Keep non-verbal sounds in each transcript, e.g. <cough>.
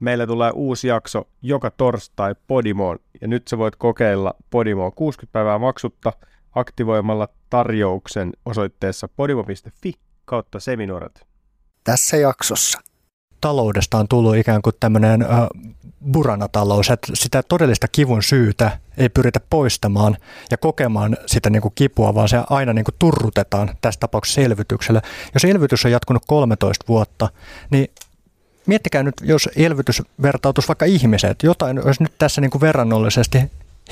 Meillä tulee uusi jakso joka torstai Podimoon ja nyt sä voit kokeilla Podimoa 60 päivää maksutta aktivoimalla tarjouksen osoitteessa podimo.fi kautta seminoorat. Tässä jaksossa taloudesta on tullut ikään kuin tämmöinen äh, buranatalous, että sitä todellista kivun syytä ei pyritä poistamaan ja kokemaan sitä niin kuin kipua, vaan se aina niin kuin turrutetaan tässä tapauksessa elvytyksellä. Jos elvytys on jatkunut 13 vuotta, niin miettikää nyt, jos elvytys vertautuisi vaikka ihmiset, jotain olisi nyt tässä niin kuin verrannollisesti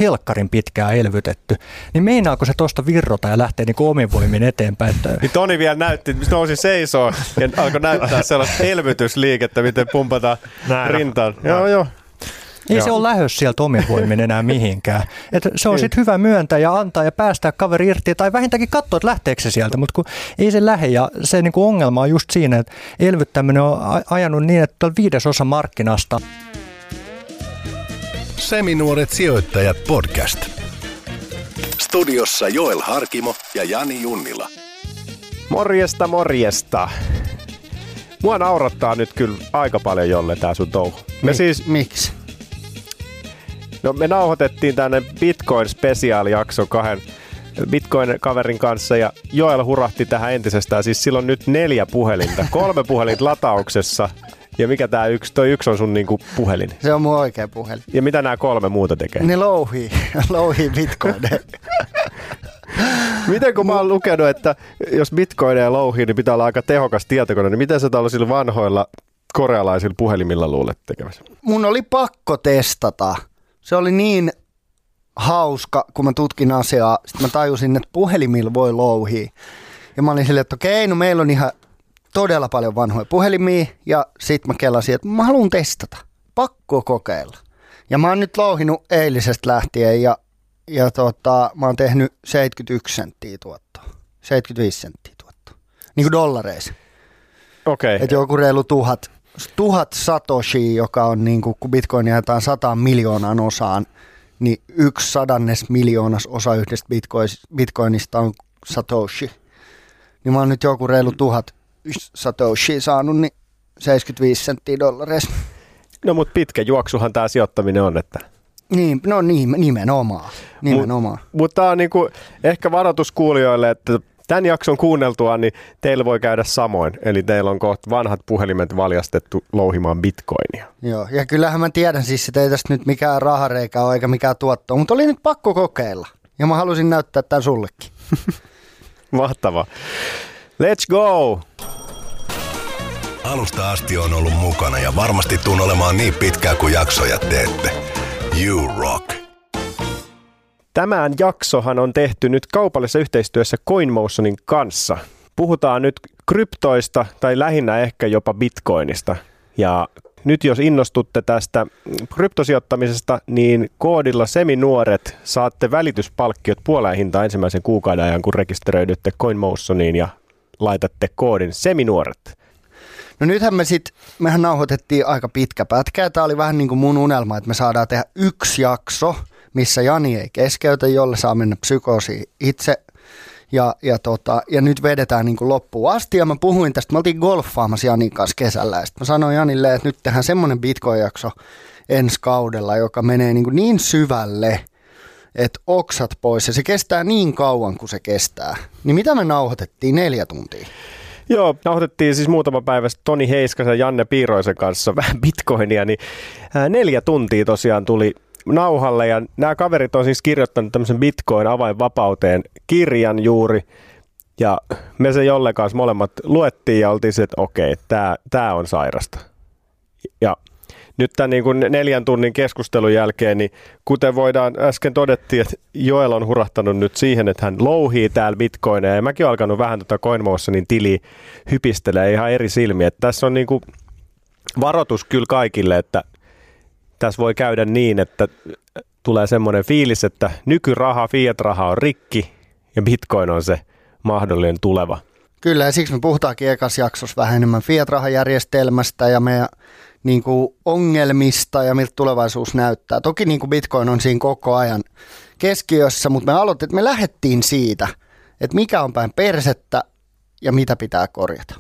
helkkarin pitkään elvytetty, niin meinaako se tuosta virrota ja lähtee niin omin voimin eteenpäin? Että... Niin Toni vielä näytti, että nousi seisoo ja alkoi näyttää sellaista elvytysliikettä, miten pumpataan Näin rintaan. Joo, joo. Ei Joo. se ole lähös sieltä omin voimin enää <laughs> mihinkään. Et se on sitten hyvä myöntää ja antaa ja päästää kaveri irti tai vähintäänkin katsoa, että lähteekö se sieltä, mutta kun ei se lähde ja se niinku ongelma on just siinä, että elvyttäminen on ajanut niin, että on viidesosa markkinasta Seminuoret sijoittajat podcast. Studiossa Joel Harkimo ja Jani Junnila. Morjesta, morjesta. Mua naurattaa nyt kyllä aika paljon jolle tää sun touhu. Me Mik, siis... Miksi? No me nauhoitettiin tänne Bitcoin-spesiaalijakso kahden Bitcoin-kaverin kanssa ja Joel hurahti tähän entisestään. Siis silloin nyt neljä puhelinta, kolme puhelinta latauksessa ja mikä tämä yksi, toi yksi on sun niinku puhelin? Se on mun oikea puhelin. Ja mitä nämä kolme muuta tekee? Ne louhii, <laughs> louhii bitcoineja. <laughs> miten kun mä oon lukenut, että jos bitcoineja louhii, niin pitää olla aika tehokas tietokone, niin miten sä tällaisilla vanhoilla korealaisilla puhelimilla luulet tekemässä? Mun oli pakko testata. Se oli niin hauska, kun mä tutkin asiaa. Sitten mä tajusin, että puhelimilla voi louhia. Ja mä olin silleen, että okei, no meillä on ihan todella paljon vanhoja puhelimia ja sitten mä kelasin, että mä haluan testata. Pakko kokeilla. Ja mä oon nyt louhinut eilisestä lähtien ja, ja tota, mä oon tehnyt 71 senttiä tuottoa. 75 senttiä tuottoa. Niin kuin dollareissa. Okei. Okay. Että joku reilu tuhat, tuhat satoshi, joka on niin kuin, kun bitcoin jaetaan sataan miljoonan osaan, niin yksi sadannes miljoonas osa yhdestä bitcoinista on satoshi. Niin mä oon nyt joku reilu tuhat Satoshi saanut, niin 75 senttiä dollareissa. No mutta pitkä juoksuhan tämä sijoittaminen on, että... Niin, no niin, nimenomaan. nimenomaan. Mut, mutta tämä on niinku, ehkä varoitus kuulijoille, että tämän jakson kuunneltua, niin teillä voi käydä samoin. Eli teillä on kohta vanhat puhelimet valjastettu louhimaan bitcoinia. Joo, ja kyllähän mä tiedän siis, että ei tästä nyt mikään rahareikä ole eikä mikään tuotto, mutta oli nyt pakko kokeilla. Ja mä halusin näyttää tämän sullekin. <laughs> Mahtava. Let's go! Alusta asti on ollut mukana ja varmasti tuun olemaan niin pitkään kuin jaksoja teette. You rock! Tämän jaksohan on tehty nyt kaupallisessa yhteistyössä CoinMotionin kanssa. Puhutaan nyt kryptoista tai lähinnä ehkä jopa bitcoinista. Ja nyt jos innostutte tästä kryptosijoittamisesta, niin koodilla seminuoret saatte välityspalkkiot puoleen hintaan ensimmäisen kuukauden ajan, kun rekisteröidytte CoinMotioniin ja laitatte koodin seminuoret. No nythän me sitten, mehän nauhoitettiin aika pitkä pätkä. Tämä oli vähän niin kuin mun unelma, että me saadaan tehdä yksi jakso, missä Jani ei keskeytä, jolle saa mennä psykoosi itse. Ja, ja, tota, ja nyt vedetään niin kuin loppuun asti. Ja mä puhuin tästä, me oltiin golfaamassa Janin kanssa kesällä. Ja mä sanoin Janille, että nyt tehdään semmoinen Bitcoin-jakso ensi kaudella, joka menee niin, kuin niin syvälle – että oksat pois ja se kestää niin kauan kuin se kestää. Niin mitä me nauhoitettiin neljä tuntia? Joo, nauhoitettiin siis muutama päivä Toni Heiskasen ja Janne Piiroisen kanssa vähän bitcoinia, niin neljä tuntia tosiaan tuli nauhalle ja nämä kaverit on siis kirjoittanut tämmöisen Bitcoin avainvapauteen kirjan juuri ja me se jolle kanssa molemmat luettiin ja oltiin se, että okei, tämä on sairasta. Ja nyt tämän niin kuin neljän tunnin keskustelun jälkeen, niin kuten voidaan äsken todettiin, että Joel on hurahtanut nyt siihen, että hän louhii täällä bitcoineja. Ja mäkin olen alkanut vähän tuota niin tili hypistelee ihan eri silmiä. Että tässä on niin kuin varoitus kyllä kaikille, että tässä voi käydä niin, että tulee semmoinen fiilis, että nykyraha, fiat-raha on rikki ja bitcoin on se mahdollinen tuleva. Kyllä, ja siksi me puhutaankin ekas jaksossa vähän enemmän fiat-rahajärjestelmästä ja meidän niin kuin ongelmista ja miltä tulevaisuus näyttää. Toki niin kuin Bitcoin on siinä koko ajan keskiössä, mutta me aloitettiin, me lähdettiin siitä, että mikä on päin persettä ja mitä pitää korjata.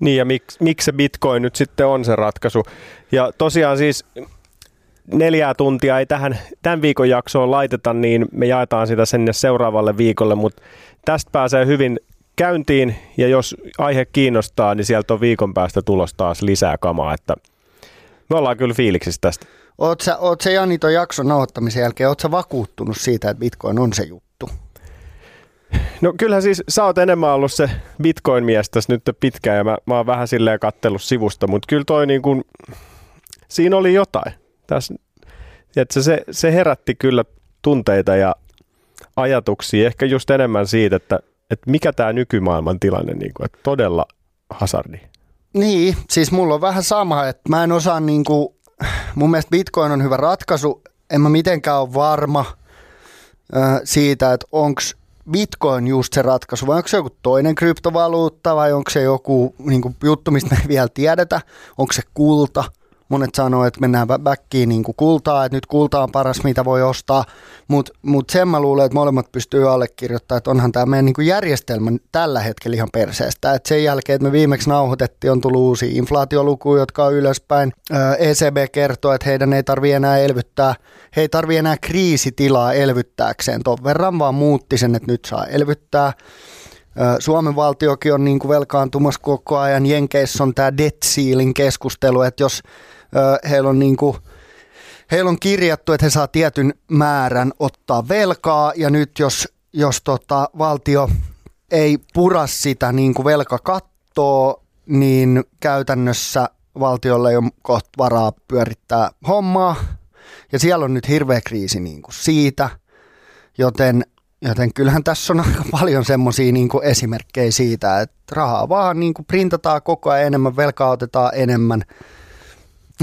Niin ja miksi, miksi se Bitcoin nyt sitten on se ratkaisu. Ja tosiaan siis neljää tuntia ei tähän tämän viikon jaksoon laiteta, niin me jaetaan sitä sinne seuraavalle viikolle, mutta tästä pääsee hyvin käyntiin ja jos aihe kiinnostaa, niin sieltä on viikon päästä tulos taas lisää kamaa, että me ollaan kyllä fiiliksissä tästä. Oot sä, oot sä Jani ton jakson nauhoittamisen jälkeen, oot sä vakuuttunut siitä, että Bitcoin on se juttu? No kyllähän siis sä oot enemmän ollut se Bitcoin-mies tässä nyt pitkään ja mä, mä oon vähän silleen kattellut sivusta, mutta kyllä toi niin kuin, siinä oli jotain. Tässä, että se, se herätti kyllä tunteita ja ajatuksia, ehkä just enemmän siitä, että, että mikä tämä nykymaailman tilanne, niin kuin, että todella hasardi. Niin, siis mulla on vähän sama, että mä en osaa niin kuin, mun mielestä Bitcoin on hyvä ratkaisu, en mä mitenkään ole varma siitä, että onko Bitcoin just se ratkaisu, vai onko se joku toinen kryptovaluutta, vai onko se joku niin kuin, juttu, mistä me ei vielä tiedetä, onko se kulta – monet sanoo, että mennään backiin niin kultaa, että nyt kulta on paras, mitä voi ostaa, mutta mut sen mä luulen, että molemmat pystyy allekirjoittamaan, että onhan tämä meidän niin järjestelmä tällä hetkellä ihan perseestä. Et sen jälkeen, että me viimeksi nauhoitettiin, on tullut uusia inflaatiolukuja, jotka on ylöspäin. ECB kertoo, että heidän ei tarvitse enää elvyttää, he ei tarvitse enää kriisitilaa elvyttääkseen ton verran, vaan muutti sen, että nyt saa elvyttää. Suomen valtiokin on niin kuin velkaantumassa koko ajan. Jenkeissä on tämä debt ceiling keskustelu, että jos heillä on niin kuin, heillä on kirjattu, että he saa tietyn määrän ottaa velkaa ja nyt jos, jos tota, valtio ei pura sitä niin kuin velkakattoa, niin käytännössä valtiolle ei ole kohta varaa pyörittää hommaa. Ja siellä on nyt hirveä kriisi niin kuin siitä, joten, joten kyllähän tässä on aika paljon semmoisia niin esimerkkejä siitä, että rahaa vaan niin kuin printataan koko ajan enemmän, velkaa otetaan enemmän –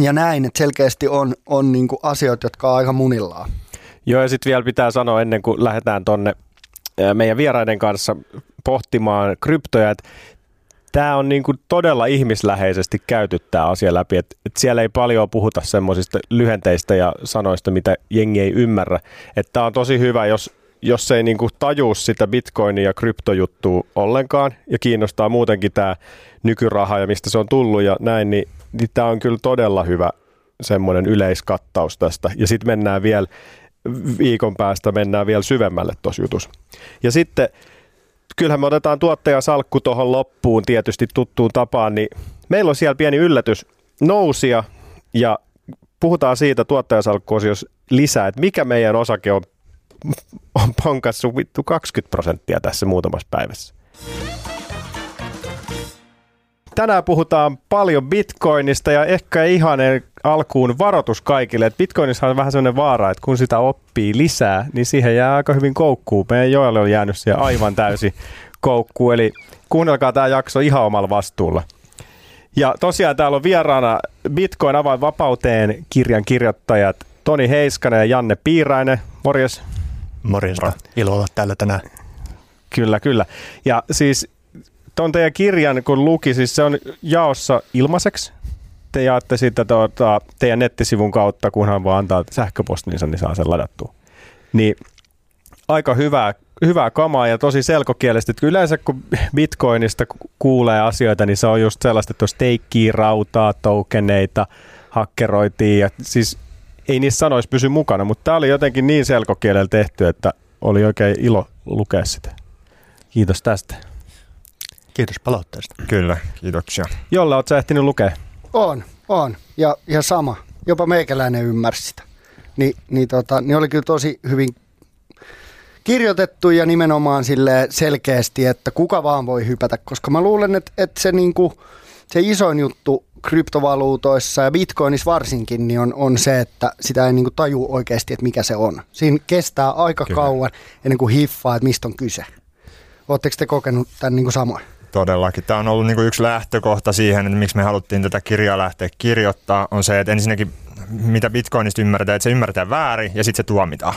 ja näin, että selkeästi on, on niin kuin asioita, jotka on aika munillaan. Joo, ja sitten vielä pitää sanoa ennen kuin lähdetään tonne meidän vieraiden kanssa pohtimaan kryptoja, että tämä on niin kuin todella ihmisläheisesti käyty tämä asia läpi, että et siellä ei paljon puhuta semmoisista lyhenteistä ja sanoista, mitä jengi ei ymmärrä. Tämä on tosi hyvä, jos, jos ei niin kuin tajuu sitä bitcoinia ja kryptojuttua ollenkaan ja kiinnostaa muutenkin tämä nykyraha ja mistä se on tullut ja näin, niin niin tämä on kyllä todella hyvä semmoinen yleiskattaus tästä. Ja sitten mennään vielä viikon päästä mennään vielä syvemmälle tuossa jutussa. Ja sitten kyllähän me otetaan tuottajasalkku tuohon loppuun tietysti tuttuun tapaan, niin meillä on siellä pieni yllätys nousia ja puhutaan siitä tuottajasalkkuosiossa lisää, että mikä meidän osake on, on pankassa vittu 20 prosenttia tässä muutamassa päivässä. Tänään puhutaan paljon bitcoinista ja ehkä ihan alkuun varoitus kaikille, että bitcoinissa on vähän sellainen vaara, että kun sitä oppii lisää, niin siihen jää aika hyvin koukkuun. Meidän Joelle on jäänyt siihen aivan täysi koukku, eli kuunnelkaa tämä jakso ihan omalla vastuulla. Ja tosiaan täällä on vieraana Bitcoin avain vapauteen kirjan kirjoittajat Toni Heiskanen ja Janne Piirainen. Morjes. Morjesta. Ilo olla täällä tänään. Kyllä, kyllä. Ja siis tuon teidän kirjan, kun luki, siis se on jaossa ilmaiseksi. Te jaatte sitä tuota, teidän nettisivun kautta, kunhan vaan antaa sähköpostinsa, niin saa sen ladattua. Niin aika hyvää, hyvää kamaa ja tosi selkokielistä. Että yleensä kun bitcoinista kuulee asioita, niin se on just sellaista, että jos teikkii rautaa, tokeneita, hakkeroitiin ja siis ei niissä sanoisi pysy mukana, mutta tämä oli jotenkin niin selkokielellä tehty, että oli oikein ilo lukea sitä. Kiitos tästä. Kiitos palautteesta. Kyllä, kiitoksia. Jolla oot sä ehtinyt lukea? On, on. Ja, ja sama. Jopa meikäläinen ymmärsi sitä. Ni, niin, tota, niin oli kyllä tosi hyvin kirjoitettu ja nimenomaan sille selkeästi, että kuka vaan voi hypätä, koska mä luulen, että, että se, niinku, se isoin juttu kryptovaluutoissa ja bitcoinissa varsinkin niin on, on se, että sitä ei niinku taju oikeasti, että mikä se on. Siinä kestää aika Kyllä. kauan ennen kuin hiffaa, että mistä on kyse. Oletteko te kokenut tämän niin kuin samoin? Todellakin. Tämä on ollut niin kuin yksi lähtökohta siihen, että miksi me haluttiin tätä kirjaa lähteä kirjoittaa, on se, että ensinnäkin mitä bitcoinista ymmärretään, että se ymmärretään väärin ja sitten se tuomitaan.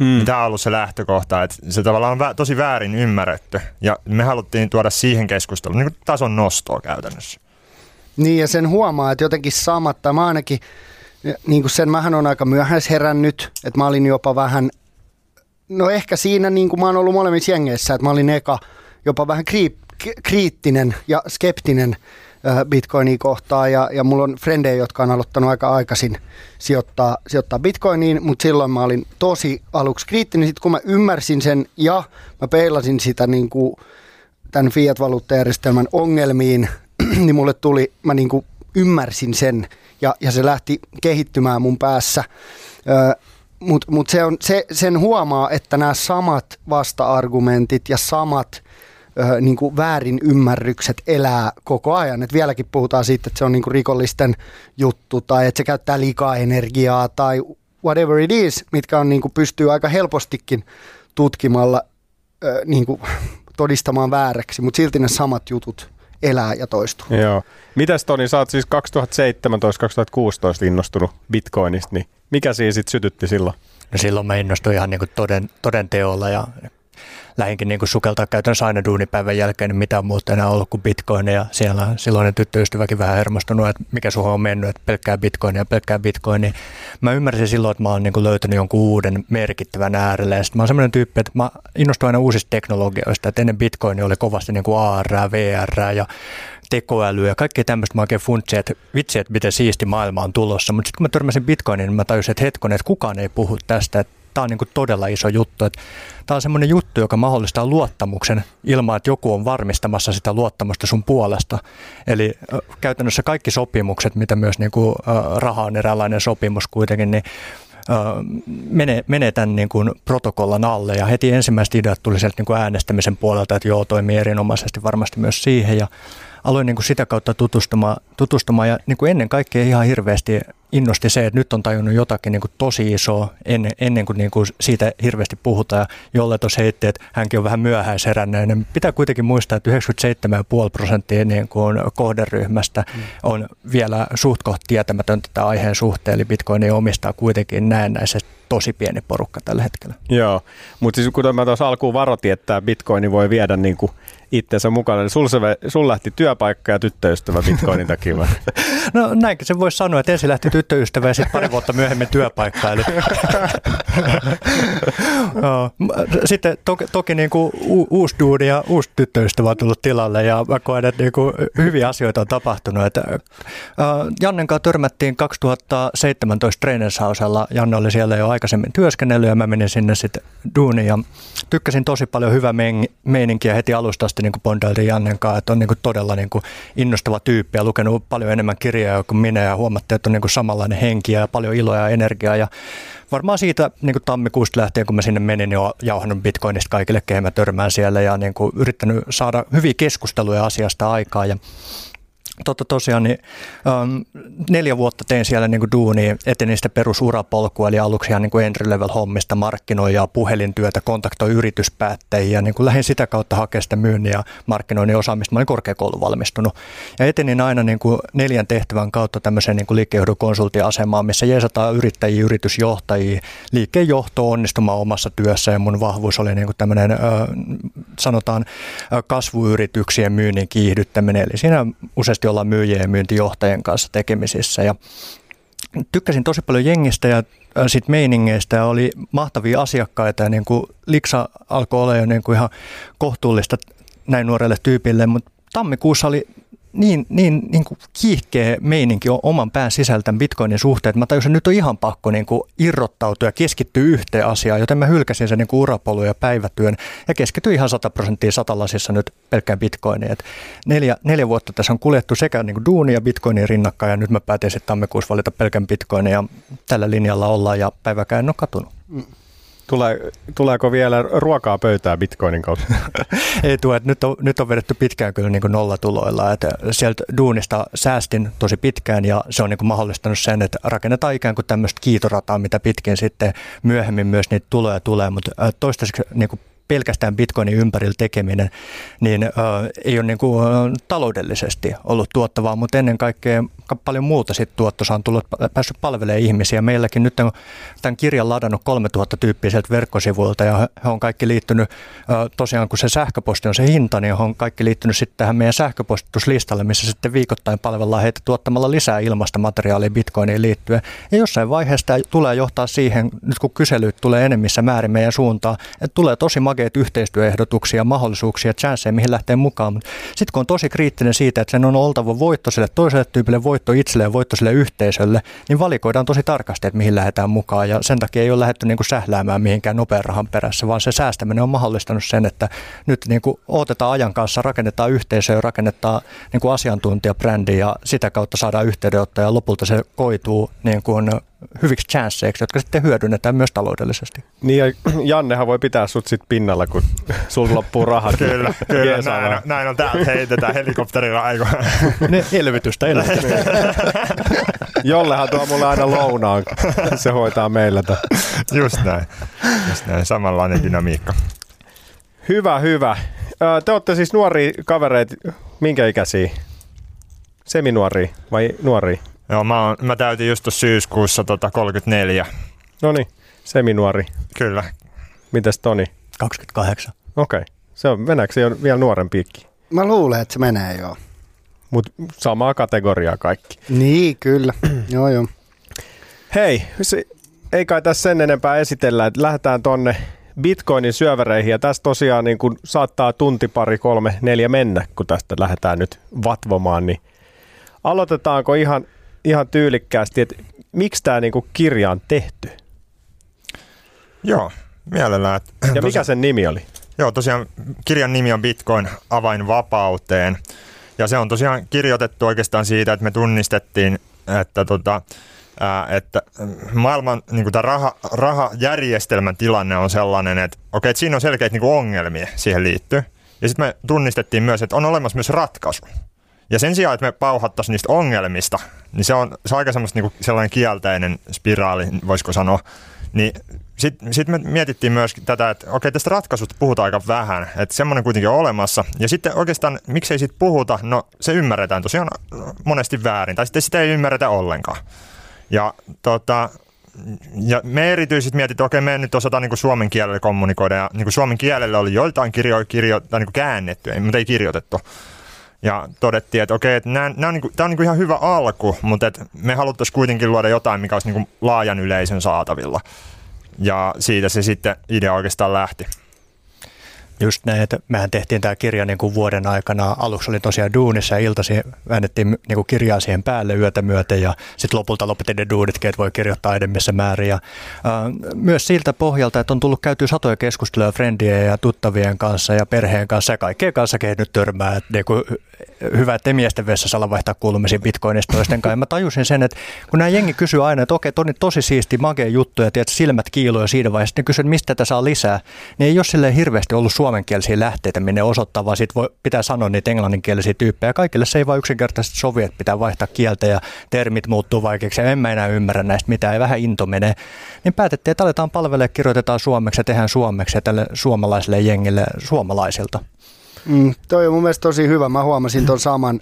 Mm. Tämä on ollut se lähtökohta, että se tavallaan on tosi väärin ymmärretty. Ja me haluttiin tuoda siihen keskusteluun niin tason nostoa käytännössä. Niin ja sen huomaa, että jotenkin samat, tai mä ainakin, niin kuin sen mähän on aika myöhäis herännyt, että mä olin jopa vähän, no ehkä siinä niin kuin mä oon ollut molemmissa jengeissä, että mä olin eka jopa vähän kriip, kriittinen ja skeptinen bitcoinia kohtaan ja, ja mulla on frendejä, jotka on aloittanut aika aikaisin sijoittaa, sijoittaa bitcoiniin, mutta silloin mä olin tosi aluksi kriittinen. Sitten kun mä ymmärsin sen ja mä peilasin sitä niin kuin tämän fiat-valuuttajärjestelmän ongelmiin, <clears throat> niin mulle tuli, mä niin kuin ymmärsin sen ja, ja se lähti kehittymään mun päässä. Mutta mut se se, sen huomaa, että nämä samat vasta-argumentit ja samat niin kuin väärin ymmärrykset elää koko ajan. Et vieläkin puhutaan siitä, että se on niin kuin rikollisten juttu tai että se käyttää liikaa energiaa tai whatever it is, mitkä on niin kuin pystyy aika helpostikin tutkimalla niin kuin <laughs> todistamaan vääräksi, mutta silti ne samat jutut elää ja toistuu. Joo. Mitäs Toni, sä oot siis 2017-2016 innostunut bitcoinista, niin mikä siinä sitten sytytti silloin? No silloin mä innostuin ihan niin kuin toden, toden teolla ja lähinkin niin kuin sukeltaa käytännössä aina duunipäivän jälkeen, niin mitä on muuta enää ollut kuin bitcoin. Ja siellä silloinen tyttöystäväkin vähän hermostunut, että mikä suhun on mennyt, että pelkkää bitcoin ja pelkkää bitcoin, niin mä ymmärsin silloin, että mä oon niin kuin löytänyt jonkun uuden merkittävän äärelle. Ja mä oon semmoinen tyyppi, että mä innostuin aina uusista teknologioista, että ennen bitcoin oli kovasti niin kuin AR, VR ja tekoäly ja kaikki tämmöistä. Mä oikein funtsin, että vitsi, että miten siisti maailma on tulossa. Mutta sitten kun mä törmäsin Bitcoiniin, niin mä tajusin, että hetkonen, että kukaan ei puhu tästä, että tämä on niin kuin todella iso juttu. Että tämä on semmoinen juttu, joka mahdollistaa luottamuksen ilman, että joku on varmistamassa sitä luottamusta sun puolesta. Eli käytännössä kaikki sopimukset, mitä myös niin kuin, raha on eräänlainen sopimus kuitenkin, niin menee, menee tämän niin kuin protokollan alle ja heti ensimmäiset ideat tuli sieltä niin kuin äänestämisen puolelta, että joo, toimii erinomaisesti varmasti myös siihen ja aloin niin kuin sitä kautta tutustumaan, tutustumaan ja niin kuin ennen kaikkea ihan hirveästi innosti se, että nyt on tajunnut jotakin niin kuin tosi isoa ennen, ennen kuin, niin kuin siitä hirveästi puhutaan. Jolle tuossa heitti, että hänkin on vähän myöhäisheränneen. Pitää kuitenkin muistaa, että 97,5 prosenttia niin kuin kohderyhmästä mm. on vielä suht kohta tietämätöntä tämän aiheen suhteen. Eli Bitcoin omistaa kuitenkin näennäisesti tosi pieni porukka tällä hetkellä. Joo, mutta siis kuten mä tuossa alkuun varoitin, että Bitcoin voi viedä niin kuin itsensä mukana, niin sul, se, sul lähti työpaikka ja tyttöystävä Bitcoinin takia <laughs> No näinkin se voisi sanoa, että ensin lähti tyttöystävä ja sitten pari vuotta myöhemmin työpaikka. Eli... <laughs> sitten toki, toki niin kuin uusi duudi ja uusi tyttöystävä on tullut tilalle ja mä koen, että niin kuin hyviä asioita on tapahtunut. Että, äh, Jannen kanssa törmättiin 2017 Trainershausella. Janne oli siellä jo aikaisemmin työskennellyt ja mä menin sinne sitten duuniin ja tykkäsin tosi paljon hyvää meininkiä heti alusta asti niin bondailtiin Jannen kanssa, että on niin kuin todella niin kuin innostava tyyppi ja lukenut paljon enemmän kirjaa kuin minä ja huomattiin, että on niin kuin samanlainen henki ja paljon iloa ja energiaa. Ja varmaan siitä niin kuin tammikuusta lähtien, kun mä sinne menin, niin olen jauhannut bitcoinista kaikille, kehen mä törmään siellä ja niin kuin yrittänyt saada hyviä keskusteluja asiasta aikaa ja Totta tosiaan, niin, um, neljä vuotta tein siellä niin kuin duunia, etenin sitä perusurapolkua, eli aluksi ihan niin kuin entry level hommista, markkinoijaa, puhelintyötä, kontaktoi yrityspäättäjiä, niin kuin lähdin sitä kautta hakea sitä myynnin ja markkinoinnin osaamista. Mä olin korkeakoulun valmistunut ja etenin aina niin kuin neljän tehtävän kautta tämmöiseen niin kuin konsulttiasemaan, missä jeesataan yrittäjiä, yritysjohtajia, liikkeen johto onnistumaan omassa työssä ja mun vahvuus oli niin kuin tämmöinen, äh, sanotaan, kasvuyrityksien myynnin kiihdyttäminen, eli siinä useasti olla myyjien ja myyntijohtajien kanssa tekemisissä. Ja tykkäsin tosi paljon jengistä ja sit meiningeistä ja oli mahtavia asiakkaita ja niin kuin Liksa alkoi olla jo niin kuin ihan kohtuullista näin nuorelle tyypille, mutta tammikuussa oli niin, niin, niin kuin kiihkeä meininki on oman pään sisältä bitcoinin suhteen, että mä tajusin, että nyt on ihan pakko niin kuin irrottautua ja keskittyä yhteen asiaan, joten mä hylkäsin sen niin kuin urapolun ja päivätyön ja keskityin ihan 100 prosenttia satalasissa nyt pelkkään bitcoiniin. Et neljä, neljä vuotta tässä on kuljettu sekä niin kuin duuni ja bitcoinin rinnakkain ja nyt mä päätin sitten tammikuussa valita pelkän bitcoinin ja tällä linjalla ollaan ja päiväkään en ole katunut. Tule, tuleeko vielä ruokaa pöytää bitcoinin kautta? <laughs> Ei tule, nyt on, nyt on vedetty pitkään kyllä niin kuin nollatuloilla. Että sieltä duunista säästin tosi pitkään ja se on niin kuin mahdollistanut sen, että rakennetaan ikään kuin tämmöistä kiitorataa, mitä pitkin sitten myöhemmin myös niitä tuloja tulee. Mutta toistaiseksi niin kuin pelkästään bitcoinin ympärillä tekeminen, niin ö, ei ole niin kuin, taloudellisesti ollut tuottavaa, mutta ennen kaikkea paljon muuta sit tuottosa on tullut, päässyt palvelemaan ihmisiä. Meilläkin nyt on tämän kirjan ladannut 3000 tyyppiä sieltä verkkosivuilta ja he on kaikki liittynyt, tosiaan kun se sähköposti on se hinta, niin he on kaikki liittynyt sitten tähän meidän sähköpostituslistalle, missä sitten viikoittain palvellaan heitä tuottamalla lisää ilmasta materiaalia bitcoiniin liittyen. Ja jossain vaiheessa tämä tulee johtaa siihen, nyt kun kyselyt tulee enemmissä määrin meidän suuntaan, että tulee tosi makeat yhteistyöehdotuksia, mahdollisuuksia, chanceja, mihin lähtee mukaan. Sitten kun on tosi kriittinen siitä, että sen on oltava voitto sille toiselle tyypille, voitto itselle voitto sille yhteisölle, niin valikoidaan tosi tarkasti, että mihin lähdetään mukaan. Ja sen takia ei ole lähdetty niin kuin sähläämään mihinkään nopean rahan perässä, vaan se säästäminen on mahdollistanut sen, että nyt niin kuin otetaan ajan kanssa, rakennetaan yhteisöä, rakennetaan niin kuin asiantuntijabrändiä ja sitä kautta saadaan yhteydenottoja ja lopulta se koituu niin kuin hyviksi chansseiksi, jotka sitten hyödynnetään myös taloudellisesti. Niin ja <clears throat> Jannehan voi pitää sut sit pinnalla, kun <laughs> sulla loppuu rahat. kyllä, kyllä näin, on, näin on. Täältä heitetään helikopterilla aikoina. <laughs> Ne elvytystä, elvytystä. <laughs> Jollehan tuo mulle aina lounaan. Se hoitaa meillä tämän. Just näin. Just näin. Samanlainen dynamiikka. Hyvä, hyvä. Te olette siis nuoria kavereita, minkä ikäisiä? Seminuoria vai nuoria? Joo, mä, oon, mä täytin just syyskuussa tota 34. No niin, seminuori. Kyllä. Mites Toni? 28. Okei. Okay. Se on, meneekö se on vielä nuorempi Mä luulen, että se menee joo. Mutta samaa kategoriaa kaikki. Niin, kyllä. <clears throat> joo, joo. Hei, se, ei kai tässä sen enempää esitellä, että lähdetään tonne Bitcoinin syövereihin ja tässä tosiaan niin kun saattaa tunti, pari, kolme, neljä mennä, kun tästä lähdetään nyt vatvomaan, niin aloitetaanko ihan ihan tyylikkäästi, että miksi tämä niinku kirja on tehty? Joo, mielellään. Ja mikä sen nimi oli? Joo, tosiaan kirjan nimi on Bitcoin avain vapauteen. Ja se on tosiaan kirjoitettu oikeastaan siitä, että me tunnistettiin, että, tota, ää, että maailman niin tämä raha, rahajärjestelmän tilanne on sellainen, että, okei, että siinä on selkeitä niin ongelmia siihen liittyy. Ja sitten me tunnistettiin myös, että on olemassa myös ratkaisu. Ja sen sijaan, että me pauhattaisiin niistä ongelmista, niin se on, se on aika semmoista niinku sellainen kielteinen spiraali, voisiko sanoa. Niin sitten sit me mietittiin myös tätä, että okei, tästä ratkaisusta puhutaan aika vähän, että semmoinen kuitenkin on olemassa. Ja sitten oikeastaan, miksei siitä puhuta, no se ymmärretään tosiaan monesti väärin, tai sitten sitä ei ymmärretä ollenkaan. Ja tota, ja me erityisesti mietit, että okei, me nyt osataan niin suomen kielellä kommunikoida, ja niin suomen kielellä oli joitain kirjoja kirjo, niin käännetty, mutta ei kirjoitettu. Ja todettiin, että okei, että on, niin kuin, tämä on niin kuin ihan hyvä alku, mutta että me haluttaisiin kuitenkin luoda jotain, mikä olisi niin kuin laajan yleisön saatavilla. Ja siitä se sitten idea oikeastaan lähti. Just näin, että mehän tehtiin tämä kirja niin kuin vuoden aikana. Aluksi oli tosiaan duunissa ja iltasi väännettiin niin kuin kirjaa siihen päälle yötä myöten ja sitten lopulta lopetin ne duunitkin, että voi kirjoittaa enemmissä määrin. Ja, äh, myös siltä pohjalta, että on tullut käyty satoja keskusteluja friendien ja tuttavien kanssa ja perheen kanssa ja kaikkien kanssa, kehet nyt törmää. Että niin kuin, hyvä, että miesten vessassa ala vaihtaa kuulumisia bitcoinista toisten kanssa. Mä tajusin sen, että kun nämä jengi kysyy aina, että okei, toni tosi siisti, makea juttu ja tiedät, silmät kiiloja siinä vaiheessa, kysyy, että mistä tätä saa lisää, niin ei ole silleen hirveästi ollut suomenkielisiä lähteitä, minne osoittaa, vaan sit voi, pitää sanoa niitä englanninkielisiä tyyppejä. Kaikille se ei vaan yksinkertaisesti sovi, että pitää vaihtaa kieltä ja termit muuttuu vaikeaksi ja en mä enää ymmärrä näistä mitään ja vähän into menee. Niin päätettiin, että aletaan palvelemaan, kirjoitetaan suomeksi ja tehdään suomeksi ja tälle suomalaiselle jengille suomalaisilta. Mm, toi on mun mielestä tosi hyvä. Mä huomasin ton saman,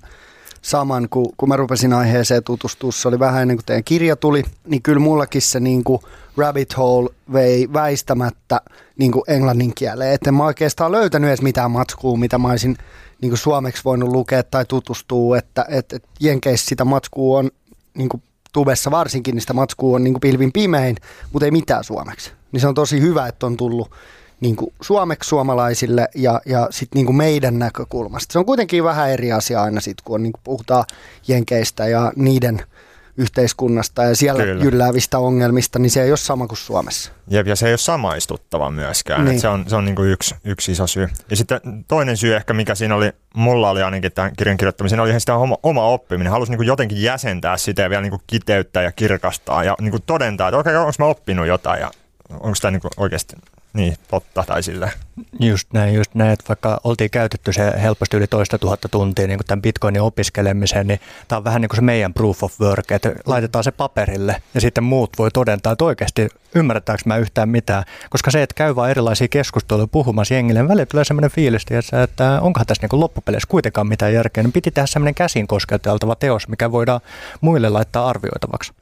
saman kun, kun mä rupesin aiheeseen tutustua. Se oli vähän ennen kuin teidän kirja tuli, niin kyllä mullakin se niin kuin rabbit hole vei väistämättä niin kuin englannin kieleen. Että en mä oikeastaan löytänyt edes mitään matskua, mitä mä olisin niin kuin suomeksi voinut lukea tai tutustua. Että et, et Jenkeissä sitä matskua on niin kuin tubessa varsinkin, niin sitä matskua on niin kuin pilvin pimein, mutta ei mitään suomeksi. Niin se on tosi hyvä, että on tullut niin kuin suomeksi suomalaisille ja, ja sitten niin kuin meidän näkökulmasta. Se on kuitenkin vähän eri asia aina sitten, kun on, niin kuin puhutaan jenkeistä ja niiden yhteiskunnasta ja siellä Kyllä. jylläävistä ongelmista, niin se ei ole sama kuin Suomessa. Jep, ja se ei ole samaistuttava myöskään. Niin. se on, se on niin kuin yksi, yksi iso syy. Ja sitten toinen syy ehkä, mikä siinä oli, mulla oli ainakin tämän kirjan kirjoittamisen, oli sitä oma, oma oppiminen. Halusin niin kuin jotenkin jäsentää sitä ja vielä niin kuin kiteyttää ja kirkastaa ja niin kuin todentaa, että okei, okay, onko mä oppinut jotain ja onko tämä niin oikeasti niin, totta tai sillä. Just näin, just näin, että vaikka oltiin käytetty se helposti yli toista tuhatta tuntia niin tämän bitcoinin opiskelemiseen, niin tämä on vähän niin kuin se meidän proof of work, että laitetaan se paperille ja sitten muut voi todentaa, että oikeasti ymmärretäänkö mä yhtään mitään. Koska se, että käy vaan erilaisia keskusteluja puhumassa jengille, niin välillä tulee sellainen fiilis, että, että onkohan tässä niin kuin loppupeleissä kuitenkaan mitään järkeä, niin piti tehdä sellainen käsin kosketeltava teos, mikä voidaan muille laittaa arvioitavaksi.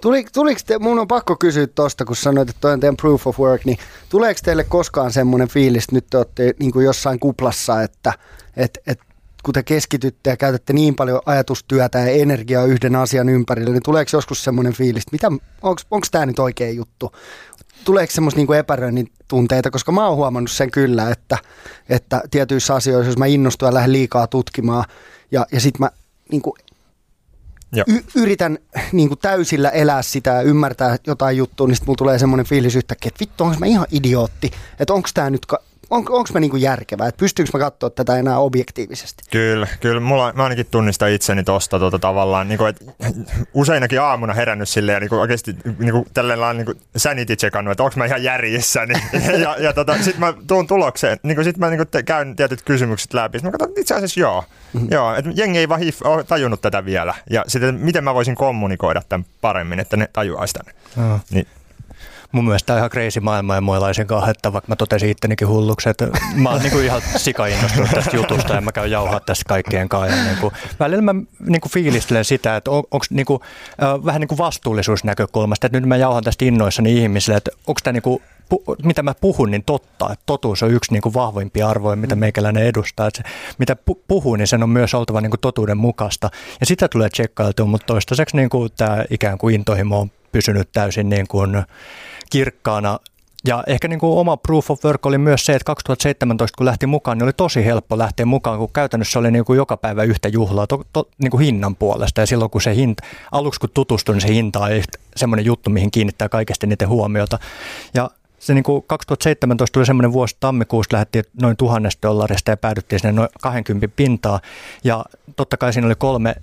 Tuli, tuliko te, mun on pakko kysyä tuosta, kun sanoit, että toi on teidän proof of work, niin tuleeko teille koskaan semmoinen fiilis, että nyt te olette niin kuin jossain kuplassa, että et, et, kun te keskitytte ja käytätte niin paljon ajatustyötä ja energiaa yhden asian ympärille, niin tuleeko joskus semmoinen fiilis, että onko tämä nyt oikea juttu? Tuleeko semmoista niin epäröinnin tunteita, koska mä oon huomannut sen kyllä, että, että tietyissä asioissa, jos mä innostun ja lähden liikaa tutkimaan ja, ja sitten mä niin kuin y- yritän niin kuin täysillä elää sitä ja ymmärtää jotain juttua, niin sitten mulla tulee semmoinen fiilis yhtäkkiä, että vittu, onko mä ihan idiootti, että onko tämä nyt, ka- on, onko mä niinku järkevää, että pystyykö mä katsoa tätä enää objektiivisesti? Kyllä, kyllä. Mulla, mä ainakin tunnistan itseni tosta tota, tavallaan, niin kuin, että useinakin aamuna herännyt silleen niin kuin oikeasti niin kuin, tällainen niin kuin sanity checkannut, että onko mä ihan järjissä. Niin, <laughs> ja, ja tota, sitten mä tuun tulokseen, niin sitten mä niin kuin, te, käyn tietyt kysymykset läpi. Sitten mä katson, itse asiassa joo. Mm-hmm. joo että jengi ei vaan hif, ole tajunnut tätä vielä. Ja sitten miten mä voisin kommunikoida tämän paremmin, että ne tajuaisi tämän. Mm. Niin, mun mielestä tämä on ihan crazy maailma ja muolaisen kanssa, että vaikka mä totesin ittenikin hulluksi, että mä oon niinku ihan sikainnostunut tästä jutusta ja mä käyn jauhaa tästä kaikkien kanssa. Niinku, välillä mä niinku fiilistelen sitä, että on, onko niinku, äh, vähän niinku vastuullisuusnäkökulmasta, että nyt mä jauhan tästä innoissani ihmisille, että onko tämä niinku pu, mitä mä puhun, niin totta. Että totuus on yksi niin kuin vahvimpia arvoja, mitä mm. meikäläinen edustaa. Että se, mitä pu, puhuu, niin sen on myös oltava niin kuin totuuden mukaista. Ja sitä tulee tsekkailtua, mutta toistaiseksi niin kuin tämä ikään kuin intohimo on pysynyt täysin niin kuin kirkkaana ja ehkä niin kuin oma proof of work oli myös se, että 2017 kun lähti mukaan, niin oli tosi helppo lähteä mukaan, kun käytännössä oli niin kuin joka päivä yhtä juhlaa to, to, niin kuin hinnan puolesta. Ja silloin kun se hinta, aluksi kun tutustuin, niin se hinta on semmoinen juttu, mihin kiinnittää kaikesti niiden huomiota. Ja se niin kuin 2017 tuli semmoinen vuosi, tammikuussa lähdettiin noin tuhannesta dollarista ja päädyttiin sinne noin 20 pintaa. Ja totta kai siinä oli kolme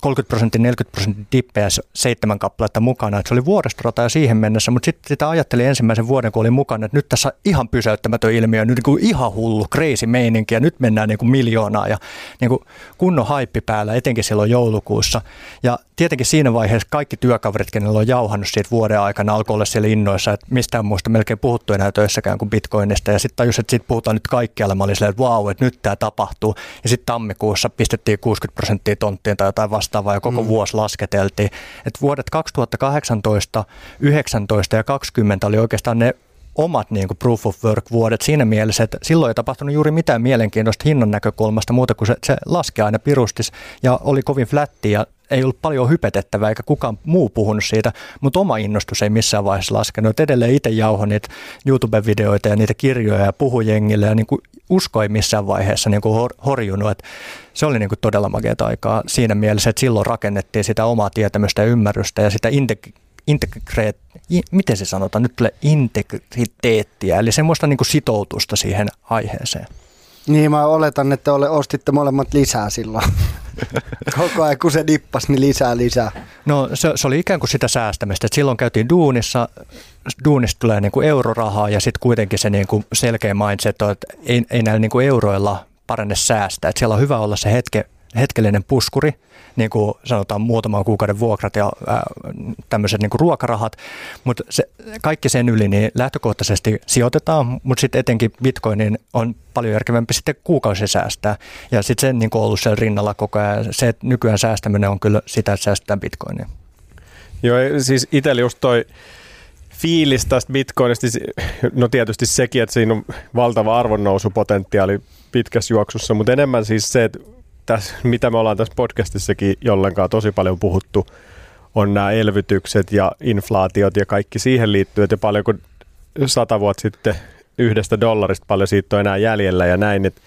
30 prosenttia, 40 prosenttia dippejä seitsemän kappaletta mukana. Että se oli vuoristorata jo siihen mennessä, mutta sitten sitä ajattelin ensimmäisen vuoden, kun olin mukana, että nyt tässä ihan pysäyttämätön ilmiö, nyt niin kuin ihan hullu, crazy meininki ja nyt mennään niin kuin miljoonaa ja niin kuin kunnon haippi päällä, etenkin silloin joulukuussa. Ja tietenkin siinä vaiheessa kaikki työkaverit, kenellä on jauhannut siitä vuoden aikana, alkoi olla siellä innoissa, että mistään muusta melkein puhuttu enää töissäkään kuin bitcoinista. Ja sitten tajus, että siitä puhutaan nyt kaikkialla. Mä olin silleen, että vau, että nyt tämä tapahtuu. Ja sitten tammikuussa pistettiin 60 prosenttia tonttiin tai jotain vastaavaa ja koko mm. vuosi lasketeltiin. Että vuodet 2018, 19 ja 20 oli oikeastaan ne omat niin kuin proof of work vuodet siinä mielessä, että silloin ei tapahtunut juuri mitään mielenkiintoista hinnan näkökulmasta muuta kuin se, se laski aina pirustis ja oli kovin flätti ja ei ollut paljon hypetettävää eikä kukaan muu puhunut siitä, mutta oma innostus ei missään vaiheessa laskenut. Et edelleen itse jauho niitä YouTube-videoita ja niitä kirjoja ja puhu jengille ja niin kuin usko ei missään vaiheessa niin kuin hor- horjunut. Et se oli niin kuin todella makeata aikaa siinä mielessä, että silloin rakennettiin sitä omaa tietämystä ja ymmärrystä ja sitä integ- integreet, miten se sanotaan, nyt tulee integriteettiä, eli semmoista niin kuin sitoutusta siihen aiheeseen. Niin, mä oletan, että ole, ostitte molemmat lisää silloin. <laughs> <laughs> Koko ajan kun se dippas, niin lisää lisää. No se, se oli ikään kuin sitä säästämistä. että silloin käytiin duunissa, duunista tulee niin kuin eurorahaa ja sitten kuitenkin se niin kuin selkeä mindset on, että ei, ei näillä niin kuin euroilla parane säästää. Että siellä on hyvä olla se hetke, hetkellinen puskuri, niin kuin sanotaan muutaman kuukauden vuokrat ja ää, tämmöiset niin kuin ruokarahat, mutta se, kaikki sen yli niin lähtökohtaisesti sijoitetaan, mutta sitten etenkin bitcoinin on paljon järkevämpi sitten kuukausi säästää ja sitten se niin kuin ollut siellä rinnalla koko ajan. Se, että nykyään säästäminen on kyllä sitä, että säästetään bitcoinia. Joo, siis itsellä just toi fiilis tästä bitcoinista, no tietysti sekin, että siinä on valtava arvonnousupotentiaali pitkässä juoksussa, mutta enemmän siis se, että tässä, mitä me ollaan tässä podcastissakin jollenkaan tosi paljon puhuttu, on nämä elvytykset ja inflaatiot ja kaikki siihen liittyy, että paljon kun sata vuotta sitten yhdestä dollarista paljon siitä on enää jäljellä ja näin, että,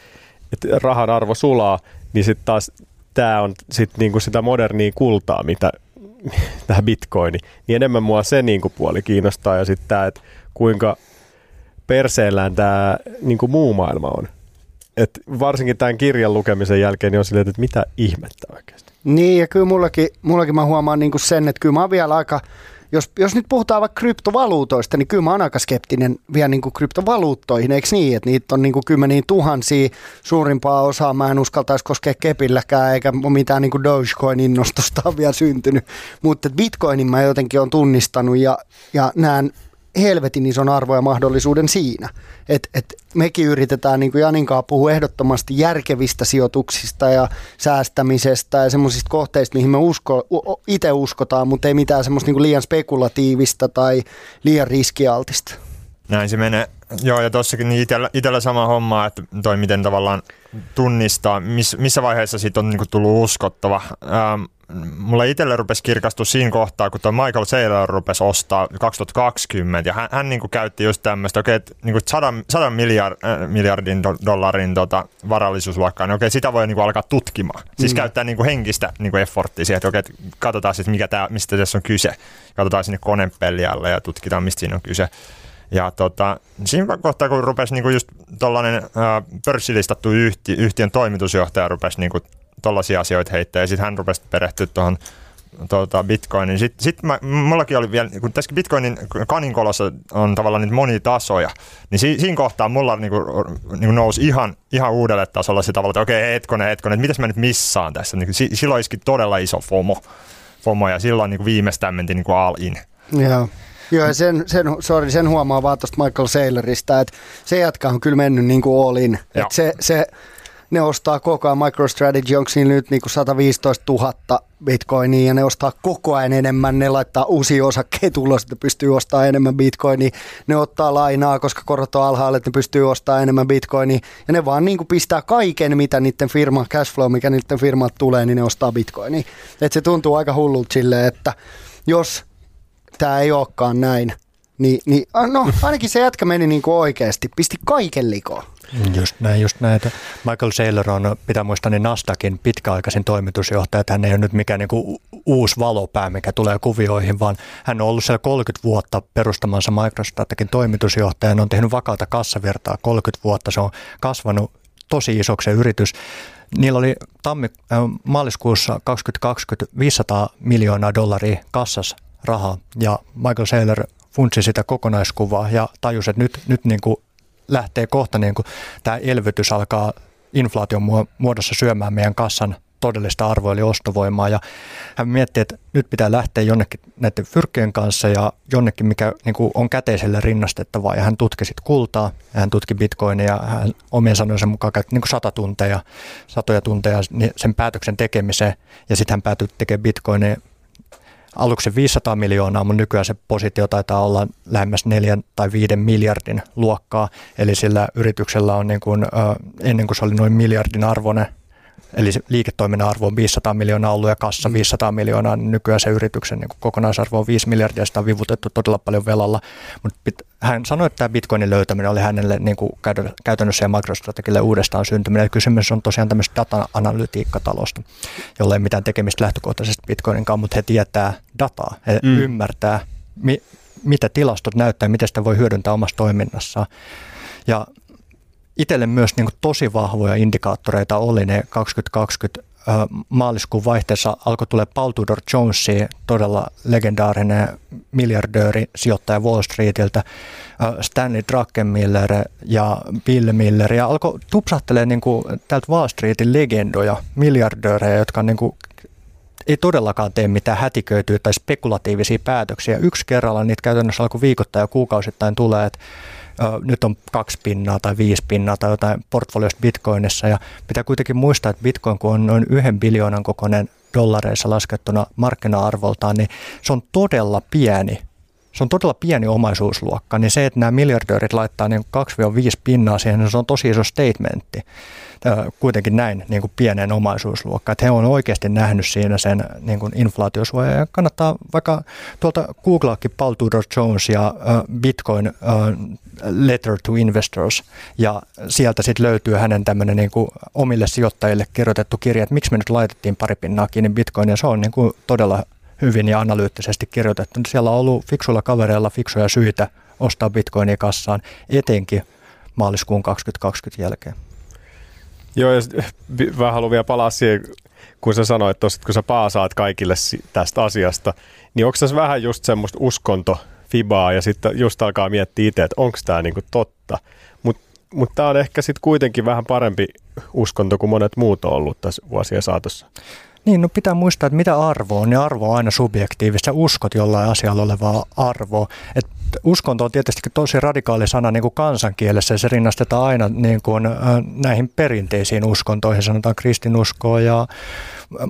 että rahan arvo sulaa, niin sitten taas tämä on sit niinku sitä modernia kultaa, mitä <laughs> tämä bitcoini, niin enemmän mua se niinku puoli kiinnostaa ja sitten tämä, että kuinka perseellään tämä niinku muu maailma on et varsinkin tämän kirjan lukemisen jälkeen niin on silleen, että mitä ihmettä oikeasti. Niin, ja kyllä mullakin, mullakin mä huomaan niin kuin sen, että kyllä mä oon vielä aika jos, jos nyt puhutaan vaikka kryptovaluutoista, niin kyllä mä oon aika skeptinen vielä niin kuin kryptovaluuttoihin, eikö niin, että niitä on niin kuin kymmeniä tuhansia, suurimpaa osaa mä en uskaltaisi koskea kepilläkään, eikä mitään niin kuin Dogecoin innostusta on vielä syntynyt, mutta Bitcoinin mä jotenkin on tunnistanut ja, ja näen helvetin ison arvo ja mahdollisuuden siinä. Et, et mekin yritetään, niin kuin Janinkaan puhua ehdottomasti järkevistä sijoituksista ja säästämisestä ja semmoisista kohteista, mihin me usko, itse uskotaan, mutta ei mitään semmoista niin liian spekulatiivista tai liian riskialtista. Näin se menee. Joo, ja tossakin niin itellä, itellä sama homma, että toi miten tavallaan tunnistaa, miss, missä vaiheessa siitä on niin kuin tullut uskottava. Ähm, mulle itselle rupesi kirkastua siinä kohtaa, kun tuo Michael Saylor rupesi ostaa 2020, ja hän, hän niin kuin käytti just tämmöistä, okei, okay, niin kuin 100, 100 miljard, äh, miljardin do, dollarin tota, varallisuusluokkaa, niin okei, okay, sitä voi niin kuin alkaa tutkimaan. Siis mm. käyttää niin kuin henkistä niin kuin efforttia siihen, että okei, okay, katsotaan sitten, mikä tää, mistä tässä on kyse. Katsotaan sinne konepelialle ja tutkitaan, mistä siinä on kyse. Ja tota, siinä kohtaa, kun rupesi niin kuin just tuollainen pörssilistattu yhti, yhtiön toimitusjohtaja rupesi niin kuin tollaisia asioita heittää, ja sitten hän rupesi perehtyä tuohon tuota, Bitcoinin. Sitten sit mä, mullakin oli vielä, kun tässä Bitcoinin kaninkolossa on tavallaan niitä monitasoja, niin si, siinä kohtaa mulla niinku, niinku nousi ihan, ihan uudelle tasolle se tavalla, että okei, okay, hetkonen, hetkonen, että mitäs mä nyt missaan tässä. Niin, si, silloin iski todella iso FOMO, FOMO ja silloin niinku viimeistään mentiin niinku all in. Joo. Joo, ja sen, sen, sorry, sen huomaa vaan tuosta Michael Saylorista, että se jatka on kyllä mennyt niin kuin all in. Että se, se, ne ostaa koko ajan, MicroStrategy onko siinä nyt niin kuin 115 000 bitcoinia ja ne ostaa koko ajan enemmän, ne laittaa uusia osakkeita ulos, että pystyy ostamaan enemmän bitcoinia, ne ottaa lainaa, koska korot on alhaalla, että ne pystyy ostamaan enemmän bitcoinia ja ne vaan niin kuin pistää kaiken, mitä niiden firma, cashflow, mikä niiden firmat tulee, niin ne ostaa bitcoinia. Et se tuntuu aika hullulta silleen, että jos tämä ei olekaan näin, niin, niin no ainakin se jätkä meni niin kuin oikeasti, pisti kaiken likoon. Just näin, just näitä. Michael Saylor on, pitää muistaa, niin Nastakin pitkäaikaisin toimitusjohtaja, hän ei ole nyt mikään niin uusi valopää, mikä tulee kuvioihin, vaan hän on ollut siellä 30 vuotta perustamansa Microsoftin toimitusjohtaja, on tehnyt vakaata kassavirtaa 30 vuotta, se on kasvanut tosi isoksi se yritys. Niillä oli tammi, äh, maaliskuussa 2020 500 miljoonaa dollaria kassas rahaa ja Michael Saylor funtsi sitä kokonaiskuvaa ja tajusi, että nyt, nyt niin kuin lähtee kohta niin kuin tämä elvytys alkaa inflaation muodossa syömään meidän kassan todellista arvoa eli ostovoimaa. Ja hän mietti, että nyt pitää lähteä jonnekin näiden fyrkkien kanssa ja jonnekin, mikä niin kuin on käteiselle rinnastettavaa. Ja hän tutki sitten kultaa ja hän tutki bitcoinia ja hän omien sanojensa mukaan käytti niin sata tunteja, satoja tunteja sen päätöksen tekemiseen. Ja sitten hän päätyi tekemään bitcoinia aluksi 500 miljoonaa, mutta nykyään se positio taitaa olla lähemmäs 4 tai 5 miljardin luokkaa. Eli sillä yrityksellä on niin kuin, ennen kuin se oli noin miljardin arvoinen Eli se liiketoiminnan arvo on 500 miljoonaa ollut ja kassa 500 mm. miljoonaa, niin nykyään se yrityksen niin kokonaisarvo on 5 miljardia, sitä on vivutettu todella paljon velalla. Mutta hän sanoi, että tämä bitcoinin löytäminen oli hänelle niin kuin käytännössä ja makrostrategille uudestaan syntyminen. Kysymys on tosiaan tämmöistä data-analytiikkatalosta, jolla ei mitään tekemistä lähtökohtaisesti bitcoinin kanssa, mutta he tietää dataa, he mm. ymmärtää, mi- mitä tilastot näyttää, miten sitä voi hyödyntää omassa toiminnassaan. Ja itselle myös niin kuin tosi vahvoja indikaattoreita oli ne 2020 maaliskuun vaihteessa alkoi tulla Paul Tudor Jonesi, todella legendaarinen miljardööri, sijoittaja Wall Streetiltä, Stanley Druckenmiller ja Bill Miller, ja alkoi tupsahtelee niin kuin täältä Wall Streetin legendoja, miljardöörejä, jotka niin kuin ei todellakaan tee mitään hätiköityä tai spekulatiivisia päätöksiä. Yksi kerralla niitä käytännössä alkoi viikoittain ja kuukausittain tulee, että nyt on kaksi pinnaa tai viisi pinnaa tai jotain portfoliosta bitcoinissa. Ja pitää kuitenkin muistaa, että bitcoin kun on noin yhden biljoonan kokoinen dollareissa laskettuna markkina-arvoltaan, niin se on todella pieni. Se on todella pieni omaisuusluokka, niin se, että nämä miljardöörit laittaa niin 2-5 pinnaa siihen, niin se on tosi iso statementti kuitenkin näin niin kuin pienen omaisuusluokkaan. Että he on oikeasti nähnyt siinä sen niin kuin inflaatiosuoja. Ja kannattaa vaikka tuolta googlaakin Paul Tudor Jones ja Bitcoin Letter to Investors. Ja sieltä sitten löytyy hänen tämmöinen niin kuin omille sijoittajille kirjoitettu kirja, että miksi me nyt laitettiin pari pinnaa kiinni Bitcoinia. Se on niin kuin todella hyvin ja analyyttisesti kirjoitettu. Siellä on ollut fiksuilla kavereilla fiksuja syitä ostaa bitcoinia kassaan, etenkin maaliskuun 2020 jälkeen. Joo, ja vähän haluan vielä palaa siihen, kun sä sanoit tuossa, kun sä paasaat kaikille tästä asiasta, niin onko tässä vähän just semmoista uskonto fibaa ja sitten just alkaa miettiä itse, että onko tämä niinku totta. Mutta mut tämä on ehkä sitten kuitenkin vähän parempi uskonto kuin monet muut on ollut tässä vuosien saatossa. Niin, no pitää muistaa, että mitä arvo on, niin arvo on aina subjektiivista. uskot jollain asialla olevaa arvoa. Et uskonto on tietysti tosi radikaali sana niin kuin kansankielessä ja se rinnastetaan aina niin kuin, näihin perinteisiin uskontoihin, sanotaan kristinuskoa ja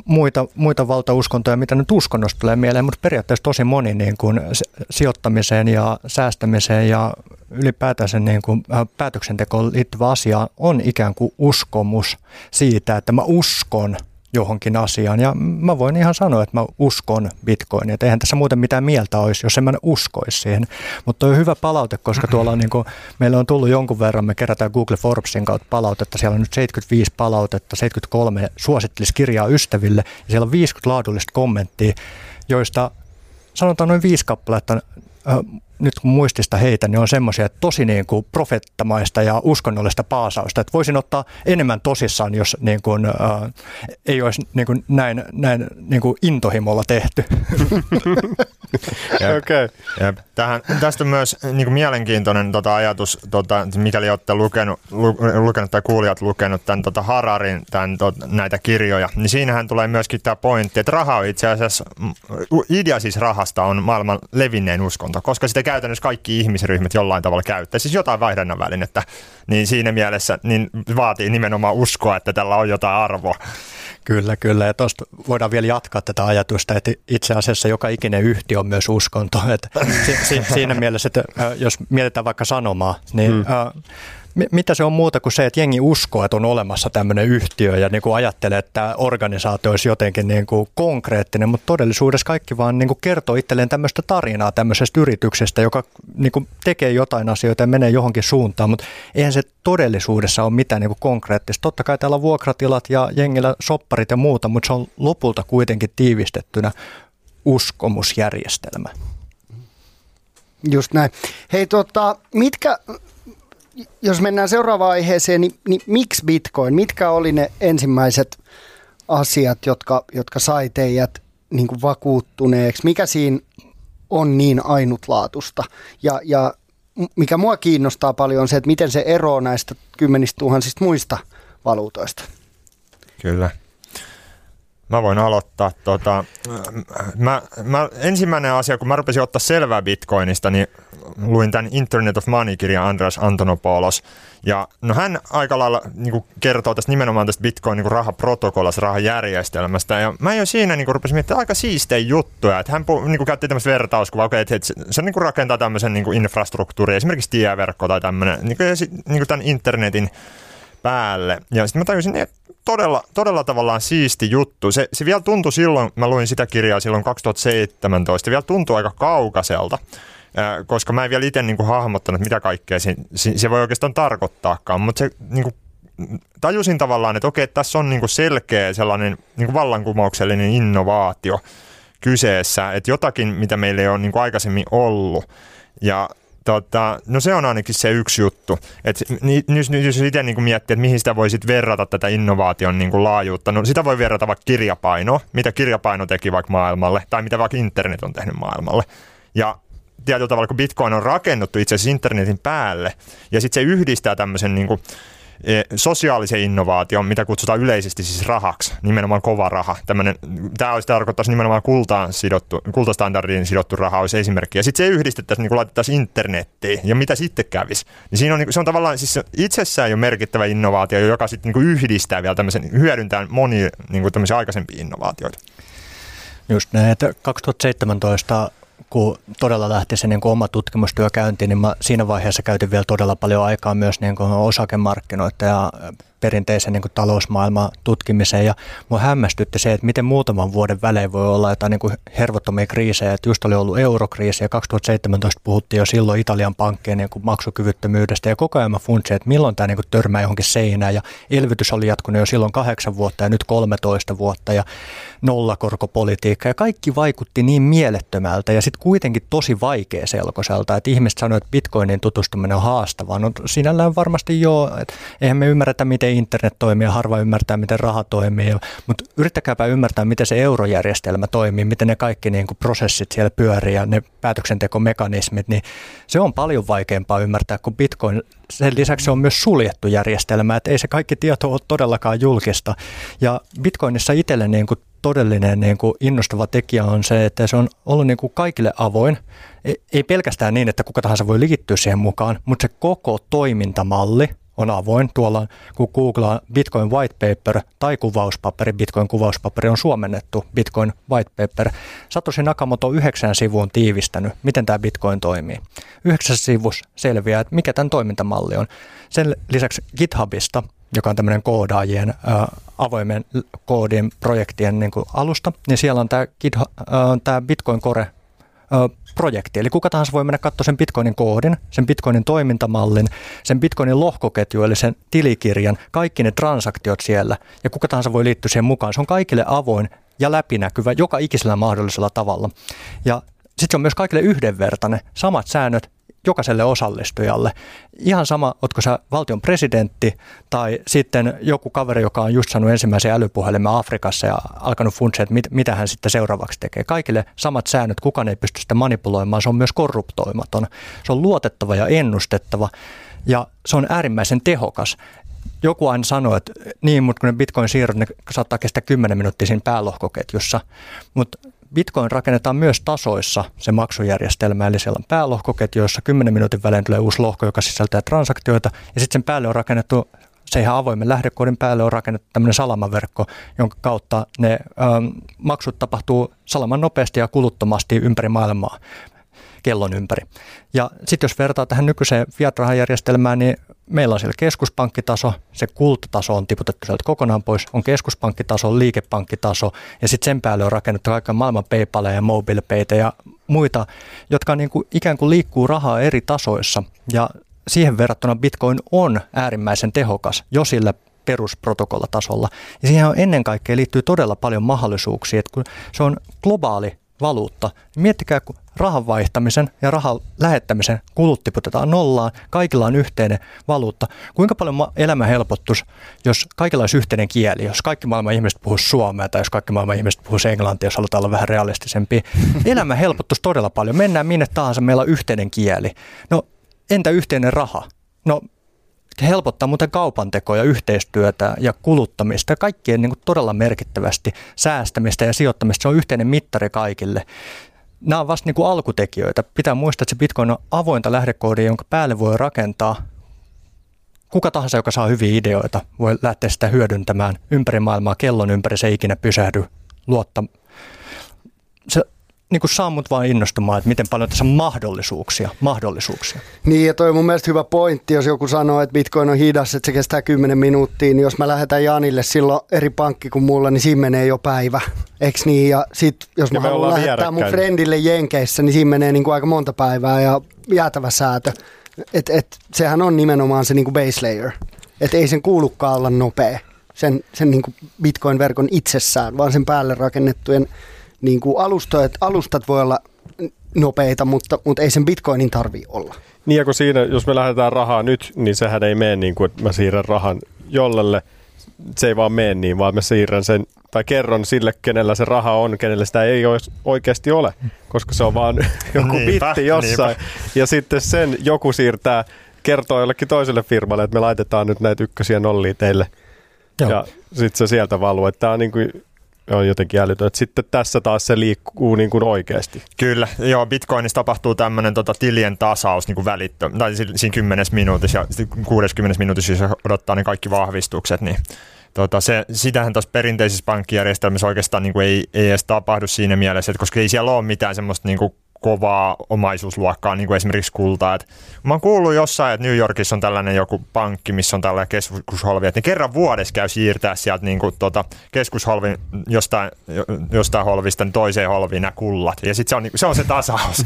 muita, muita valtauskontoja, mitä nyt uskonnosta tulee mieleen, mutta periaatteessa tosi moni niin kuin sijoittamiseen ja säästämiseen ja ylipäätänsä niin kuin päätöksentekoon liittyvä asia on ikään kuin uskomus siitä, että mä uskon – johonkin asiaan. Ja mä voin ihan sanoa, että mä uskon bitcoinia. Että eihän tässä muuten mitään mieltä olisi, jos en mä uskoisi siihen. Mutta on hyvä palaute, koska tuolla on niin kuin, meillä on tullut jonkun verran, me kerätään Google Forbesin kautta palautetta. Siellä on nyt 75 palautetta, 73 suosittelisi kirjaa ystäville ja siellä on 50 laadullista kommenttia, joista sanotaan noin viisi kappaletta nyt kun muistista heitä, niin on semmoisia tosi niin kuin profettamaista ja uskonnollista paasausta. Että voisin ottaa enemmän tosissaan, jos niin kuin, äh, ei olisi niin kuin näin, näin niin kuin intohimolla tehty. <laughs> okay. Tähän, tästä on myös niin kuin mielenkiintoinen tota, ajatus, tota, mikäli olette lukenut, lu, lukenut tai kuulijat lukenut tämän tota, Hararin tämän, tot, näitä kirjoja, niin siinähän tulee myöskin tämä pointti, että raha on itse asiassa, idea siis rahasta on maailman levinnein uskonto, koska sitä käytännössä kaikki ihmisryhmät jollain tavalla käyttää, siis jotain vaihdannan välinettä, niin siinä mielessä niin vaatii nimenomaan uskoa, että tällä on jotain arvoa. Kyllä, kyllä. Ja tuosta voidaan vielä jatkaa tätä ajatusta, että itse asiassa joka ikinen yhtiö on myös uskonto. Että si, si, siinä mielessä, että jos mietitään vaikka sanomaa, niin hmm mitä se on muuta kuin se, että jengi uskoo, että on olemassa tämmöinen yhtiö ja niin kuin ajattelee, että tämä organisaatio olisi jotenkin niin kuin konkreettinen, mutta todellisuudessa kaikki vaan niin kuin kertoo itselleen tämmöistä tarinaa tämmöisestä yrityksestä, joka niin kuin tekee jotain asioita ja menee johonkin suuntaan, mutta eihän se todellisuudessa ole mitään niin kuin konkreettista. Totta kai täällä on vuokratilat ja jengillä sopparit ja muuta, mutta se on lopulta kuitenkin tiivistettynä uskomusjärjestelmä. Just näin. Hei, tota, mitkä, jos mennään seuraavaan aiheeseen, niin, niin miksi Bitcoin? Mitkä oli ne ensimmäiset asiat, jotka, jotka sai teidät niin kuin vakuuttuneeksi? Mikä siinä on niin ainutlaatusta? Ja, ja mikä mua kiinnostaa paljon on se, että miten se eroaa näistä kymmenistä tuhansista muista valuutoista. Kyllä. Mä voin aloittaa. Tota, mä, mä, ensimmäinen asia, kun mä rupesin ottaa selvää Bitcoinista, niin luin tämän Internet of Money-kirjan Andras Antonopoulos. Ja no hän aika lailla niin kertoo tästä nimenomaan tästä Bitcoin niin rahaprotokollasta, rahajärjestelmästä. Ja mä jo siinä niin rupesin miettimään aika siistejä juttuja. Että hän niin käytti tämmöistä vertauskuvaa, okay, että se, se niin rakentaa tämmöisen niin infrastruktuurin, esimerkiksi tieverkko tai tämmöinen, niin kuin, niin tämän internetin päälle. Ja sitten mä tajusin, että todella, todella tavallaan siisti juttu. Se, se vielä tuntui silloin, mä luin sitä kirjaa silloin 2017, se vielä tuntui aika kaukaiselta, koska mä en vielä itse niin hahmottanut, mitä kaikkea se, se voi oikeastaan tarkoittaakaan, mutta se niin kuin, tajusin tavallaan, että okei, tässä on niin kuin selkeä sellainen niin kuin vallankumouksellinen innovaatio kyseessä, että jotakin, mitä meillä ei ole niin kuin aikaisemmin ollut. Ja Tota, no se on ainakin se yksi juttu. Et, niin, jos, jos itse niin miettii, että mihin sitä voi sit verrata tätä innovaation niin kuin laajuutta, no sitä voi verrata vaikka kirjapainoa, mitä kirjapaino teki vaikka maailmalle, tai mitä vaikka internet on tehnyt maailmalle. Ja tietyllä tavalla, kun Bitcoin on rakennettu itse asiassa internetin päälle, ja sitten se yhdistää tämmöisen niin kuin, sosiaalisen innovaation, mitä kutsutaan yleisesti siis rahaksi, nimenomaan kova raha. Tämmönen, tämä olisi tarkoittaisi nimenomaan kultaan sidottu, kultastandardiin sidottu raha olisi esimerkki. Ja sitten se yhdistettäisiin, niin kuin laitettaisiin internettiin. Ja mitä sitten kävisi? Niin siinä on, niin se on tavallaan siis itsessään jo merkittävä innovaatio, joka sitten niin yhdistää vielä tämmöisen, hyödyntää monia niin kuin aikaisempia innovaatioita. Just näin, että 2017 kun todella lähti se niin kuin oma tutkimustyö käyntiin, niin mä siinä vaiheessa käytin vielä todella paljon aikaa myös niin kuin osakemarkkinoita ja perinteisen niin kuin talousmaailman tutkimiseen. Ja mua hämmästytti se, että miten muutaman vuoden välein voi olla jotain niin kuin hervottomia kriisejä, että just oli ollut eurokriisi ja 2017 puhuttiin jo silloin Italian pankkien niin kuin maksukyvyttömyydestä. Ja koko ajan mä funtsin, että milloin tämä niin kuin törmää johonkin seinään. Ja elvytys oli jatkunut jo silloin kahdeksan vuotta ja nyt 13 vuotta. Ja nollakorkopolitiikka. Ja kaikki vaikutti niin mielettömältä ja sitten kuitenkin tosi vaikea selkoselta, että ihmiset sanoivat, että bitcoinin tutustuminen on haastavaa. No sinällään varmasti joo, että eihän me ymmärretä, miten miten internet toimii ja harva ymmärtää, miten raha toimii. Mutta yrittäkääpä ymmärtää, miten se eurojärjestelmä toimii, miten ne kaikki niin kuin prosessit siellä pyörii ja ne päätöksentekomekanismit, niin se on paljon vaikeampaa ymmärtää kuin Bitcoin. Sen lisäksi se on myös suljettu järjestelmä, että ei se kaikki tieto ole todellakaan julkista. Ja Bitcoinissa itselle niin kuin todellinen niin kuin innostava tekijä on se, että se on ollut niin kuin kaikille avoin. Ei pelkästään niin, että kuka tahansa voi liittyä siihen mukaan, mutta se koko toimintamalli on avoin. Tuolla kun googlaa Bitcoin white paper tai kuvauspaperi, Bitcoin kuvauspaperi on suomennettu Bitcoin white paper. Satoshi Nakamoto on yhdeksän sivuun tiivistänyt, miten tämä Bitcoin toimii. Yhdeksäs sivus selviää, että mikä tämän toimintamalli on. Sen lisäksi GitHubista joka on tämmöinen koodaajien ä, avoimen koodin projektien niin kuin alusta, niin siellä on tämä, GitHub, ä, tämä Bitcoin Core projekti. Eli kuka tahansa voi mennä katsoa sen Bitcoinin koodin, sen Bitcoinin toimintamallin, sen Bitcoinin lohkoketju, eli sen tilikirjan, kaikki ne transaktiot siellä, ja kuka tahansa voi liittyä siihen mukaan. Se on kaikille avoin ja läpinäkyvä joka ikisellä mahdollisella tavalla. Ja sitten se on myös kaikille yhdenvertainen, samat säännöt jokaiselle osallistujalle. Ihan sama, otko sä valtion presidentti tai sitten joku kaveri, joka on just saanut ensimmäisen älypuhelimen Afrikassa ja alkanut funtsia, että mit, mitä hän sitten seuraavaksi tekee. Kaikille samat säännöt, kukaan ei pysty sitä manipuloimaan, se on myös korruptoimaton. Se on luotettava ja ennustettava ja se on äärimmäisen tehokas joku aina sanoo, että niin, mutta kun ne bitcoin-siirrot, ne saattaa kestää 10 minuuttia siinä päälohkoketjussa, mutta Bitcoin rakennetaan myös tasoissa se maksujärjestelmä, eli siellä on päälohkoketju, jossa 10 minuutin välein tulee uusi lohko, joka sisältää transaktioita, ja sitten sen päälle on rakennettu se ihan avoimen lähdekoodin päälle on rakennettu tämmöinen salamaverkko, jonka kautta ne ähm, maksut tapahtuu salaman nopeasti ja kuluttomasti ympäri maailmaa kellon ympäri. Ja sitten jos vertaa tähän nykyiseen fiat-rahajärjestelmään, niin meillä on siellä keskuspankkitaso, se kultataso on tiputettu sieltä kokonaan pois, on keskuspankkitaso, liikepankkitaso ja sitten sen päälle on rakennettu kaiken maailman PayPaleja ja MobilePaytä ja muita, jotka niin kuin ikään kuin liikkuu rahaa eri tasoissa ja siihen verrattuna Bitcoin on äärimmäisen tehokas jo sillä perusprotokollatasolla. Ja siihen on ennen kaikkea liittyy todella paljon mahdollisuuksia, että kun se on globaali valuutta. Miettikää, kun rahan vaihtamisen ja rahan lähettämisen kulut tiputetaan nollaan, kaikilla on yhteinen valuutta. Kuinka paljon elämä helpottus, jos kaikilla olisi yhteinen kieli, jos kaikki maailman ihmiset puhuisi suomea tai jos kaikki maailman ihmiset puhuisi englantia, jos halutaan olla vähän realistisempi. <laughs> Elämä helpottuisi todella paljon. Mennään minne tahansa, meillä on yhteinen kieli. No entä yhteinen raha? No helpottaa muuten kaupantekoja, yhteistyötä ja kuluttamista kaikkien niin kuin todella merkittävästi säästämistä ja sijoittamista. Se on yhteinen mittari kaikille. Nämä on vasta niin kuin alkutekijöitä. Pitää muistaa, että se Bitcoin on avointa lähdekoodia, jonka päälle voi rakentaa kuka tahansa, joka saa hyviä ideoita, voi lähteä sitä hyödyntämään ympäri maailmaa, kellon ympäri se ei ikinä pysähdy luotta. Se niin kuin saa mut vaan innostumaan, että miten paljon tässä on mahdollisuuksia. mahdollisuuksia. Niin ja toi on mun mielestä hyvä pointti, jos joku sanoo, että Bitcoin on hidas, että se kestää 10 minuuttia, niin jos mä lähetän Janille silloin eri pankki kuin mulla, niin siinä menee jo päivä. Eks niin? Ja sit jos ja mä haluan lähettää mun friendille Jenkeissä, niin siinä menee niin kuin aika monta päivää ja jäätävä säätö. Et, et, sehän on nimenomaan se niin kuin base layer. Että ei sen kuulukaan olla nopea, sen, sen niin kuin Bitcoin-verkon itsessään, vaan sen päälle rakennettujen niin kuin alustat, alustat voi olla nopeita, mutta, mutta ei sen bitcoinin tarvi olla. Niin ja kun siinä, jos me lähdetään rahaa nyt, niin sehän ei mene niin kuin, että mä siirrän rahan jollelle. Se ei vaan mene niin, vaan mä siirrän sen tai kerron sille, kenellä se raha on, kenellä sitä ei oikeasti ole, koska se on vaan <laughs> joku niinpä, bitti jossain. Niinpä. Ja sitten sen joku siirtää, kertoo jollekin toiselle firmalle, että me laitetaan nyt näitä ykkösiä nollia teille. Joo. Ja sitten se sieltä valuu. Tämä on niin kuin on jotenkin älytön. Sitten tässä taas se liikkuu niin kuin oikeasti. Kyllä, joo, Bitcoinissa tapahtuu tämmöinen tota, tilien tasaus niin kuin välittö, tai siinä 10 minuutissa ja 60 minuutissa, jos odottaa ne kaikki vahvistukset, niin tota, se, sitähän tuossa perinteisessä pankkijärjestelmässä oikeastaan niin kuin ei, ei edes tapahdu siinä mielessä, että koska ei siellä ole mitään semmoista niin kuin kovaa omaisuusluokkaa, niin kuin esimerkiksi kultaa. Et mä oon kuullut jossain, että New Yorkissa on tällainen joku pankki, missä on tällainen keskusholvi, että ne kerran vuodessa käy siirtää sieltä niin kuin, tuota, keskusholvin jostain, jostain holvista toiseen holviin nämä kullat. Ja sitten se on, se on se tasaus.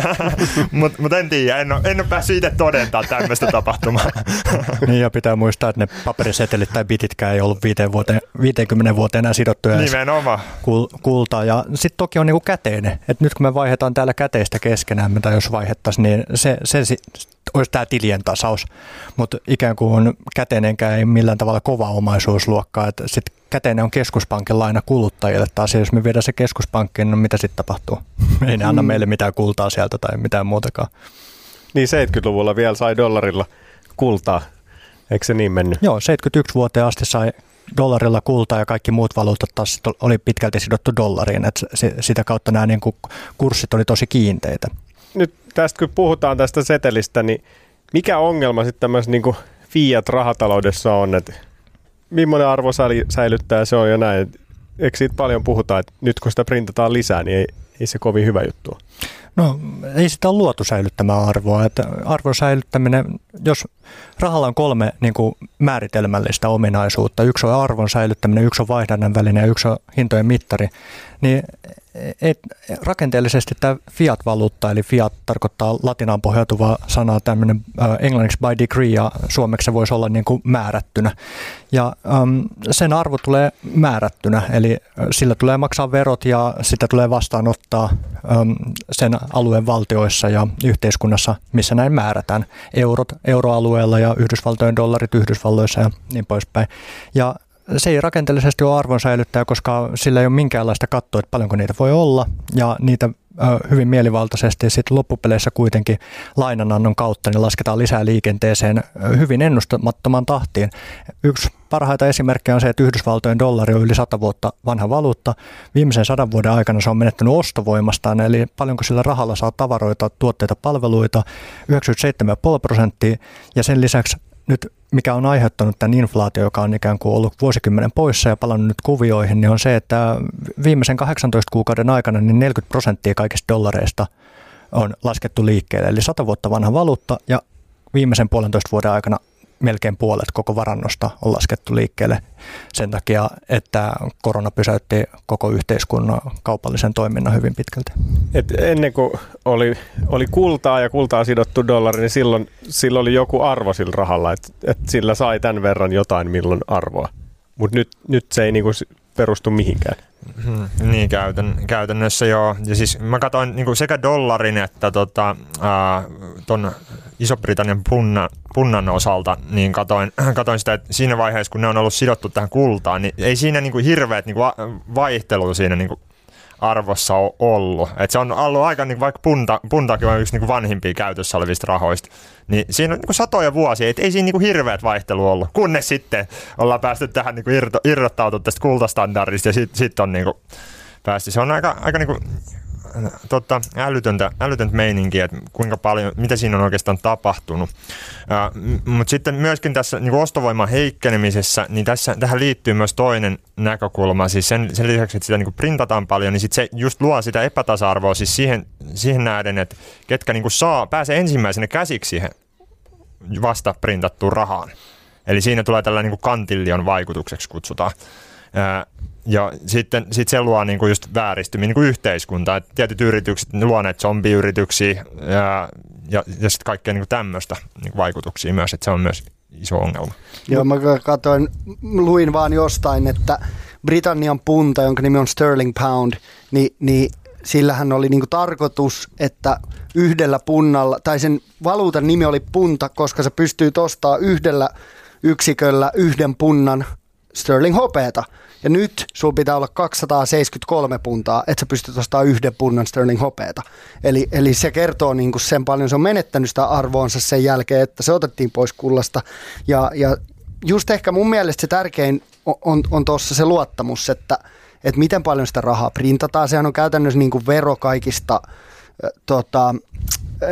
<laughs> Mutta mut en tiedä, en ole, en ole päässyt itse todentamaan tämmöistä tapahtumaa. <laughs> niin ja pitää muistaa, että ne paperisetelit tai bititkään ei ollut vuoteen, 50 vuoteen enää sidottuja Nimenomaan. Kul, kultaa. Ja sitten toki on niinku käteinen. että nyt kun me vaihdetaan täällä käteistä keskenään, tai jos vaihettaisiin, niin se, se olisi tämä tilien tasaus, mutta ikään kuin käteinenkään ei millään tavalla kova omaisuusluokkaa, että sitten käteinen on keskuspankin laina kuluttajille taas, jos me viedään se keskuspankkiin, no mitä sitten tapahtuu? <laughs> Ei ne anna mm. meille mitään kultaa sieltä tai mitään muutakaan. Niin 70-luvulla vielä sai dollarilla kultaa, eikö se niin mennyt? Joo, 71 vuoteen asti sai dollarilla kultaa ja kaikki muut valuutat taas oli pitkälti sidottu dollariin, että sitä kautta nämä niin kuin kurssit oli tosi kiinteitä. Nyt tästä kun puhutaan tästä setelistä, niin mikä ongelma sitten tämmöisessä niin fiat-rahataloudessa on, että millainen arvo säilyttää se on ja näin. Eikö siitä paljon puhuta, että nyt kun sitä printataan lisää, niin ei, ei se kovin hyvä juttu? No ei sitä ole luotu säilyttämään arvoa. Että arvon säilyttäminen, jos rahalla on kolme niin kuin määritelmällistä ominaisuutta, yksi on arvon säilyttäminen, yksi on vaihdannan väline ja yksi on hintojen mittari, niin et, rakenteellisesti tämä fiat-valuutta, eli fiat tarkoittaa latinaan pohjautuvaa sanaa tämmöinen äh, englanniksi by degree ja suomeksi se voisi olla niin kuin määrättynä. Ja ähm, sen arvo tulee määrättynä, eli sillä tulee maksaa verot ja sitä tulee vastaanottaa ähm, sen alueen valtioissa ja yhteiskunnassa, missä näin määrätään. Eurot euroalueella ja Yhdysvaltojen dollarit Yhdysvalloissa ja niin poispäin. Ja se ei rakenteellisesti ole arvon säilyttäjä, koska sillä ei ole minkäänlaista kattoa, että paljonko niitä voi olla, ja niitä hyvin mielivaltaisesti sitten loppupeleissä kuitenkin lainanannon kautta niin lasketaan lisää liikenteeseen hyvin ennustamattoman tahtiin. Yksi parhaita esimerkkejä on se, että Yhdysvaltojen dollari on yli 100 vuotta vanha valuutta. Viimeisen sadan vuoden aikana se on menettänyt ostovoimastaan, eli paljonko sillä rahalla saa tavaroita, tuotteita, palveluita, 97,5 prosenttia, ja sen lisäksi nyt mikä on aiheuttanut tämän inflaatio, joka on ikään kuin ollut vuosikymmenen poissa ja palannut nyt kuvioihin, niin on se, että viimeisen 18 kuukauden aikana niin 40 prosenttia kaikista dollareista on laskettu liikkeelle. Eli 100 vuotta vanha valuutta ja viimeisen puolentoista vuoden aikana melkein puolet koko varannosta on laskettu liikkeelle sen takia, että korona pysäytti koko yhteiskunnan kaupallisen toiminnan hyvin pitkälti. Et ennen kuin oli, oli kultaa ja kultaa sidottu dollari, niin silloin, silloin oli joku arvo sillä rahalla, että et sillä sai tämän verran jotain milloin arvoa. Mutta nyt, nyt se ei niinku perustu mihinkään. Hmm, niin, käytän, käytännössä joo. Ja siis mä katsoin niin sekä dollarin että tota, ää, ton Iso-Britannian punna, punnan osalta, niin katoin, <clears throat> katoin sitä, että siinä vaiheessa, kun ne on ollut sidottu tähän kultaan, niin ei siinä niin kuin hirveät niin kuin vaihtelu siinä niin kuin arvossa ole ollut. Et se on ollut aika, niin vaikka punta, puntakin on yksi niin vanhimpia käytössä olevista rahoista, niin siinä on niin satoja vuosia, että ei siinä niin hirveät vaihtelu ollut, kunnes sitten ollaan päästy tähän niin irro, irrottautua tästä kultastandardista ja sitten sit on niin kuin päästy. Se on aika, aika niin kuin tota, älytöntä, älytöntä meininkiä, että kuinka paljon, mitä siinä on oikeastaan tapahtunut. Mutta sitten myöskin tässä niin ostovoiman heikkenemisessä, niin tässä, tähän liittyy myös toinen näkökulma. Siis sen, sen lisäksi, että sitä niin printataan paljon, niin sit se just luo sitä epätasa-arvoa siis siihen, siihen nähden, että ketkä niin saa, pääsee ensimmäisenä käsiksi siihen vasta printattuun rahaan. Eli siinä tulee tällainen niin kantillion vaikutukseksi kutsutaan. Ja sitten sit se luo niinku just vääristymiä niinku yhteiskuntaa. Et tietyt yritykset luo näitä zombiyrityksiä ja, ja, ja sitten kaikkea niinku tämmöistä niinku vaikutuksia myös, että se on myös iso ongelma. Joo, mä katsoin, luin vaan jostain, että Britannian punta, jonka nimi on Sterling Pound, niin, niin sillähän oli niinku tarkoitus, että yhdellä punnalla, tai sen valuutan nimi oli punta, koska se pystyy ostamaan yhdellä yksiköllä yhden punnan sterling hopeeta. Ja nyt sulla pitää olla 273 puntaa, että sä pystyt ostamaan yhden punnan sterling hopeeta. Eli, eli se kertoo niin kuin sen paljon, se on menettänyt sitä arvoonsa sen jälkeen, että se otettiin pois kullasta. Ja, ja just ehkä mun mielestä se tärkein on, on, on tuossa se luottamus, että, että miten paljon sitä rahaa printataan. Sehän on käytännössä niin kuin vero kaikista tota,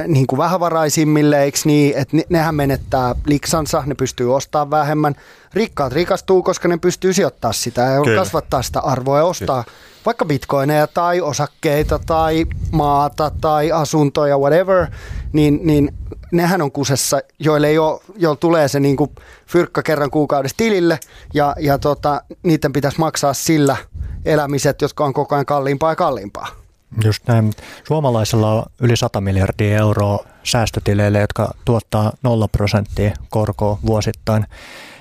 niin kuin vähävaraisimmille, eikö niin, että nehän menettää liksansa, ne pystyy ostamaan vähemmän. Rikkaat rikastuu, koska ne pystyy sijoittamaan sitä ja Kyllä. kasvattaa sitä arvoa ja ostaa Kyllä. vaikka bitcoineja tai osakkeita tai maata tai asuntoja, whatever, niin, niin nehän on kusessa, joille ei ole, tulee se niin kuin fyrkka kerran kuukaudessa tilille ja, ja tota, niiden pitäisi maksaa sillä elämiset, jotka on koko ajan kalliimpaa ja kalliimpaa. Just näin. Suomalaisilla on yli 100 miljardia euroa säästötileille, jotka tuottaa 0 prosenttia korkoa vuosittain.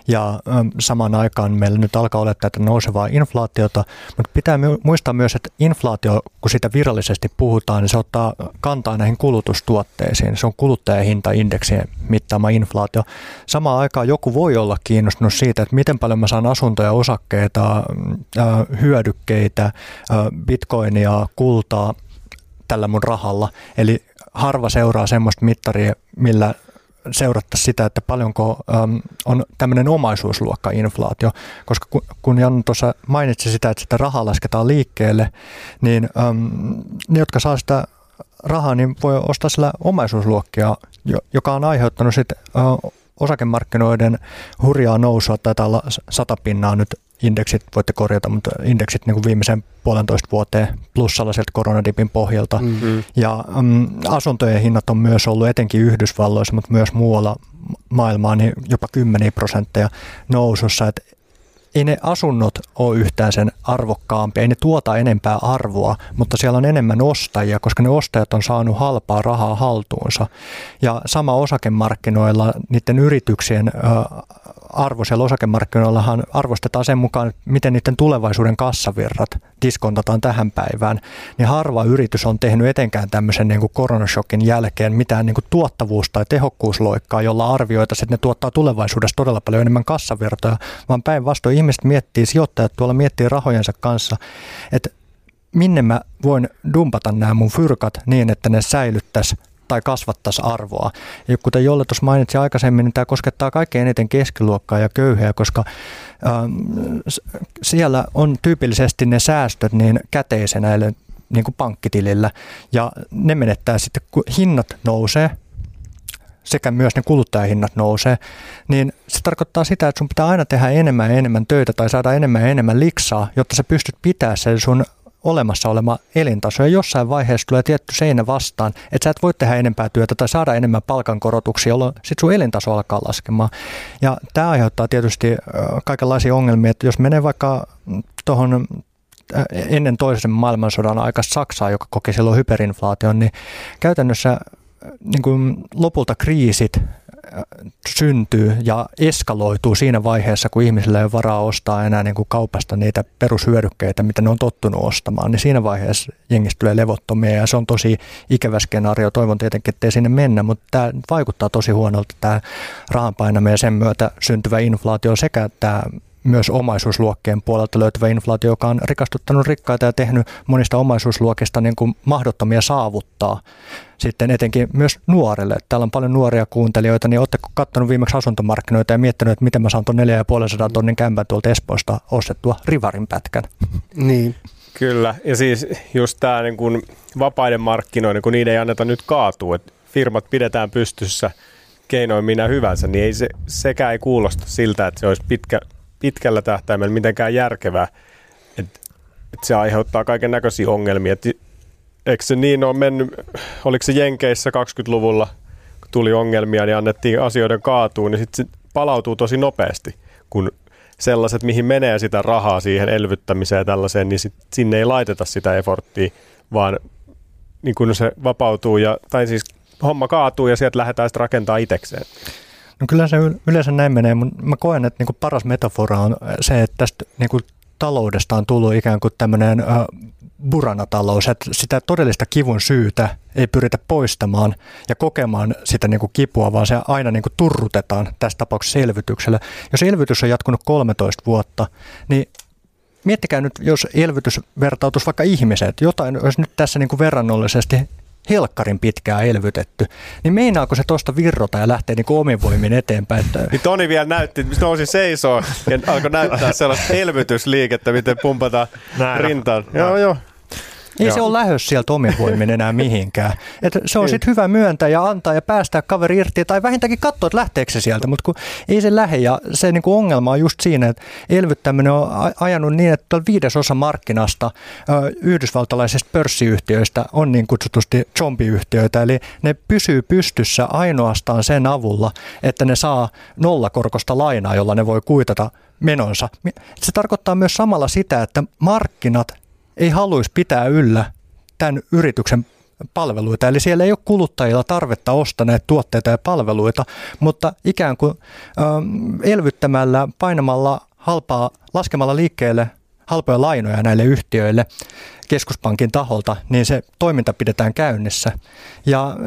Ja samaan aikaan meillä nyt alkaa olla tätä nousevaa inflaatiota, mutta pitää muistaa myös, että inflaatio, kun sitä virallisesti puhutaan, niin se ottaa kantaa näihin kulutustuotteisiin. Se on kuluttajahintaindeksien mittaama inflaatio. Samaan aikaan joku voi olla kiinnostunut siitä, että miten paljon mä saan asuntoja, osakkeita, hyödykkeitä, bitcoinia, kultaa tällä mun rahalla. Eli harva seuraa semmoista mittaria, millä seurattaisiin sitä, että paljonko äm, on tämmöinen omaisuusluokka-inflaatio, koska kun, kun Jan tuossa mainitsi sitä, että sitä rahaa lasketaan liikkeelle, niin äm, ne, jotka saa sitä rahaa, niin voi ostaa sillä omaisuusluokkia, joka on aiheuttanut sitten osakemarkkinoiden hurjaa nousua, taitaa olla sata pinnaa nyt indeksit, voitte korjata, mutta indeksit niin kuin viimeisen puolentoista vuoteen plussalla sieltä koronadipin pohjalta. Mm-hmm. Ja um, asuntojen hinnat on myös ollut etenkin Yhdysvalloissa, mutta myös muualla maailmaa niin jopa kymmeniä prosentteja nousussa. Et ei ne asunnot ole yhtään sen arvokkaampia, ei ne tuota enempää arvoa, mutta siellä on enemmän ostajia, koska ne ostajat on saanut halpaa rahaa haltuunsa. Ja sama osakemarkkinoilla niiden yrityksien arvo siellä osakemarkkinoillahan arvostetaan sen mukaan, miten niiden tulevaisuuden kassavirrat diskontataan tähän päivään, niin harva yritys on tehnyt etenkään tämmöisen niin kuin koronashokin jälkeen mitään niin kuin tuottavuus- tai tehokkuusloikkaa, jolla arvioitaisiin, että ne tuottaa tulevaisuudessa todella paljon enemmän kassavirtoja, vaan päinvastoin ihmiset miettii, sijoittajat tuolla miettii rahojensa kanssa, että minne mä voin dumpata nämä mun fyrkat niin, että ne säilyttäisi tai kasvattaisi arvoa. Ja kuten Jolle tuossa mainitsi aikaisemmin, niin tämä koskettaa kaikkein eniten keskiluokkaa ja köyhiä, koska äh, siellä on tyypillisesti ne säästöt niin käteisenä, eli niin kuin pankkitilillä, ja ne menettää sitten, kun hinnat nousee, sekä myös ne kuluttajahinnat nousee, niin se tarkoittaa sitä, että sun pitää aina tehdä enemmän ja enemmän töitä tai saada enemmän ja enemmän liksaa, jotta sä pystyt pitämään sen sun olemassa oleva elintaso ja jossain vaiheessa tulee tietty seinä vastaan, että sä et voi tehdä enempää työtä tai saada enemmän palkankorotuksia, jolloin sit sun elintaso alkaa laskemaan. Ja tämä aiheuttaa tietysti kaikenlaisia ongelmia, että jos menee vaikka tuohon ennen toisen maailmansodan aika Saksaa, joka koki silloin hyperinflaation, niin käytännössä niin kuin lopulta kriisit syntyy ja eskaloituu siinä vaiheessa, kun ihmisillä ei ole varaa ostaa enää niin kuin kaupasta niitä perushyödykkeitä, mitä ne on tottunut ostamaan, niin siinä vaiheessa jengistä tulee levottomia ja se on tosi ikävä skenaario. Toivon tietenkin, että ei sinne mennä, mutta tämä vaikuttaa tosi huonolta tämä rahan painaminen ja sen myötä syntyvä inflaatio sekä tämä myös omaisuusluokkien puolelta löytyvä inflaatio, joka on rikastuttanut rikkaita ja tehnyt monista omaisuusluokista niin kuin mahdottomia saavuttaa sitten etenkin myös nuorille. Täällä on paljon nuoria kuuntelijoita, niin oletteko katsonut viimeksi asuntomarkkinoita ja miettinyt, että miten mä saan tuon 4,5 tonnin kämpän tuolta Espoosta ostettua rivarin pätkän? Niin. Kyllä, ja siis just tämä niin kun vapaiden markkinoiden, kun niiden ei anneta nyt kaatua, että firmat pidetään pystyssä keinoin minä hyvänsä, niin ei se, sekään ei kuulosta siltä, että se olisi pitkä, pitkällä tähtäimellä mitenkään järkevää, että, että se aiheuttaa kaiken näköisiä ongelmia. Et, eikö se niin ole mennyt, oliko se Jenkeissä 20-luvulla, kun tuli ongelmia, niin annettiin asioiden kaatua, niin sitten se palautuu tosi nopeasti, kun sellaiset, mihin menee sitä rahaa siihen elvyttämiseen ja tällaiseen, niin sit, sinne ei laiteta sitä eforttia, vaan niin kun se vapautuu, ja, tai siis homma kaatuu ja sieltä lähdetään sitten rakentaa itsekseen. No kyllä se yleensä näin menee, mutta mä koen, että niinku paras metafora on se, että tästä niinku taloudesta on tullut ikään kuin tämmöinen äh, buranatalous, että sitä todellista kivun syytä ei pyritä poistamaan ja kokemaan sitä niin kuin kipua, vaan se aina niin kuin turrutetaan tässä tapauksessa elvytyksellä. Jos elvytys on jatkunut 13 vuotta, niin miettikää nyt, jos elvytys vertautuisi vaikka ihmiset, jotain olisi nyt tässä niin kuin verrannollisesti helkkarin pitkään elvytetty, niin meinaako se tuosta virrota ja lähtee niin omin voimin eteenpäin? Että... Niin Toni vielä näytti, että nousi seisoo ja alkoi näyttää sellaista elvytysliikettä, miten pumpataan Näin rintaan. Joo, joo. Ei Joo. se ole lähös sieltä omin voimin enää mihinkään. Et se on sitten hyvä myöntää ja antaa ja päästää kaveri irti tai vähintäänkin katsoa, että lähteekö se sieltä, mutta kun ei se lähde ja se niinku ongelma on just siinä, että elvyttäminen on ajanut niin, että viidesosa markkinasta yhdysvaltalaisista pörssiyhtiöistä on niin kutsutusti zombiyhtiöitä, eli ne pysyy pystyssä ainoastaan sen avulla, että ne saa nollakorkosta lainaa, jolla ne voi kuitata menonsa. Se tarkoittaa myös samalla sitä, että markkinat ei haluaisi pitää yllä tämän yrityksen palveluita. Eli siellä ei ole kuluttajilla tarvetta ostaa näitä tuotteita ja palveluita, mutta ikään kuin elvyttämällä, painamalla halpaa, laskemalla liikkeelle halpoja lainoja näille yhtiöille keskuspankin taholta, niin se toiminta pidetään käynnissä. Ja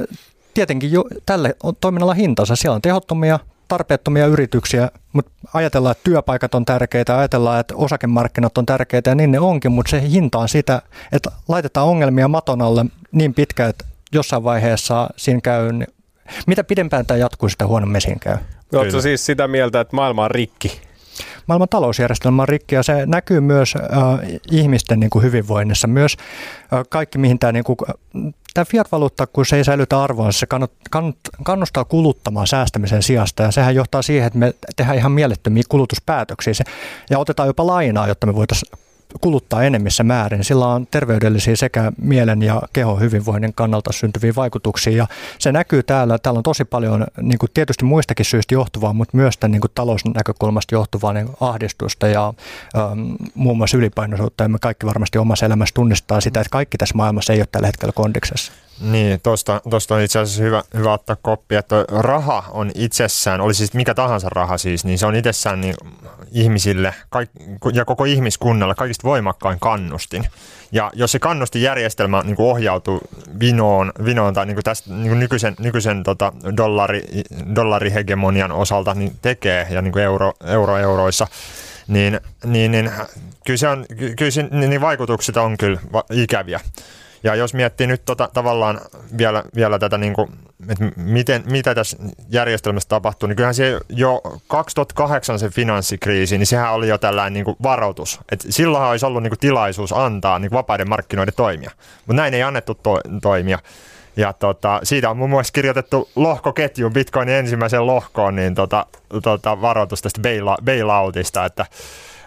tietenkin jo tälle toiminnalla hintansa. Siellä on tehottomia, tarpeettomia yrityksiä, mutta ajatellaan, että työpaikat on tärkeitä, ajatellaan, että osakemarkkinat on tärkeitä ja niin ne onkin, mutta se hinta on sitä, että laitetaan ongelmia maton alle niin pitkään, että jossain vaiheessa siinä käy, mitä pidempään tämä jatkuu, sitä huonommin siinä käy. Oletko siis sitä mieltä, että maailma on rikki? Maailman talousjärjestelmä on rikki ja se näkyy myös äh, ihmisten niin kuin hyvinvoinnissa. Myös äh, kaikki, mihin tämä, niin kuin, tämä fiat-valuutta, kun se ei säilytä arvoa, se kannut, kannut, kannustaa kuluttamaan säästämisen sijasta ja sehän johtaa siihen, että me tehdään ihan mielettömiä kulutuspäätöksiä se, ja otetaan jopa lainaa, jotta me voitaisiin kuluttaa enemmissä määrin. Sillä on terveydellisiä sekä mielen ja kehon hyvinvoinnin kannalta syntyviä vaikutuksia. Ja se näkyy täällä. Täällä on tosi paljon niin kuin tietysti muistakin syistä johtuvaa, mutta myös tämän niin kuin talousnäkökulmasta johtuvaa niin ahdistusta ja ähm, muun muassa ylipainoisuutta. Ja me kaikki varmasti omassa elämässä tunnistaa sitä, että kaikki tässä maailmassa ei ole tällä hetkellä kondiksessa. Niin, tuosta, tuosta on itse asiassa hyvä, hyvä ottaa koppi, että raha on itsessään, oli siis mikä tahansa raha siis, niin se on itsessään niin ihmisille kaik, ja koko ihmiskunnalle kaikista voimakkain kannustin. Ja jos se kannustinjärjestelmä niin kuin ohjautuu vinoon, vinoon tai niin kuin tästä niin kuin nykyisen, nykyisen tota, dollari, dollarihegemonian osalta niin tekee ja niin kuin euro, euro euroissa, niin, niin, niin kyllä, se on, kyllä se, niin vaikutukset on kyllä ikäviä. Ja jos miettii nyt tota, tavallaan vielä, vielä tätä, niin kuin, että miten, mitä tässä järjestelmässä tapahtuu, niin kyllähän se jo 2008 se finanssikriisi, niin sehän oli jo tällainen niin kuin varoitus. Et silloinhan olisi ollut niin kuin tilaisuus antaa niin kuin vapaiden markkinoiden toimia, mutta näin ei annettu to- toimia. Ja tota, siitä on muun muassa kirjoitettu lohkoketjun Bitcoinin ensimmäiseen lohkoon niin tota, tota varoitus tästä bailoutista, että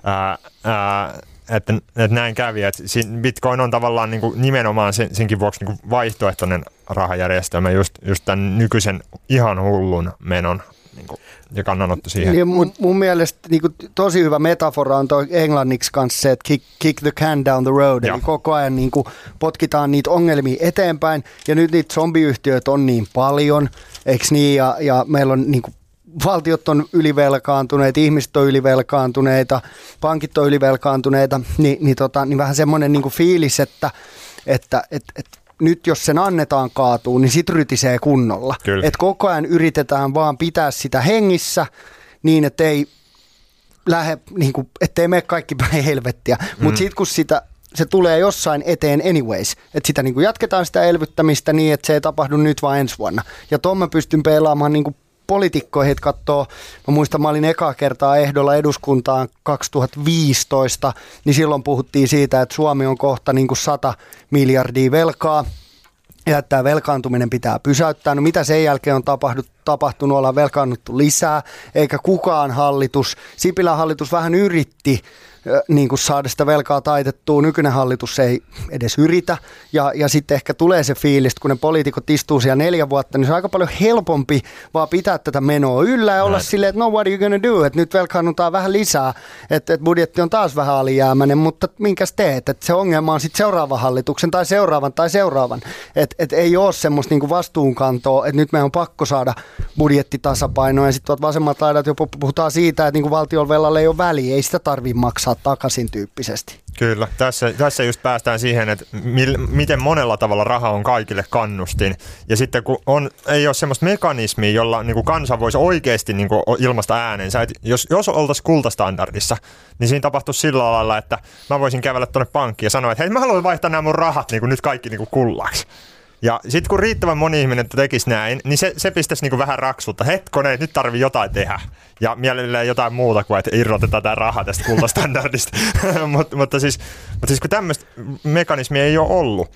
ää, ää, että, että näin kävi. Että Bitcoin on tavallaan niin kuin nimenomaan sen, senkin vuoksi niin kuin vaihtoehtoinen rahajärjestelmä just, just tämän nykyisen ihan hullun menon niin kuin, ja kannanotto siihen. Niin, mun, mun mielestä niin kuin, tosi hyvä metafora on toi englanniksi kanssa se, että kick, kick the can down the road. Ja. Eli koko ajan niin kuin, potkitaan niitä ongelmia eteenpäin. Ja nyt niitä zombiyhtiöitä on niin paljon, eikö niin? Ja, ja meillä on niin kuin, valtiot on ylivelkaantuneet, ihmiset on ylivelkaantuneita, pankit on ylivelkaantuneita, niin, niin, tota, niin vähän semmoinen niin fiilis, että, että et, et, nyt jos sen annetaan kaatuu, niin sit rytisee kunnolla. Et koko ajan yritetään vaan pitää sitä hengissä niin, että ei lähde, niin kuin, ettei mene kaikki <laughs> päin helvettiä. Mm. Mutta sitten kun sitä se tulee jossain eteen anyways. Että sitä niin kuin jatketaan sitä elvyttämistä niin, että se ei tapahdu nyt vaan ensi vuonna. Ja tuon mä pystyn pelaamaan niin kuin poliitikkoihin, katsoo, mä muistan, mä olin ekaa kertaa ehdolla eduskuntaan 2015, niin silloin puhuttiin siitä, että Suomi on kohta niin kuin 100 miljardia velkaa, ja että tämä velkaantuminen pitää pysäyttää. No mitä sen jälkeen on tapahtunut? tapahtunut, ollaan velkaannuttu lisää, eikä kukaan hallitus, Sipilän hallitus vähän yritti niin kuin saada sitä velkaa taitettua. Nykyinen hallitus ei edes yritä. Ja, ja sitten ehkä tulee se fiilis, kun ne poliitikot istuu siellä neljä vuotta, niin se on aika paljon helpompi vaan pitää tätä menoa yllä ja olla silleen, että no what are you gonna do? Että nyt velkaannutaan vähän lisää, että, että budjetti on taas vähän alijäämäinen, mutta minkäs teet? Että se ongelma on sitten seuraavan hallituksen tai seuraavan tai seuraavan. Että et ei ole semmoista niin vastuunkantoa, että nyt meidän on pakko saada budjettitasapainoa ja sitten tuot vasemmat laidat jopa puhutaan siitä, että niin valtion velalle ei ole väliä, ei sitä tarvitse maksaa takaisin tyyppisesti. Kyllä, tässä, tässä just päästään siihen, että mil, miten monella tavalla raha on kaikille kannustin. Ja sitten kun on, ei ole semmoista mekanismia, jolla niin kuin kansa voisi oikeasti niin kuin ilmasta äänensä. Et jos, jos oltaisiin kultastandardissa, niin siinä tapahtuisi sillä lailla, että mä voisin kävellä tuonne pankkiin ja sanoa, että hei mä haluan vaihtaa nämä mun rahat niin kuin nyt kaikki niin kuin kullaksi. Ja sitten kun riittävän moni ihminen tekisi näin, niin se, se pistäisi niinku vähän raksuutta. Hetkonen, nyt tarvii jotain tehdä. Ja mielellään jotain muuta kuin, että irrotetaan tämä raha tästä kultastandardista. <laughs> Mut, mutta, siis, mutta siis kun tämmöistä mekanismia ei ole ollut,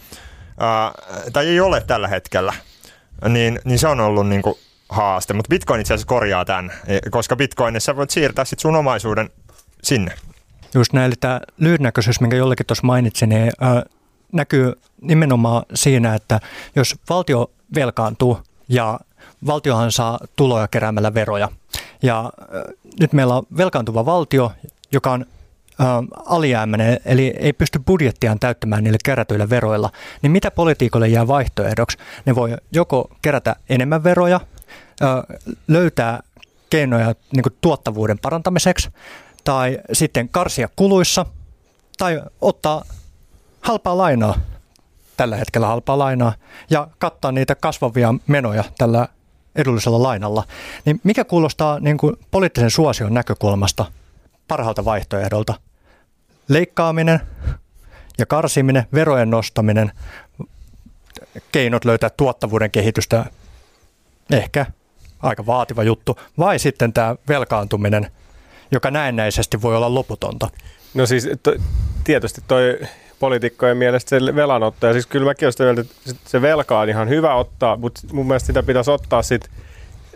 ää, tai ei ole tällä hetkellä, niin, niin se on ollut niinku haaste. Mutta Bitcoin itse asiassa korjaa tämän, e, koska Bitcoinissa voit siirtää sit sun omaisuuden sinne. Just näin, eli tämä lyhytnäköisyys, minkä jollekin tuossa mainitsin, niin näkyy nimenomaan siinä, että jos valtio velkaantuu ja valtiohan saa tuloja keräämällä veroja. Ja nyt meillä on velkaantuva valtio, joka on alijäämäinen, eli ei pysty budjettiaan täyttämään niille kerätyillä veroilla, niin mitä politiikolle jää vaihtoehdoksi? Ne voi joko kerätä enemmän veroja, löytää keinoja niin tuottavuuden parantamiseksi, tai sitten karsia kuluissa, tai ottaa halpaa lainaa, tällä hetkellä halpaa lainaa, ja kattaa niitä kasvavia menoja tällä edullisella lainalla. Niin mikä kuulostaa niin kuin poliittisen suosion näkökulmasta parhaalta vaihtoehdolta? Leikkaaminen ja karsiminen, verojen nostaminen, keinot löytää tuottavuuden kehitystä, ehkä aika vaativa juttu, vai sitten tämä velkaantuminen, joka näennäisesti voi olla loputonta? No siis to, tietysti toi poliitikkojen mielestä se velanotto, ja siis kyllä mäkin olen sitä mieltä, että se velka on ihan hyvä ottaa, mutta mun mielestä sitä pitäisi ottaa sit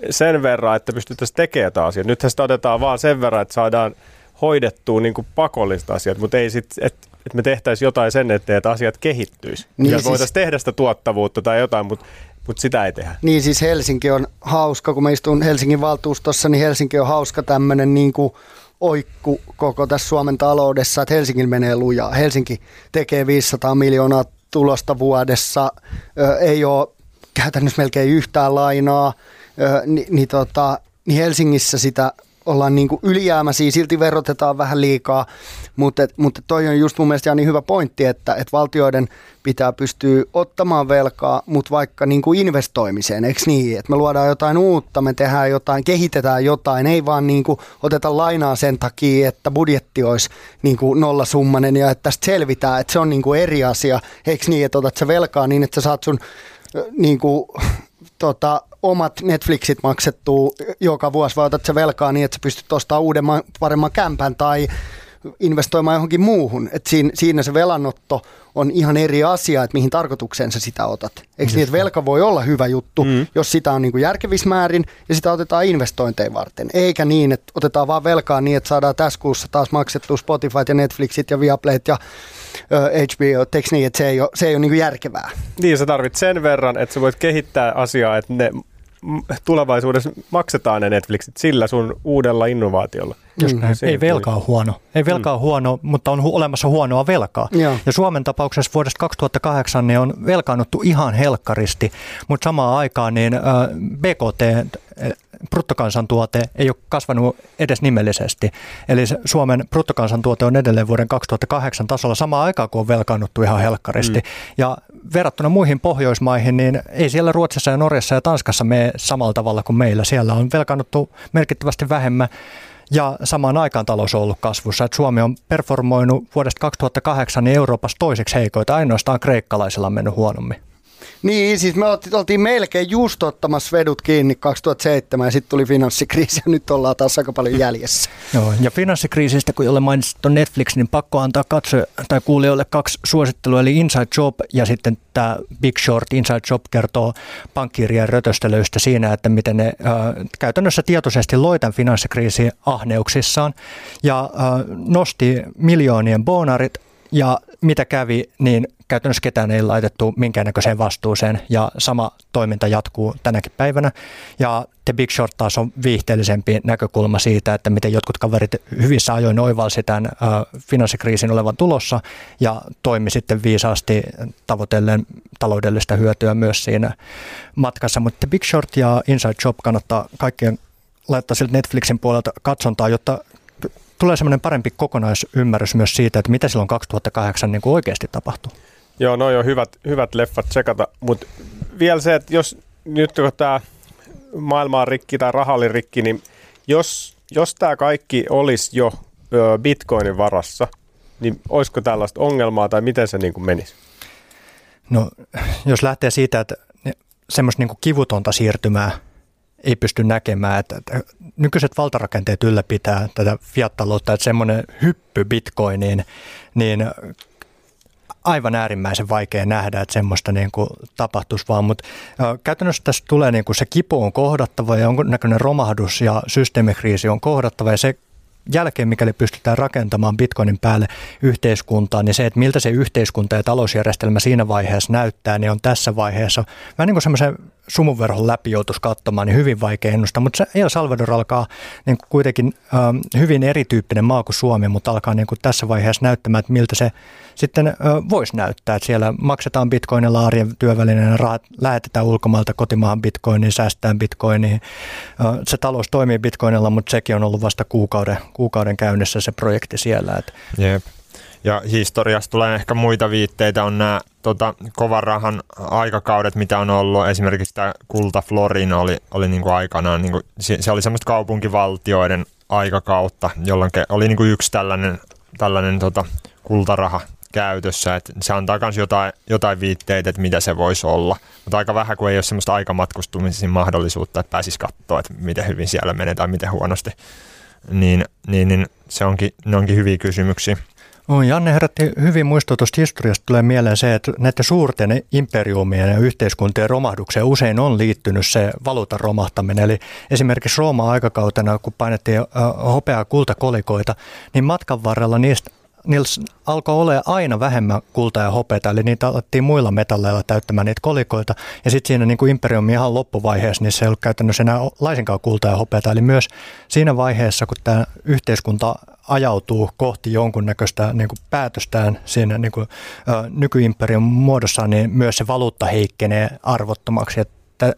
sen verran, että pystyttäisiin tekemään tämä asia. Nythän sitä otetaan vaan sen verran, että saadaan hoidettua niin kuin pakollista asiat, mutta ei sitten, että että me tehtäisiin jotain sen eteen, että asiat kehittyisi. Niin ja siis, voitaisiin tehdä sitä tuottavuutta tai jotain, mutta mutta sitä ei tehdä. Niin siis Helsinki on hauska, kun mä istun Helsingin valtuustossa, niin Helsinki on hauska tämmöinen niin kuin oikku koko tässä Suomen taloudessa, että Helsingin menee lujaa. Helsinki tekee 500 miljoonaa tulosta vuodessa, ö, ei ole käytännössä melkein yhtään lainaa, ö, niin, niin, tota, niin Helsingissä sitä ollaan niin kuin ylijäämäisiä, silti verotetaan vähän liikaa, mutta, mutta toi on just mun mielestä niin hyvä pointti, että, että valtioiden pitää pystyä ottamaan velkaa, mutta vaikka niin kuin investoimiseen, eikö niin, että me luodaan jotain uutta, me tehdään jotain, kehitetään jotain, ei vaan niin kuin oteta lainaa sen takia, että budjetti olisi niin kuin nollasummanen ja että tästä selvitään, että se on niin kuin eri asia, eikö niin, että otat sä velkaa niin, että sä saat sun niin kuin, tota, omat Netflixit maksettuu joka vuosi, vai otat sä velkaa niin, että sä pystyt ostamaan uudemman, paremman kämpän tai investoimaan johonkin muuhun. Et siinä, siinä se velanotto on ihan eri asia, että mihin tarkoitukseen sä sitä otat. Eikö niin, että velka voi olla hyvä juttu, mm. jos sitä on niin kuin järkevissä määrin ja sitä otetaan investointeja varten. Eikä niin, että otetaan vaan velkaa niin, että saadaan tässä kuussa taas maksettua Spotify ja Netflixit ja Viaplayt ja HBO, eikö niin, että se ei ole, se ei ole niin kuin järkevää. Niin, sä tarvit sen verran, että sä voit kehittää asiaa, että ne tulevaisuudessa maksetaan ne Netflixit sillä sun uudella innovaatiolla. Just näin. Ei velka ole huono. Ei velka ole mm. huono, mutta on hu- olemassa huonoa velkaa. Ja. ja Suomen tapauksessa vuodesta 2008 niin on velkaannuttu ihan helkkaristi, mutta samaan aikaan niin äh, BKT, bruttokansantuote, ei ole kasvanut edes nimellisesti. Eli Suomen bruttokansantuote on edelleen vuoden 2008 tasolla samaan aikaan, kun on velkaannuttu ihan helkkaristi. Mm. Ja verrattuna muihin Pohjoismaihin, niin ei siellä Ruotsissa ja Norjassa ja Tanskassa mene samalla tavalla kuin meillä. Siellä on velkaannuttu merkittävästi vähemmän ja samaan aikaan talous on ollut kasvussa. Että Suomi on performoinut vuodesta 2008 niin Euroopassa toiseksi heikoita, ainoastaan kreikkalaisilla on mennyt huonommin. Niin, siis me oltiin melkein just ottamassa vedut kiinni 2007 ja sitten tuli finanssikriisi ja nyt ollaan taas aika paljon jäljessä. Joo, ja finanssikriisistä, kun jolle mainitsit Netflix, niin pakko antaa katso tai kuulijoille kaksi suosittelua, eli Inside Job ja sitten tämä Big Short. Inside Job kertoo pankkiirien rötöstelyistä siinä, että miten ne äh, käytännössä tietoisesti loi tämän finanssikriisin ahneuksissaan ja äh, nosti miljoonien bonarit ja mitä kävi, niin käytännössä ketään ei laitettu minkäännäköiseen vastuuseen ja sama toiminta jatkuu tänäkin päivänä. Ja The Big Short taas on viihteellisempi näkökulma siitä, että miten jotkut kaverit hyvissä ajoin oivalsi tämän finanssikriisin olevan tulossa ja toimi sitten viisaasti tavoitellen taloudellista hyötyä myös siinä matkassa. Mutta The Big Short ja Inside Job kannattaa kaikkien laittaa siltä Netflixin puolelta katsontaa, jotta tulee semmoinen parempi kokonaisymmärrys myös siitä, että mitä silloin 2008 niin kuin oikeasti tapahtui. Joo, no on hyvät, hyvät leffat tsekata, mutta vielä se, että jos nyt kun tämä maailma on rikki tai rahallin rikki, niin jos, jos tämä kaikki olisi jo bitcoinin varassa, niin olisiko tällaista ongelmaa tai miten se niin kuin menisi? No, jos lähtee siitä, että semmoista niin kivutonta siirtymää ei pysty näkemään, että, nykyiset valtarakenteet ylläpitää tätä fiat-taloutta, että semmoinen hyppy bitcoiniin, niin aivan äärimmäisen vaikea nähdä, että semmoista niin kuin tapahtuisi vaan, mutta käytännössä tässä tulee niin kuin se kipu on kohdattava ja jonkunnäköinen romahdus ja systeemikriisi on kohdattava ja se jälkeen, mikäli pystytään rakentamaan bitcoinin päälle yhteiskuntaa, niin se, että miltä se yhteiskunta ja talousjärjestelmä siinä vaiheessa näyttää, niin on tässä vaiheessa vähän niin kuin semmoisen sumuverhon läpi joutuisi katsomaan, niin hyvin vaikea ennustaa. Mutta El Salvador alkaa niin kuin kuitenkin ähm, hyvin erityyppinen maa kuin Suomi, mutta alkaa niin kuin tässä vaiheessa näyttämään, että miltä se sitten äh, voisi näyttää. Että siellä maksetaan bitcoinilla arjen työvälineenä, rahat lähetetään ulkomailta kotimaahan bitcoiniin, säästetään bitcoiniin. Äh, se talous toimii bitcoinilla, mutta sekin on ollut vasta kuukauden, kuukauden käynnissä se projekti siellä. Että Jep. Ja historiasta tulee ehkä muita viitteitä, on nämä tota, kovan rahan aikakaudet, mitä on ollut. Esimerkiksi tämä Kulta Florin oli, oli niin kuin aikanaan, niin kuin, se oli semmoista kaupunkivaltioiden aikakautta, jolloin oli niin kuin yksi tällainen, tällainen tota, kultaraha käytössä. Et se antaa myös jotain, jotain viitteitä, että mitä se voisi olla. Mutta aika vähän, kun ei ole semmoista aikamatkustumisen mahdollisuutta, että pääsisi katsoa, että miten hyvin siellä menee tai miten huonosti. Niin, niin, niin se onkin, ne onkin hyviä kysymyksiä. Oh, Janne herätti hyvin muistutusta historiasta. Tulee mieleen se, että näiden suurten imperiumien ja yhteiskuntien romahdukseen usein on liittynyt se valuutan romahtaminen. Eli esimerkiksi Rooman aikakautena, kun painettiin hopeaa kultakolikoita, niin matkan varrella niistä niillä alkoi olla aina vähemmän kultaa ja hopeita, eli niitä alettiin muilla metalleilla täyttämään niitä kolikoita. Ja sitten siinä niin kuin imperiumin ihan loppuvaiheessa, niin se ei ollut käytännössä enää laisinkaan kultaa ja hopeita. Eli myös siinä vaiheessa, kun tämä yhteiskunta ajautuu kohti jonkunnäköistä niin kuin päätöstään siinä niin kuin, ä, nykyimperium muodossa, niin myös se valuutta heikkenee arvottomaksi. Et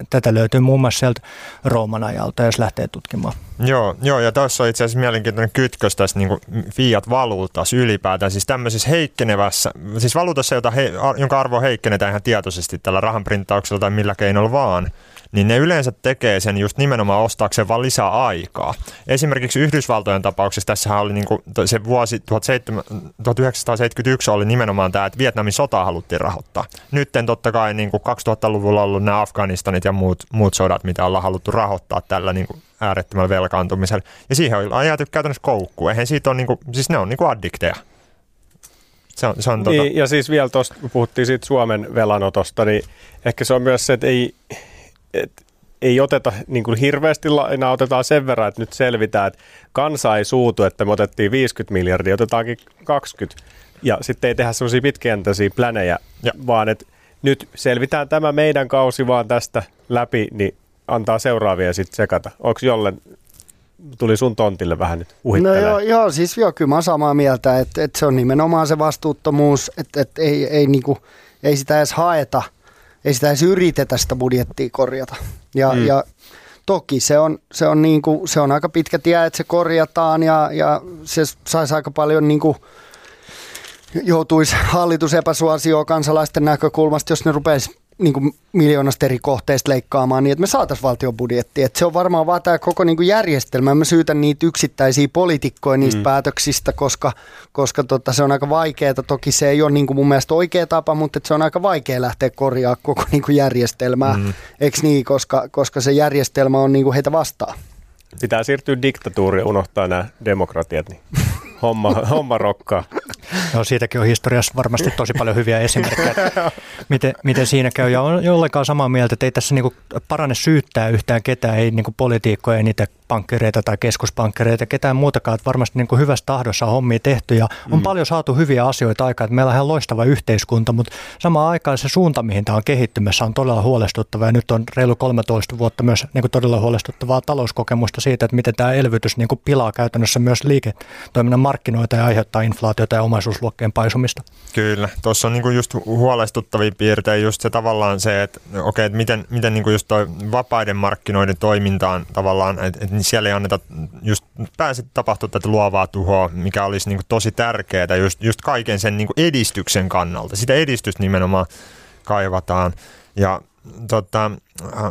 tätä löytyy muun muassa sieltä Rooman ajalta, jos lähtee tutkimaan. Joo, joo ja tässä on itse asiassa mielenkiintoinen kytkös tässä niin fiat-valuutassa ylipäätään. Siis tämmöisessä heikkenevässä, siis valuutassa, jota he, jonka arvo heikkenetään ihan tietoisesti tällä rahanprinttauksella tai millä keinolla vaan – niin ne yleensä tekee sen just nimenomaan ostaakseen vaan lisää aikaa. Esimerkiksi Yhdysvaltojen tapauksessa tässä oli niin kuin, se vuosi 1971 oli nimenomaan tämä, että Vietnamin sotaa haluttiin rahoittaa. Nyt totta kai niin kuin 2000-luvulla ollut nämä Afganistanit ja muut, muut sodat, mitä ollaan haluttu rahoittaa tällä niin kuin äärettömällä velkaantumisella. Ja siihen on ajatu käytännössä koukku. Eihän siitä ole, niin kuin, siis ne on niin kuin addikteja. Se on, se on tota- niin. Ja siis vielä tuosta, kun puhuttiin siitä Suomen velanotosta, niin ehkä se on myös se, että ei, et ei oteta niin kuin hirveästi lainaa, otetaan sen verran, että nyt selvitään, että kansa ei suutu, että me otettiin 50 miljardia, otetaankin 20. Ja sitten ei tehdä sellaisia pitkäjänteisiä plänejä, ja. vaan että nyt selvitään tämä meidän kausi vaan tästä läpi, niin antaa seuraavia sitten sekata. Onko jollen tuli sun tontille vähän nyt No joo, joo, siis joo, kyllä mä samaa mieltä, että, että se on nimenomaan se vastuuttomuus, että, että ei, ei, niinku, ei sitä edes haeta – ei sitä edes yritetä sitä budjettia korjata. Ja, mm. ja toki se on, se, on niin kuin, se on aika pitkä tie, että se korjataan ja, ja se saisi aika paljon niin kuin, joutuisi hallitus epäsuosioon kansalaisten näkökulmasta, jos ne rupeaisi niin kuin miljoonasta eri kohteista leikkaamaan niin, että me saataisiin valtion budjetti. Että se on varmaan vaan tämä koko niin kuin järjestelmä. Mä syytän niitä yksittäisiä poliitikkoja niistä mm. päätöksistä, koska, koska tota, se on aika vaikeaa. Toki se ei ole niin kuin mun mielestä oikea tapa, mutta se on aika vaikea lähteä korjaamaan koko niin kuin järjestelmää. Mm. Eikö niin, koska, koska se järjestelmä on niin kuin heitä vastaan. Pitää siirtyä diktatuuriin ja unohtaa nämä demokratiat, niin homma, <laughs> homma rokkaa. No siitäkin on historiassa varmasti tosi paljon hyviä esimerkkejä, <laughs> miten, miten siinä käy. Ja on ollenkaan samaa mieltä, että ei tässä niinku parane syyttää yhtään ketään, ei niinku politiikkoja, ei niitä pankkereita tai keskuspankkereita, ketään muutakaan. Että varmasti niinku hyvässä tahdossa on hommia tehty ja on mm. paljon saatu hyviä asioita aikaan. Että meillä on ihan loistava yhteiskunta, mutta samaan aikaan se suunta, mihin tämä on kehittymässä, on todella huolestuttava. Ja nyt on reilu 13 vuotta myös niinku todella huolestuttavaa talouskokemusta siitä, että miten tämä elvytys niinku pilaa käytännössä myös liiketoiminnan markkinoita ja aiheuttaa inflaatiota ja omaisuusluokkeen paisumista. Kyllä, tuossa on niinku just huolestuttavia piirteitä just se tavallaan se, että okei, että miten, miten niinku just toi vapaiden markkinoiden toimintaan tavallaan, että et siellä ei anneta just pääse tapahtua tätä luovaa tuhoa, mikä olisi niinku tosi tärkeää just, just kaiken sen niinku edistyksen kannalta. Sitä edistystä nimenomaan kaivataan. Ja tota,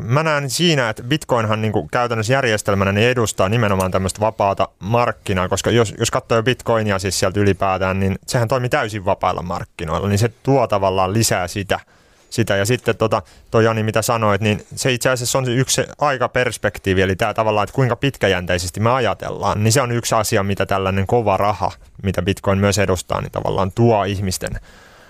mä näen siinä, että Bitcoinhan niin käytännössä järjestelmänä niin edustaa nimenomaan tämmöistä vapaata markkinaa, koska jos, jos katsoo Bitcoinia siis sieltä ylipäätään, niin sehän toimii täysin vapailla markkinoilla, niin se tuo tavallaan lisää sitä. sitä. Ja sitten tota, toi Jani, mitä sanoit, niin se itse asiassa on yksi aikaperspektiivi, eli tämä tavallaan, että kuinka pitkäjänteisesti me ajatellaan, niin se on yksi asia, mitä tällainen kova raha, mitä Bitcoin myös edustaa, niin tavallaan tuo ihmisten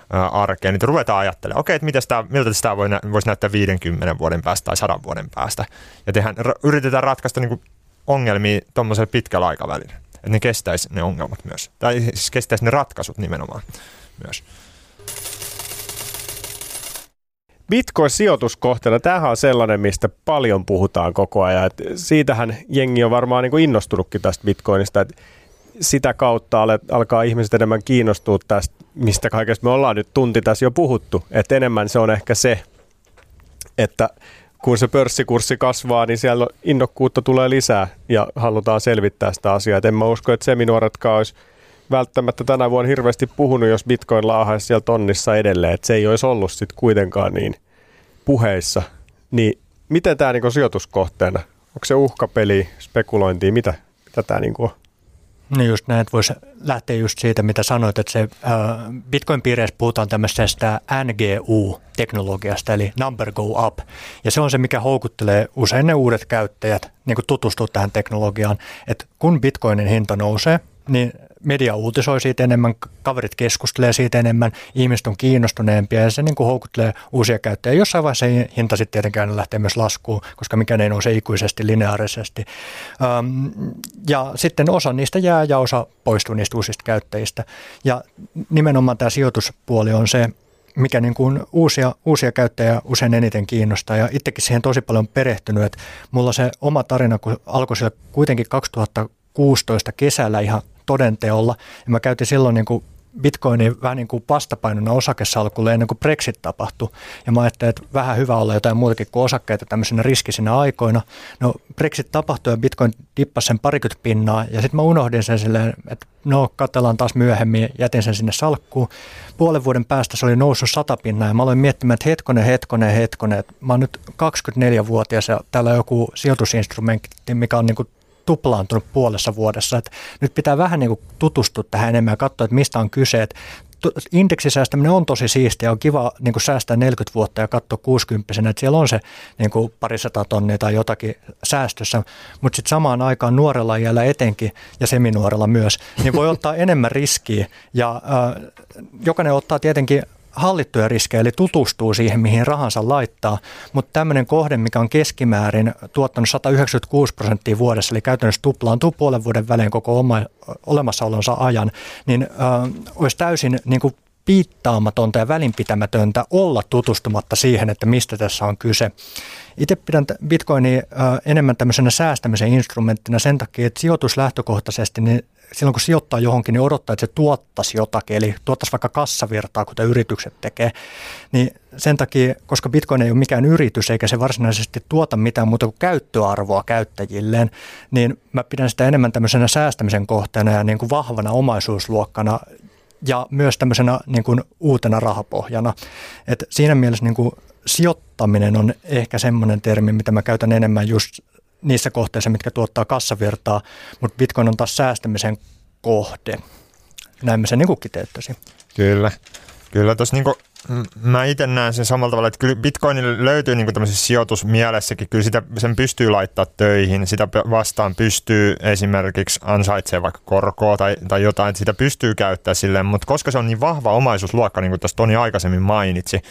arkeen, niin ruvetaan ajattelemaan, okei, että tämä, miltä tämä voi, voisi näyttää 50 vuoden päästä tai 100 vuoden päästä. Ja tehdään, yritetään ratkaista niin kuin ongelmia tuommoisella pitkällä aikavälillä. Että ne kestäisi ne ongelmat myös. Tai siis kestäisi ne ratkaisut nimenomaan myös. Bitcoin-sijoituskohteena, tämähän on sellainen, mistä paljon puhutaan koko ajan. Et siitähän jengi on varmaan niin kuin innostunutkin tästä Bitcoinista, että sitä kautta alkaa ihmiset enemmän kiinnostua tästä, mistä kaikesta me ollaan nyt tunti tässä jo puhuttu. Että enemmän se on ehkä se, että kun se pörssikurssi kasvaa, niin siellä innokkuutta tulee lisää ja halutaan selvittää sitä asiaa. Et en mä usko, että seminuoretkaan olisi välttämättä tänä vuonna hirveästi puhunut, jos bitcoin laahaisi siellä tonnissa edelleen. Että se ei olisi ollut sitten kuitenkaan niin puheissa. Niin miten tämä niinku sijoituskohteena? Onko se uhkapeli, spekulointi, mitä, mitä tämä niinku on? No just näin, että voisi lähteä just siitä, mitä sanoit, että se äh, Bitcoin-piireissä puhutaan tämmöisestä NGU-teknologiasta, eli number go up. Ja se on se, mikä houkuttelee usein ne uudet käyttäjät niin tutustua tähän teknologiaan, että kun Bitcoinin hinta nousee, niin media uutisoi siitä enemmän, kaverit keskustelee siitä enemmän, ihmiset on kiinnostuneempia ja se niin kuin houkuttelee uusia käyttäjiä. Jossain vaiheessa hinta sitten tietenkään lähtee myös laskuun, koska mikään ei nouse ikuisesti lineaarisesti. Ja sitten osa niistä jää ja osa poistuu niistä uusista käyttäjistä. Ja nimenomaan tämä sijoituspuoli on se, mikä niin kuin uusia, uusia käyttäjiä usein eniten kiinnostaa ja itsekin siihen tosi paljon perehtynyt, että mulla se oma tarina kun alkoi siellä kuitenkin 2016 kesällä ihan todenteolla. Ja mä käytin silloin niin kuin Bitcoinin vähän niin kuin vastapainona osakesalkulle ennen kuin Brexit tapahtui. Ja mä ajattelin, että vähän hyvä olla jotain muutakin kuin osakkeita tämmöisenä riskisinä aikoina. No Brexit tapahtui ja Bitcoin dippasi sen parikymmentä pinnaa ja sitten mä unohdin sen silleen, että no katsellaan taas myöhemmin, jätin sen sinne salkkuun. Puolen vuoden päästä se oli noussut sata pinnaa ja mä aloin miettimään, että hetkonen, hetkonen, hetkonen, että mä oon nyt 24-vuotias ja täällä on joku sijoitusinstrumentti, mikä on niin kuin tuplaantunut puolessa vuodessa. Että nyt pitää vähän niin kuin tutustua tähän enemmän ja katsoa, että mistä on kyse. Että indeksisäästäminen on tosi siistiä, on kiva niin kuin säästää 40 vuotta ja katsoa 60 että siellä on se niin kuin tonnia tai jotakin säästössä, mutta sitten samaan aikaan nuorella iällä etenkin ja seminuorella myös, niin voi ottaa enemmän riskiä ja äh, jokainen ottaa tietenkin hallittuja riskejä, eli tutustuu siihen, mihin rahansa laittaa, mutta tämmöinen kohde, mikä on keskimäärin tuottanut 196 prosenttia vuodessa, eli käytännössä tuplaantuu puolen vuoden välein koko oma, olemassaolonsa ajan, niin äh, olisi täysin niin kuin piittaamatonta ja välinpitämätöntä olla tutustumatta siihen, että mistä tässä on kyse. Itse pidän bitcoinia enemmän tämmöisenä säästämisen instrumenttina sen takia, että sijoituslähtökohtaisesti niin silloin kun sijoittaa johonkin, niin odottaa, että se tuottaisi jotakin, eli tuottaisi vaikka kassavirtaa, kuten yritykset tekee. Niin sen takia, koska Bitcoin ei ole mikään yritys eikä se varsinaisesti tuota mitään muuta kuin käyttöarvoa käyttäjilleen, niin mä pidän sitä enemmän tämmöisenä säästämisen kohteena ja niin kuin vahvana omaisuusluokkana ja myös tämmöisenä niin kuin uutena rahapohjana. Et siinä mielessä niin kuin sijoittaminen on ehkä semmoinen termi, mitä mä käytän enemmän just niissä kohteissa, mitkä tuottaa kassavirtaa, mutta Bitcoin on taas säästämisen kohde. Näin mä sen niin kiteyttäisin. Kyllä. Kyllä tuossa niin mä itse näen sen samalla tavalla, että kyllä Bitcoinille löytyy niin tämmöisessä sijoitusmielessäkin, kyllä sitä, sen pystyy laittaa töihin, sitä vastaan pystyy esimerkiksi ansaitsemaan vaikka korkoa tai, tai jotain, että sitä pystyy käyttämään silleen, mutta koska se on niin vahva omaisuusluokka, niin kuin tuossa Toni aikaisemmin mainitsi,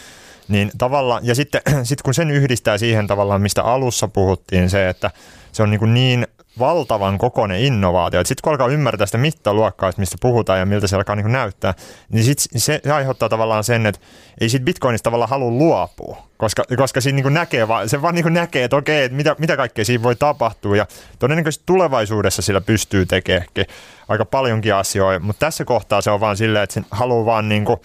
niin tavallaan, ja sitten <clears throat> sit kun sen yhdistää siihen tavallaan, mistä alussa puhuttiin, se, että se on niin, kuin niin valtavan kokoinen innovaatio. Sitten kun alkaa ymmärtää sitä mittaluokkaa, mistä puhutaan ja miltä se alkaa niin näyttää, niin sit se, se aiheuttaa tavallaan sen, että ei siitä Bitcoinista tavallaan halua luopua, koska, koska siinä niin näkee, se vaan niin näkee, että okei, että mitä, mitä kaikkea siinä voi tapahtua ja todennäköisesti tulevaisuudessa sillä pystyy tekemään aika paljonkin asioita, mutta tässä kohtaa se on vaan silleen, että se haluaa vaan niin kuin,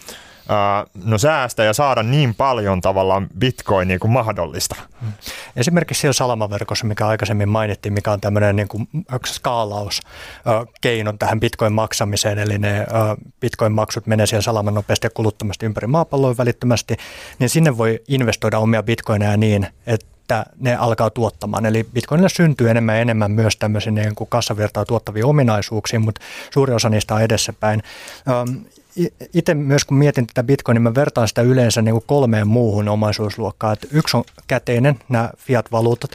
no säästä ja saada niin paljon tavallaan bitcoinia kuin mahdollista. Mm. Esimerkiksi siellä salamaverkossa, mikä aikaisemmin mainittiin, mikä on tämmöinen niin kuin skaalauskeino tähän bitcoin-maksamiseen, eli ne bitcoin-maksut menee siellä salaman nopeasti ja kuluttomasti ympäri maapalloa välittömästi, niin sinne voi investoida omia bitcoineja niin, että että ne alkaa tuottamaan. Eli Bitcoinille syntyy enemmän ja enemmän myös tämmöisiä niin kuin kassavirtaa tuottavia ominaisuuksia, mutta suuri osa niistä on edessäpäin itse myös kun mietin tätä bitcoinia, niin mä vertaan sitä yleensä niin kuin kolmeen muuhun omaisuusluokkaan. Että yksi on käteinen, nämä fiat-valuutat,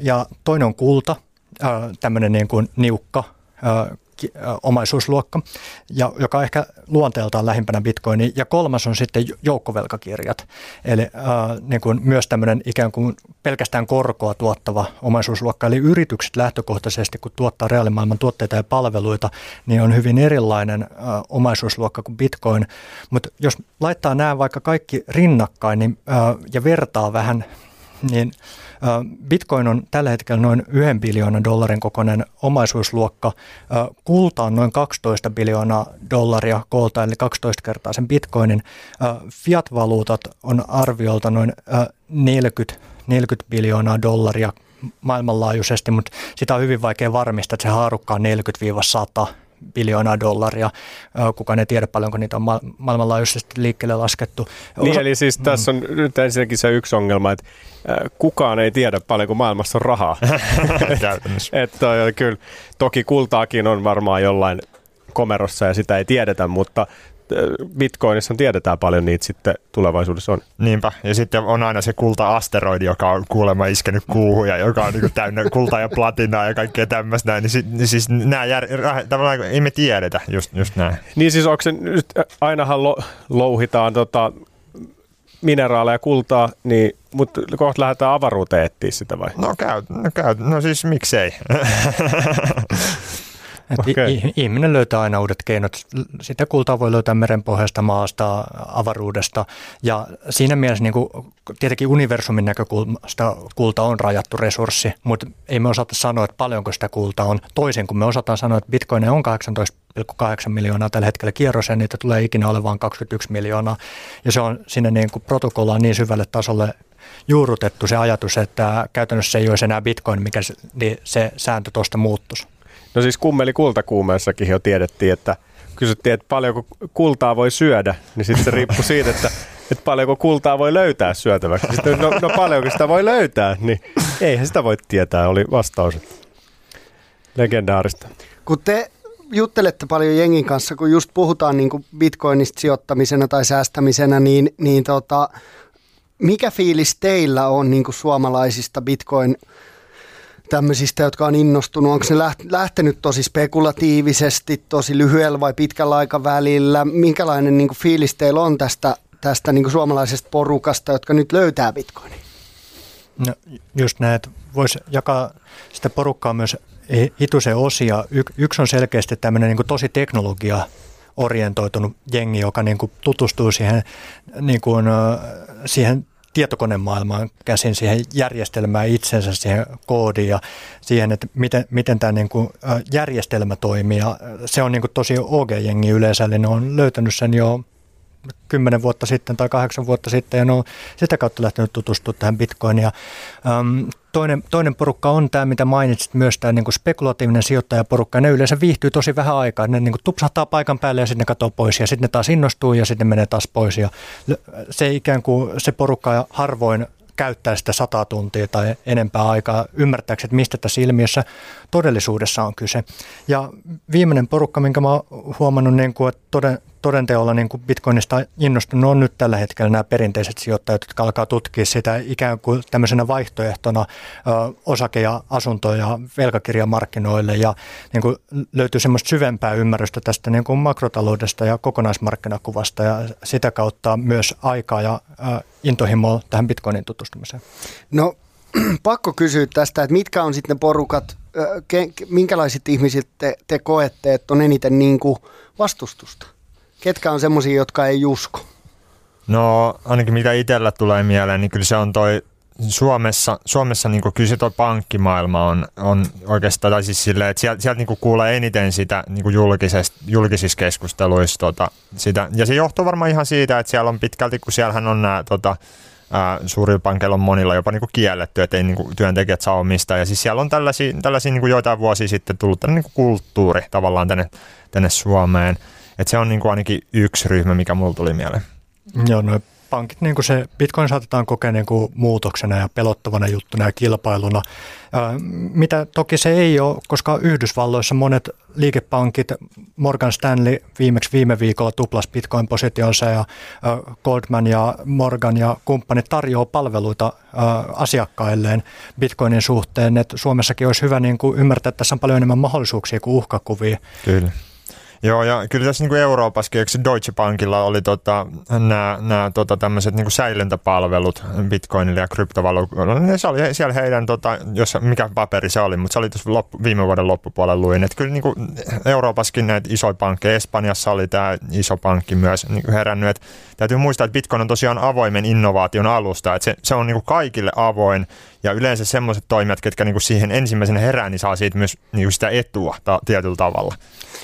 ja toinen on kulta, tämmöinen niin kuin niukka, omaisuusluokka, ja, joka ehkä luonteeltaan lähimpänä bitcoini. Ja kolmas on sitten joukkovelkakirjat, eli äh, niin kuin myös tämmöinen ikään kuin pelkästään korkoa tuottava omaisuusluokka. Eli yritykset lähtökohtaisesti, kun tuottaa reaalimaailman tuotteita ja palveluita, niin on hyvin erilainen äh, omaisuusluokka kuin bitcoin. Mutta jos laittaa nämä vaikka kaikki rinnakkain niin, äh, ja vertaa vähän, niin – Bitcoin on tällä hetkellä noin 1 biljoonan dollarin kokoinen omaisuusluokka. Kulta on noin 12 biljoonaa dollaria koolta, eli 12 kertaa sen bitcoinin. Fiat-valuutat on arviolta noin 40, 40 biljoonaa dollaria maailmanlaajuisesti, mutta sitä on hyvin vaikea varmistaa, että se haarukka on 40-100 biljoonaa dollaria. Kukaan ei tiedä paljonko niitä on ma- maailmanlaajuisesti liikkeelle laskettu. Niin, Osa- eli siis tässä on nyt ensinnäkin se yksi ongelma, että kukaan ei tiedä paljonko maailmassa on rahaa. <laughs> että kyllä, toki kultaakin on varmaan jollain komerossa ja sitä ei tiedetä, mutta Bitcoinissa tiedetään paljon niitä sitten tulevaisuudessa on. Niinpä, ja sitten on aina se kulta-asteroidi, joka on kuulemma iskenyt kuuhun ja joka on niin täynnä kultaa ja platinaa ja kaikkea tämmöistä näin. Niin, si, niin siis nämä jär, tavallaan ei me tiedetä just, just näin. Niin siis onko se nyt, ainahan lo, louhitaan tota, mineraaleja, kultaa, niin, mutta kohta lähdetään avaruuteen etsiä sitä vai? No käy, no, käy, no siis miksei. <laughs> Okay. Ihminen löytää aina uudet keinot. Sitä kultaa voi löytää merenpohjasta, maasta, avaruudesta. Ja siinä mielessä niin kuin, tietenkin universumin näkökulmasta kulta on rajattu resurssi, mutta ei me osata sanoa, että paljonko sitä kultaa on. Toisin kuin me osataan sanoa, että bitcoin on 18,8 miljoonaa tällä hetkellä kierros ja niitä tulee ikinä olemaan 21 miljoonaa. Ja se on sinne niin kuin protokollaan niin syvälle tasolle juurrutettu se ajatus, että käytännössä ei olisi enää bitcoin, mikä se, niin se sääntö tuosta muuttuisi. No siis kummeli kultakuumeessakin jo tiedettiin, että kysyttiin, että paljonko kultaa voi syödä, niin sitten se riippui siitä, että, että paljonko kultaa voi löytää syötäväksi. Sitten, no, no paljonko sitä voi löytää, niin eihän sitä voi tietää, oli vastaus. Legendaarista. Kun te juttelette paljon jengin kanssa, kun just puhutaan niin kuin bitcoinista sijoittamisena tai säästämisenä, niin, niin tota, mikä fiilis teillä on niin kuin suomalaisista bitcoin tämmöisistä, jotka on innostunut? Onko se lähtenyt tosi spekulatiivisesti, tosi lyhyellä vai pitkällä aikavälillä? Minkälainen niin kuin fiilis teillä on tästä, tästä niin kuin suomalaisesta porukasta, jotka nyt löytää bitcoinin? No, just näin, että voisi jakaa sitä porukkaa myös hitusen osia. Y- yksi on selkeästi tämmöinen niin kuin tosi teknologia orientoitunut jengi, joka niin kuin tutustuu siihen, niin kuin, siihen tietokonemaailmaan käsin siihen järjestelmään itsensä, siihen koodiin ja siihen, että miten, miten tämä niin kuin järjestelmä toimii. Ja se on niin kuin tosi OG-jengi yleensä, eli ne on löytänyt sen jo kymmenen vuotta sitten tai kahdeksan vuotta sitten ja ne on sitä kautta lähtenyt tutustumaan tähän bitcoinia. Ähm, toinen, toinen porukka on tämä, mitä mainitsit, myös tämä niin kuin spekulatiivinen sijoittajaporukka. Ne yleensä viihtyy tosi vähän aikaa. Ne niin kuin tupsahtaa paikan päälle ja sitten ne katsoo pois ja sitten ne taas innostuu ja sitten menee taas pois. Ja se ikään kuin se porukka harvoin käyttää sitä sata tuntia tai enempää aikaa ymmärtääkseni, että mistä tässä ilmiössä todellisuudessa on kyse. Ja viimeinen porukka, minkä mä oon huomannut, niin kuin, että toden, todenteolla niin kuin Bitcoinista innostunut on nyt tällä hetkellä nämä perinteiset sijoittajat, jotka alkaa tutkia sitä ikään kuin tämmöisenä vaihtoehtona ö, osake- ja asunto- ja velkakirjamarkkinoille ja niin kuin löytyy semmoista syvempää ymmärrystä tästä niin kuin makrotaloudesta ja kokonaismarkkinakuvasta ja sitä kautta myös aikaa ja ö, intohimoa tähän Bitcoinin tutustumiseen. No <clears throat> pakko kysyä tästä, että mitkä on sitten porukat, minkälaiset ihmiset te, te koette, että on eniten niin kuin vastustusta? Ketkä on semmoisia, jotka ei usko? No ainakin mitä itsellä tulee mieleen, niin kyllä se on toi Suomessa, Suomessa niin kyllä se toi pankkimaailma on, on oikeastaan, tai siis silleen, että sieltä, sieltä niin kuulee eniten sitä niin julkisissa keskusteluissa. Tota, sitä. Ja se johtuu varmaan ihan siitä, että siellä on pitkälti, kun siellähän on nämä tota, suurilla pankeilla on monilla jopa niin kuin kielletty, että ei niin kuin työntekijät saa omistaa. Ja siis siellä on tällaisia, tällaisia niin kuin joitain vuosia sitten tullut tällainen niin kulttuuri tavallaan tänne, tänne Suomeen. Et se on niin kuin ainakin yksi ryhmä, mikä mulla tuli mieleen. Joo, no pankit, niin kuin se Bitcoin saatetaan kokea niin kuin muutoksena ja pelottavana juttuna ja kilpailuna, mitä toki se ei ole, koska Yhdysvalloissa monet liikepankit, Morgan Stanley viimeksi viime viikolla tuplas Bitcoin-positionsa ja Goldman ja Morgan ja kumppanit tarjoaa palveluita asiakkailleen Bitcoinin suhteen, että Suomessakin olisi hyvä niin kuin ymmärtää, että tässä on paljon enemmän mahdollisuuksia kuin uhkakuvia. Kyllä. Joo, ja kyllä tässä niin kuin Euroopassakin, eikö Deutsche Bankilla oli tota, nämä, nämä tota, tämmöiset niin kuin säilöntäpalvelut Bitcoinille ja kryptovaluutoille. Se oli siellä heidän, tota, jos, mikä paperi se oli, mutta se oli loppu, viime vuoden loppupuolella luin. Että kyllä niin kuin Euroopassakin näitä isoja pankkeja, Espanjassa oli tämä iso pankki myös niin kuin herännyt. Että täytyy muistaa, että Bitcoin on tosiaan avoimen innovaation alusta, että se, se on niin kuin kaikille avoin ja yleensä semmoiset toimijat, ketkä niin kuin siihen ensimmäisenä herää, niin saa siitä myös niin kuin sitä etua ta- tietyllä tavalla.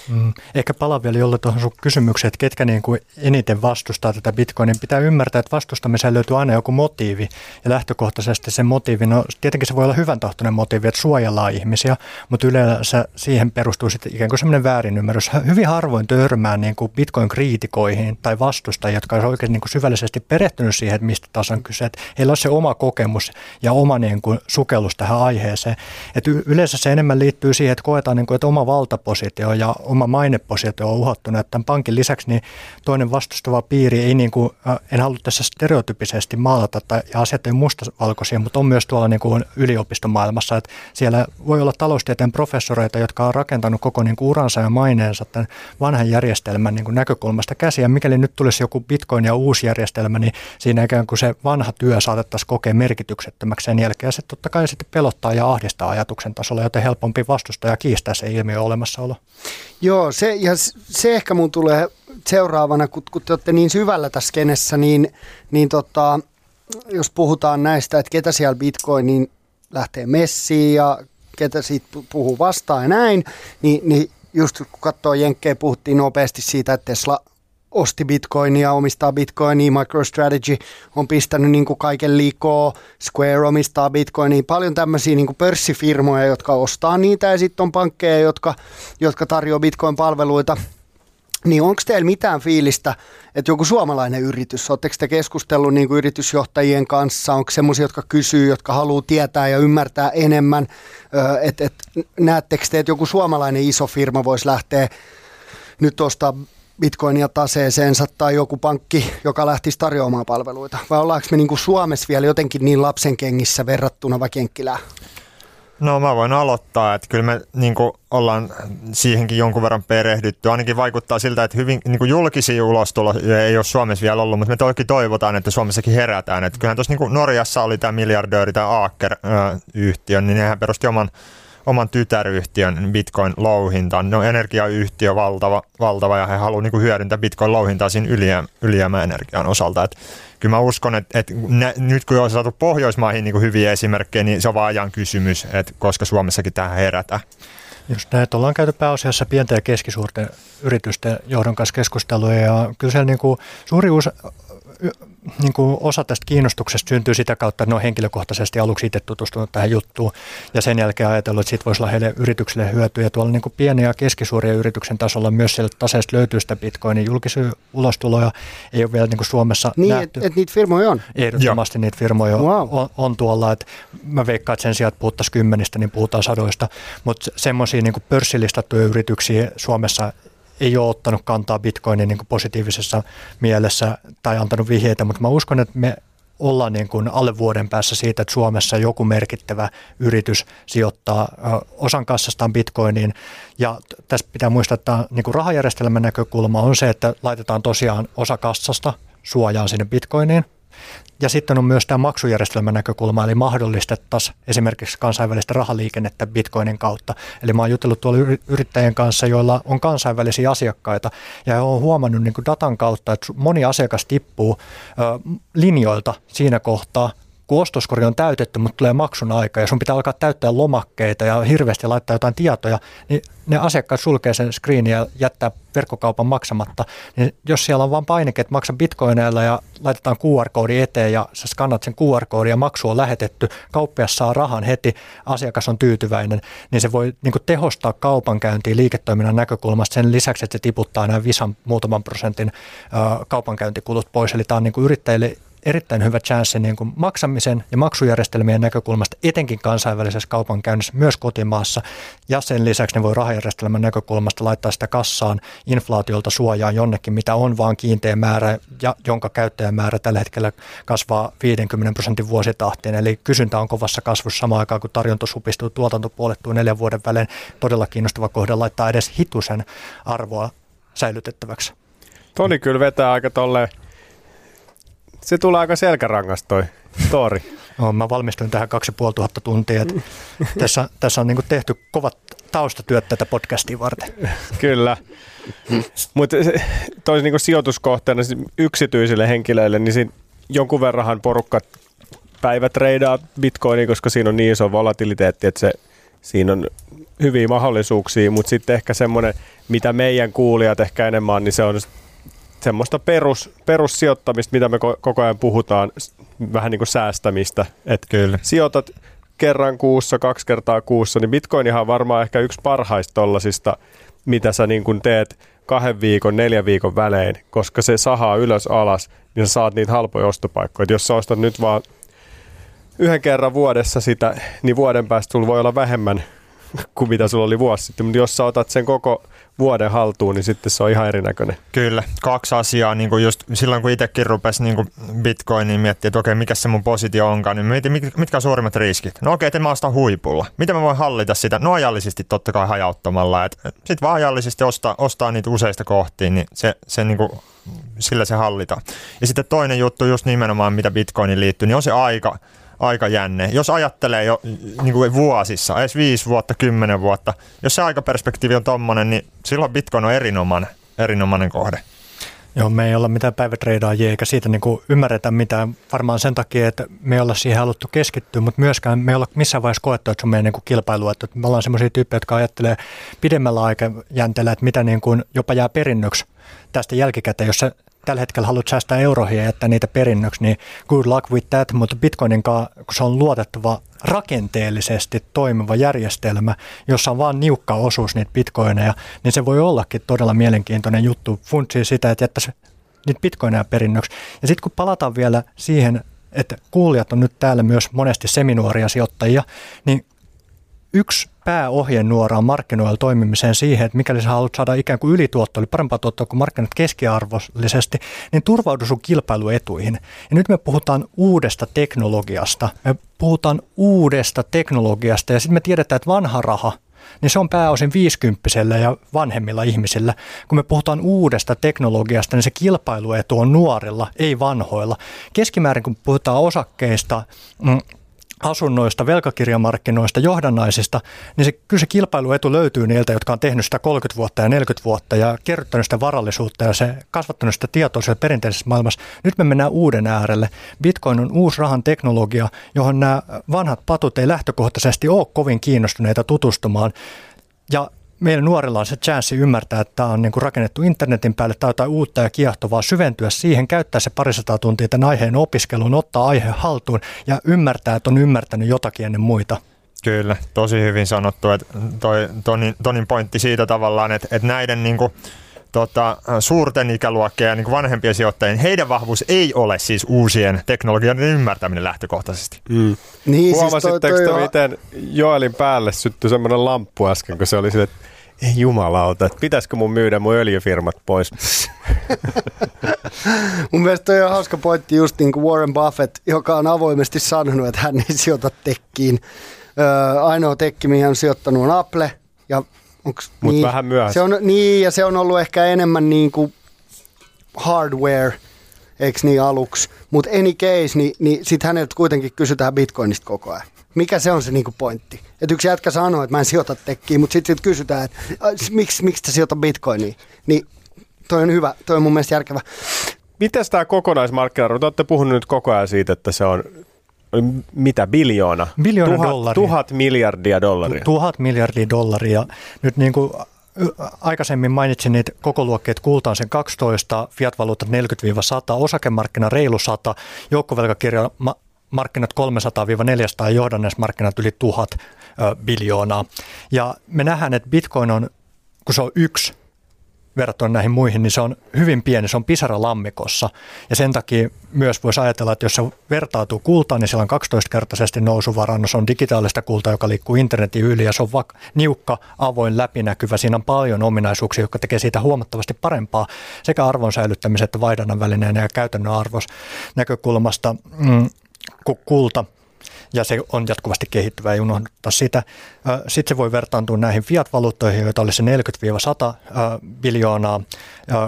Mm. Ehkä palaan vielä jolle tuohon sun kysymykseen, että ketkä niin kuin eniten vastustaa tätä bitcoinin. Pitää ymmärtää, että vastustamiseen löytyy aina joku motiivi ja lähtökohtaisesti se motiivi, no tietenkin se voi olla hyvän tahtoinen motiivi, että suojellaan ihmisiä, mutta yleensä siihen perustuu sitten ikään kuin semmoinen väärinymmärrys. Hyvin harvoin törmää niin kuin bitcoin-kriitikoihin tai vastustajia, jotka on oikein niin kuin syvällisesti perehtynyt siihen, että mistä taas on kyse. Että heillä on se oma kokemus ja oma niin kuin sukellus tähän aiheeseen. Että yleensä se enemmän liittyy siihen, että koetaan, niin kuin, että oma valtapositio ja oma mainepositio on uhattuna. Että tämän pankin lisäksi niin toinen vastustava piiri ei, niin kuin, en halua tässä stereotypisesti maalata tai ja asiat ei mustavalkoisia, mutta on myös tuolla niin kuin yliopistomaailmassa, että siellä voi olla taloustieteen professoreita, jotka on rakentanut koko niin kuin uransa ja maineensa tämän vanhan järjestelmän niin kuin näkökulmasta käsiä. Ja mikäli nyt tulisi joku bitcoin ja uusi järjestelmä, niin siinä ikään kuin se vanha työ saatettaisiin kokea merkityksettömäksi sen jälkeen. Ja se totta kai sitten pelottaa ja ahdistaa ajatuksen tasolla, joten helpompi vastustaa ja kiistää se ilmiö olemassaolo. Joo, se, ja se ehkä mun tulee seuraavana, kun, kun te olette niin syvällä tässä kenessä, niin, niin tota, jos puhutaan näistä, että ketä siellä Bitcoinin lähtee messiin ja ketä siitä puhuu vastaan ja näin, niin, niin just kun katsoo Jenkkejä, puhuttiin nopeasti siitä, että Tesla osti bitcoinia, omistaa bitcoinia, MicroStrategy on pistänyt niin kuin kaiken liikoa, Square omistaa bitcoinia, paljon tämmöisiä niin kuin pörssifirmoja, jotka ostaa niitä ja sitten on pankkeja, jotka, jotka tarjoaa bitcoin-palveluita. Niin onko teillä mitään fiilistä, että joku suomalainen yritys, oletteko te keskustellut niin kuin yritysjohtajien kanssa, onko semmoisia, jotka kysyy, jotka haluaa tietää ja ymmärtää enemmän, että et, näettekö te, että joku suomalainen iso firma voisi lähteä nyt ostaa bitcoinia taseeseensa tai joku pankki, joka lähtisi tarjoamaan palveluita? Vai ollaanko me niin kuin Suomessa vielä jotenkin niin lapsenkengissä verrattuna vaikka? No mä voin aloittaa, että kyllä me niin kuin, ollaan siihenkin jonkun verran perehdytty. Ainakin vaikuttaa siltä, että hyvin niin kuin julkisia ulostuloja ei ole Suomessa vielä ollut, mutta me toki toivotaan, että Suomessakin herätään. Että kyllähän tuossa niin Norjassa oli tämä miljardööri, tämä Aker-yhtiö, niin nehän perusti oman oman tytäryhtiön Bitcoin-louhintaan. Ne on energiayhtiö valtava, valtava ja he haluavat niin hyödyntää Bitcoin-louhintaa siinä ylijäämä, ylijäämäenergian osalta. Et kyllä mä uskon, että, että nä, nyt kun on saatu Pohjoismaihin niin hyviä esimerkkejä, niin se on vaan ajan kysymys, että koska Suomessakin tähän herätä. Just näin, että ollaan käyty pääasiassa pienten ja keskisuurten yritysten johdon kanssa keskusteluja ja kyllä siellä niin kuin suuri osa, niin kuin osa tästä kiinnostuksesta syntyy sitä kautta, että ne on henkilökohtaisesti aluksi itse tutustunut tähän juttuun ja sen jälkeen ajatellut, että siitä voisi olla heille yrityksille hyötyä. Ja tuolla niin kuin pieniä ja keskisuuria yrityksen tasolla myös sieltä taseesta löytyy sitä bitcoinin julkisia ulostuloja. Ei ole vielä niin kuin Suomessa niin, nähty. Niin, että niitä firmoja on? Ehdottomasti Joo. niitä firmoja wow. on, on, tuolla. Että mä veikkaan, että sen sijaan, että puhuttaisiin kymmenistä, niin puhutaan sadoista. Mutta semmoisia niin pörssilistattuja yrityksiä Suomessa ei ole ottanut kantaa bitcoinin niin positiivisessa mielessä tai antanut vihjeitä, mutta mä uskon, että me ollaan niin kuin alle vuoden päässä siitä, että Suomessa joku merkittävä yritys sijoittaa osan kassastaan bitcoiniin. Ja tässä pitää muistaa, että niin kuin rahajärjestelmän näkökulma on se, että laitetaan tosiaan osa kassasta suojaan sinne bitcoiniin, ja sitten on myös tämä maksujärjestelmän näkökulma, eli mahdollistettaisiin esimerkiksi kansainvälistä rahaliikennettä bitcoinin kautta. Eli mä oon jutellut tuolla yrittäjien kanssa, joilla on kansainvälisiä asiakkaita, ja he on huomannut niin kuin datan kautta, että moni asiakas tippuu ö, linjoilta siinä kohtaa, kun ostoskori on täytetty, mutta tulee maksun aika ja sun pitää alkaa täyttää lomakkeita ja hirveästi laittaa jotain tietoja, niin ne asiakkaat sulkee sen screenin ja jättää verkkokaupan maksamatta. Niin jos siellä on vain painike, että maksa bitcoineilla ja laitetaan QR-koodi eteen ja sä skannat sen QR-koodin ja maksu on lähetetty, kauppias saa rahan heti, asiakas on tyytyväinen, niin se voi niin tehostaa kaupankäyntiä liiketoiminnan näkökulmasta sen lisäksi, että se tiputtaa nämä Visan muutaman prosentin kaupankäyntikulut pois. Eli tämä on niin yrittäjille erittäin hyvä chanssi niin kuin maksamisen ja maksujärjestelmien näkökulmasta, etenkin kansainvälisessä kaupankäynnissä, myös kotimaassa. Ja sen lisäksi ne voi rahajärjestelmän näkökulmasta laittaa sitä kassaan inflaatiolta suojaan jonnekin, mitä on vaan kiinteä määrä, ja jonka käyttäjämäärä tällä hetkellä kasvaa 50 prosentin vuositahtiin. Eli kysyntä on kovassa kasvussa samaan aikaan, kun tarjonta supistuu, tuotanto puolettuu neljän vuoden välein. Todella kiinnostava kohde laittaa edes hitusen arvoa säilytettäväksi. Toni kyllä vetää aika tolleen se tulee aika selkärangasta toi story. No, mä valmistuin tähän kaksi tuhatta tuntia. tässä, tässä on niin tehty kovat taustatyöt tätä podcastia varten. Kyllä. Mutta toisi niin sijoituskohteena yksityisille henkilöille, niin siinä jonkun verranhan porukka päivätreidaa bitcoinia, koska siinä on niin iso volatiliteetti, että se, siinä on hyviä mahdollisuuksia, mutta sitten ehkä semmoinen, mitä meidän kuulijat ehkä enemmän niin se on semmoista perus, perussijoittamista, mitä me koko ajan puhutaan, vähän niin kuin säästämistä. Että Kyllä. sijoitat kerran kuussa, kaksi kertaa kuussa, niin Bitcoinihan on varmaan ehkä yksi parhaista tollasista, mitä sä niin kuin teet kahden viikon, neljän viikon välein, koska se sahaa ylös alas, niin sä saat niitä halpoja ostopaikkoja. Et jos sä ostat nyt vaan yhden kerran vuodessa sitä, niin vuoden päästä sulla voi olla vähemmän <laughs> kuin mitä sulla oli vuosi sitten. Mutta jos sä otat sen koko vuoden haltuun, niin sitten se on ihan erinäköinen. Kyllä, kaksi asiaa. Niin kuin just silloin kun itsekin rupesi niin kuin Bitcoiniin miettiä, että okei, mikä se mun positio onkaan, niin mietin, mitkä on suurimmat riskit. No okei, että mä ostan huipulla. Miten mä voin hallita sitä? No ajallisesti totta kai hajauttamalla. Sitten vaan ajallisesti ostaa, ostaa niitä useista kohtiin, niin se, se niin kuin, sillä se hallitaan. Ja sitten toinen juttu just nimenomaan, mitä Bitcoiniin liittyy, niin on se aika aika jänne. Jos ajattelee jo niin kuin vuosissa, edes viisi vuotta, kymmenen vuotta, jos se aikaperspektiivi on tommonen, niin silloin Bitcoin on erinomainen, erinomainen kohde. Joo, me ei olla mitään päivätreidaajia eikä siitä niin kuin ymmärretä mitään varmaan sen takia, että me ei olla siihen haluttu keskittyä, mutta myöskään me ei olla missään vaiheessa koettu, että se on meidän niin kuin kilpailu. Että me ollaan sellaisia tyyppejä, jotka ajattelee pidemmällä aikajänteellä, että mitä niin kuin jopa jää perinnöksi tästä jälkikäteen, jos se tällä hetkellä haluat säästää euroja ja jättää niitä perinnöksi, niin good luck with that, mutta Bitcoinin kanssa, kun se on luotettava rakenteellisesti toimiva järjestelmä, jossa on vain niukka osuus niitä bitcoineja, niin se voi ollakin todella mielenkiintoinen juttu. Funtsii sitä, että jättäisi niitä bitcoineja perinnöksi. Ja sitten kun palataan vielä siihen, että kuulijat on nyt täällä myös monesti seminuoria sijoittajia, niin yksi pääohjenuora on markkinoilla toimimiseen siihen, että mikäli sä haluat saada ikään kuin ylituottoa, eli parempaa tuottoa kuin markkinat keskiarvollisesti, niin turvaudu sun kilpailuetuihin. Ja nyt me puhutaan uudesta teknologiasta. Me puhutaan uudesta teknologiasta ja sitten me tiedetään, että vanha raha – niin se on pääosin viisikymppisellä ja vanhemmilla ihmisillä. Kun me puhutaan uudesta teknologiasta, niin se kilpailuetu on nuorilla, ei vanhoilla. Keskimäärin kun puhutaan osakkeista, mm, asunnoista, velkakirjamarkkinoista, johdannaisista, niin se, kyllä se kilpailuetu löytyy niiltä, jotka on tehnyt sitä 30 vuotta ja 40 vuotta ja kerryttänyt sitä varallisuutta ja se kasvattanut sitä tietoa siellä perinteisessä maailmassa. Nyt me mennään uuden äärelle. Bitcoin on uusi rahan teknologia, johon nämä vanhat patut ei lähtökohtaisesti ole kovin kiinnostuneita tutustumaan. Ja meillä nuorilla on se chanssi ymmärtää, että tämä on niin kuin rakennettu internetin päälle tai jotain uutta ja kiehtovaa, syventyä siihen, käyttää se parisataa tuntia tämän aiheen opiskeluun, ottaa aihe haltuun ja ymmärtää, että on ymmärtänyt jotakin ennen muita. Kyllä, tosi hyvin sanottu. Että toi, Tonin, Tonin pointti siitä tavallaan, että, että näiden niin kuin, tota, suurten ikäluokkien ja niin vanhempien sijoittajien, heidän vahvuus ei ole siis uusien teknologian ymmärtäminen lähtökohtaisesti. Mm. Niin, Huomasitteko siis toi, toi miten Joelin päälle syttyi semmoinen lamppu äsken, kun se oli sille, että ei jumalauta, että pitäisikö mun myydä mun öljyfirmat pois? <laughs> mun mielestä toi on hauska pointti just niin kuin Warren Buffett, joka on avoimesti sanonut, että hän ei sijoita tekkiin. Öö, ainoa tekki, mihin hän on sijoittanut on Apple, ja mutta niin, vähän myöhässä. Se on, niin, ja se on ollut ehkä enemmän niin kuin hardware, eikö niin aluksi. Mutta any case, niin, niin sitten häneltä kuitenkin kysytään bitcoinista koko ajan. Mikä se on se niinku pointti? Et yksi jätkä sanoo, että mä en sijoita tekkiin, mutta sitten sit kysytään, että miksi, miksi sä sijoitat bitcoiniin? Niin toi on hyvä, toi on mun mielestä järkevä. Miten tämä kokonaismarkkina, te olette puhunut nyt koko ajan siitä, että se on mitä, biljoona? Biljoona tuhat, dollaria. Tuhat miljardia dollaria. Tuhat miljardia dollaria. Nyt niin kuin aikaisemmin mainitsin niitä kokoluokkeet kultaan sen 12, fiat-valuutat 40-100, osakemarkkina reilu 100, joukkovelkakirja markkinat 300-400 ja johdannesmarkkinat yli 1000 biljoonaa. Ja me nähdään, että bitcoin on, kun se on yksi verrattuna näihin muihin, niin se on hyvin pieni, se on pisara lammikossa. Ja sen takia myös voisi ajatella, että jos se vertautuu kultaan, niin siellä on 12-kertaisesti nousuvaraa. No se on digitaalista kultaa, joka liikkuu internetin yli ja se on vak- niukka, avoin, läpinäkyvä. Siinä on paljon ominaisuuksia, jotka tekee siitä huomattavasti parempaa sekä arvon säilyttämisen että vaihdannan välineen ja käytännön arvos näkökulmasta mm, kuin kulta ja se on jatkuvasti kehittyvä, ei unohdeta sitä. Sitten se voi vertaantua näihin fiat-valuuttoihin, joita olisi 40-100 biljoonaa,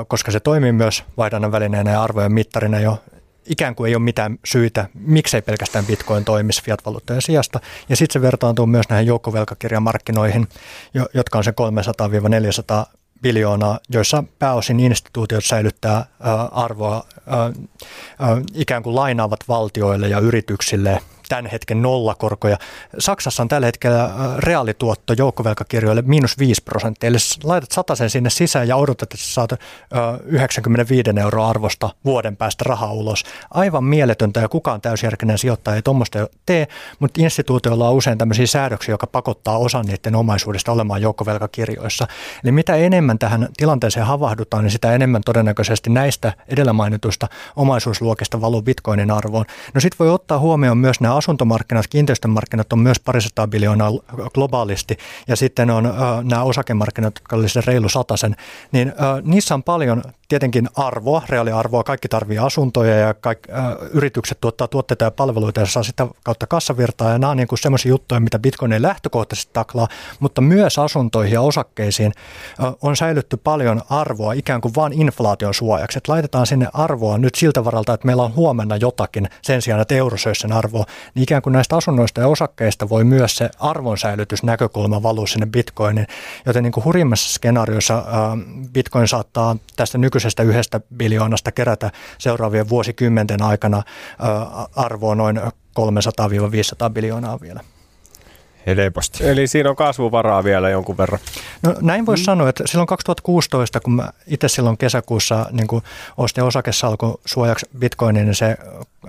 koska se toimii myös vaihdannan välineenä ja arvojen mittarina jo ikään kuin ei ole mitään syitä, miksei pelkästään bitcoin toimisi fiat-valuuttojen sijasta. Ja sitten se vertaantuu myös näihin joukkovelkakirjamarkkinoihin, jotka on se 300-400 biljoonaa, joissa pääosin instituutiot säilyttää arvoa ikään kuin lainaavat valtioille ja yrityksille tämän hetken nollakorkoja. Saksassa on tällä hetkellä äh, reaalituotto joukkovelkakirjoille miinus 5 prosenttia. Eli laitat sen sinne sisään ja odotat, että saat 95 äh, euroa arvosta vuoden päästä rahaa ulos. Aivan mieletöntä ja kukaan täysjärkinen sijoittaja ei tuommoista tee, mutta instituutioilla on usein tämmöisiä säädöksiä, joka pakottaa osan niiden omaisuudesta olemaan joukkovelkakirjoissa. Eli mitä enemmän tähän tilanteeseen havahdutaan, niin sitä enemmän todennäköisesti näistä edellä mainituista omaisuusluokista valuu bitcoinin arvoon. No sitten voi ottaa huomioon myös nämä asuntomarkkinat, kiinteistömarkkinat on myös parisataa biljoonaa globaalisti ja sitten on nämä osakemarkkinat, jotka oli se reilu sataisen, niin niissä on paljon tietenkin arvoa, reaaliarvoa, kaikki tarvii asuntoja ja kaikki, äh, yritykset tuottaa tuotteita ja palveluita ja saa sitä kautta kassavirtaa. Ja nämä on niin semmoisia juttuja, mitä Bitcoin ei lähtökohtaisesti taklaa, mutta myös asuntoihin ja osakkeisiin äh, on säilytty paljon arvoa ikään kuin vain inflaation suojaksi, että laitetaan sinne arvoa nyt siltä varalta, että meillä on huomenna jotakin sen sijaan, että euro sen arvoa, niin ikään kuin näistä asunnoista ja osakkeista voi myös se arvonsäilytysnäkökulma valua sinne Bitcoinin, joten niin kuin hurimmassa skenaariossa äh, Bitcoin saattaa tästä nykyisestä yhdestä biljoonasta kerätä seuraavien vuosikymmenten aikana arvoa noin 300-500 biljoonaa vielä. Helposti. Eli siinä on kasvuvaraa vielä jonkun verran. No näin voisi mm. sanoa, että silloin 2016, kun mä itse silloin kesäkuussa niin ostin osakesalkun suojaksi bitcoinin, niin se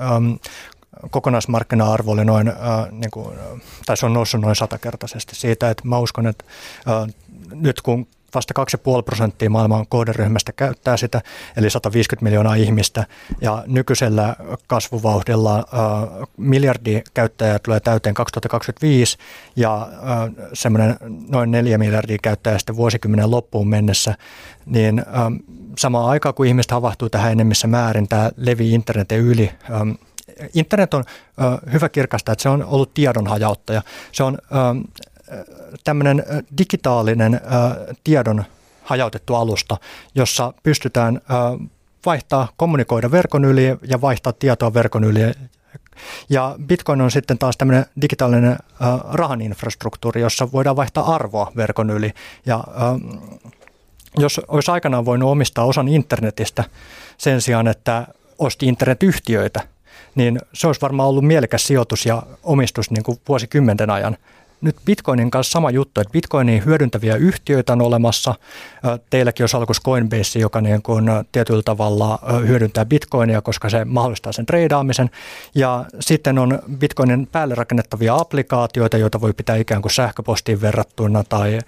ähm, kokonaismarkkina-arvo oli noin, äh, niin kuin, tai se on noussut noin satakertaisesti siitä, että mä uskon, että äh, nyt kun vasta 2,5 prosenttia maailman kohderyhmästä käyttää sitä, eli 150 miljoonaa ihmistä, ja nykyisellä kasvuvauhdilla äh, miljardi käyttäjää tulee täyteen 2025, ja äh, semmoinen noin 4 miljardia käyttäjää sitten vuosikymmenen loppuun mennessä, niin äh, samaan aikaan kun ihmiset havahtuu tähän enemmissä määrin, tämä levii internetin yli, äh, internet on ö, hyvä kirkasta, että se on ollut tiedon hajauttaja. Se on ö, tämmöinen digitaalinen tiedon hajautettu alusta, jossa pystytään vaihtaa, kommunikoida verkon yli ja vaihtaa tietoa verkon yli. Ja Bitcoin on sitten taas tämmöinen digitaalinen rahan infrastruktuuri, jossa voidaan vaihtaa arvoa verkon yli. Ja jos olisi aikanaan voinut omistaa osan internetistä sen sijaan, että osti internetyhtiöitä – niin se olisi varmaan ollut mielekäs sijoitus ja omistus niin kuin vuosikymmenten ajan nyt Bitcoinin kanssa sama juttu, että Bitcoinin hyödyntäviä yhtiöitä on olemassa. Teilläkin on salkus Coinbase, joka niin kuin tietyllä tavalla hyödyntää Bitcoinia, koska se mahdollistaa sen treidaamisen. Ja sitten on Bitcoinin päälle rakennettavia applikaatioita, joita voi pitää ikään kuin sähköpostiin verrattuna tai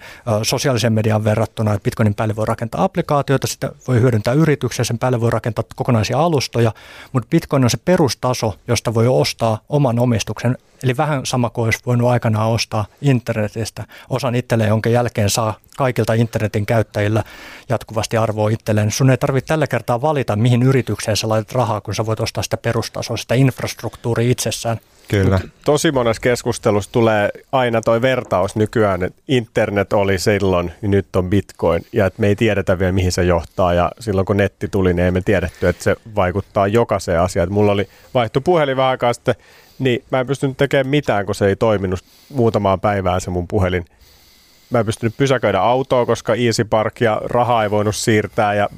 sosiaalisen median verrattuna. Että Bitcoinin päälle voi rakentaa applikaatioita, sitten voi hyödyntää yrityksiä, sen päälle voi rakentaa kokonaisia alustoja, mutta Bitcoin on se perustaso, josta voi ostaa oman omistuksen Eli vähän sama kuin olisi voinut aikanaan ostaa internetistä osan itselleen, jonka jälkeen saa kaikilta internetin käyttäjillä jatkuvasti arvoa itselleen. Sun ei tarvitse tällä kertaa valita, mihin yritykseen sä laitat rahaa, kun sä voit ostaa sitä perustasoa, sitä infrastruktuuria itsessään. Kyllä. Mut tosi monessa keskustelussa tulee aina toi vertaus nykyään, että internet oli silloin, niin nyt on bitcoin, ja että me ei tiedetä vielä, mihin se johtaa, ja silloin kun netti tuli, niin ei me tiedetty, että se vaikuttaa jokaiseen asiaan. Et mulla oli vaihtu puhelin vähän aikaa sitten niin mä en pystynyt tekemään mitään, kun se ei toiminut muutamaan päivään se mun puhelin. Mä en pystynyt pysäköidä autoa, koska Easy Park ja rahaa ei voinut siirtää ja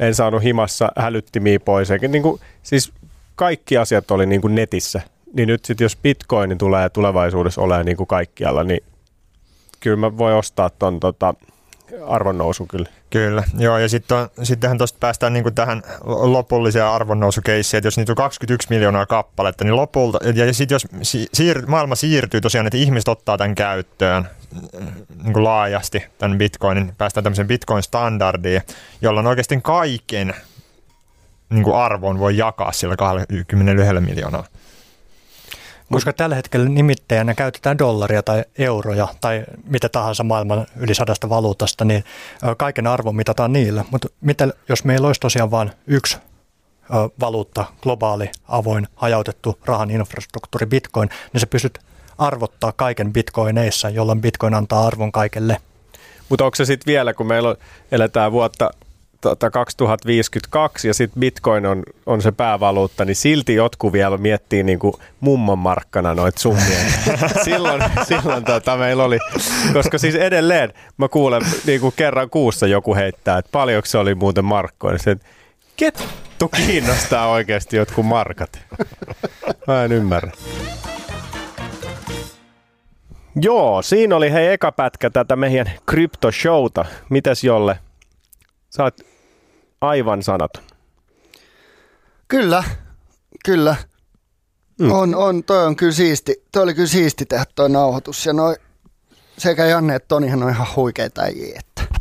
en saanut himassa hälyttimiä pois. Eikä, niin kuin, siis kaikki asiat oli niin kuin netissä. niin nyt sitten jos bitcoin tulee tulevaisuudessa olemaan niin kuin kaikkialla, niin kyllä mä voin ostaa ton tota, arvonnousun kyllä. Kyllä, joo, ja sitten sittenhän tuosta päästään niinku tähän lopulliseen arvonnousukeissiin, että jos niitä on 21 miljoonaa kappaletta, niin lopulta, ja sitten jos siir, maailma siirtyy tosiaan, että ihmiset ottaa tämän käyttöön niin laajasti, tämän bitcoinin, päästään tämmöiseen bitcoin-standardiin, jolla on oikeasti kaiken niin arvon voi jakaa sillä 21 miljoonaa. Koska tällä hetkellä nimittäjänä käytetään dollaria tai euroja tai mitä tahansa maailman yli sadasta valuutasta, niin kaiken arvo mitataan niillä. Mutta jos meillä olisi tosiaan vain yksi valuutta, globaali, avoin, hajautettu rahan infrastruktuuri bitcoin, niin se pystyt arvottaa kaiken bitcoineissa, jolloin bitcoin antaa arvon kaikelle. Mutta onko se sitten vielä, kun meillä on, eletään vuotta tota 2052 ja sitten bitcoin on, on se päävaluutta, niin silti jotkut vielä miettii niin kuin mummon markkana noita summia. <laughs> silloin silloin tota meillä oli, koska siis edelleen mä kuulen niin kuin kerran kuussa joku heittää, että paljonko se oli muuten markkoja. Niin kettu kiinnostaa oikeasti jotkut markat. Mä en ymmärrä. Joo, siinä oli hei eka pätkä tätä meidän kryptoshowta. Mites Jolle? Sä oot aivan sanaton. Kyllä, kyllä. Mm. On, on, toi on kyllä siisti. Toi oli kyllä siisti tehdä toi nauhoitus. Ja noi, sekä Janne että Tonihan on ihan huikeita äijiä. Että,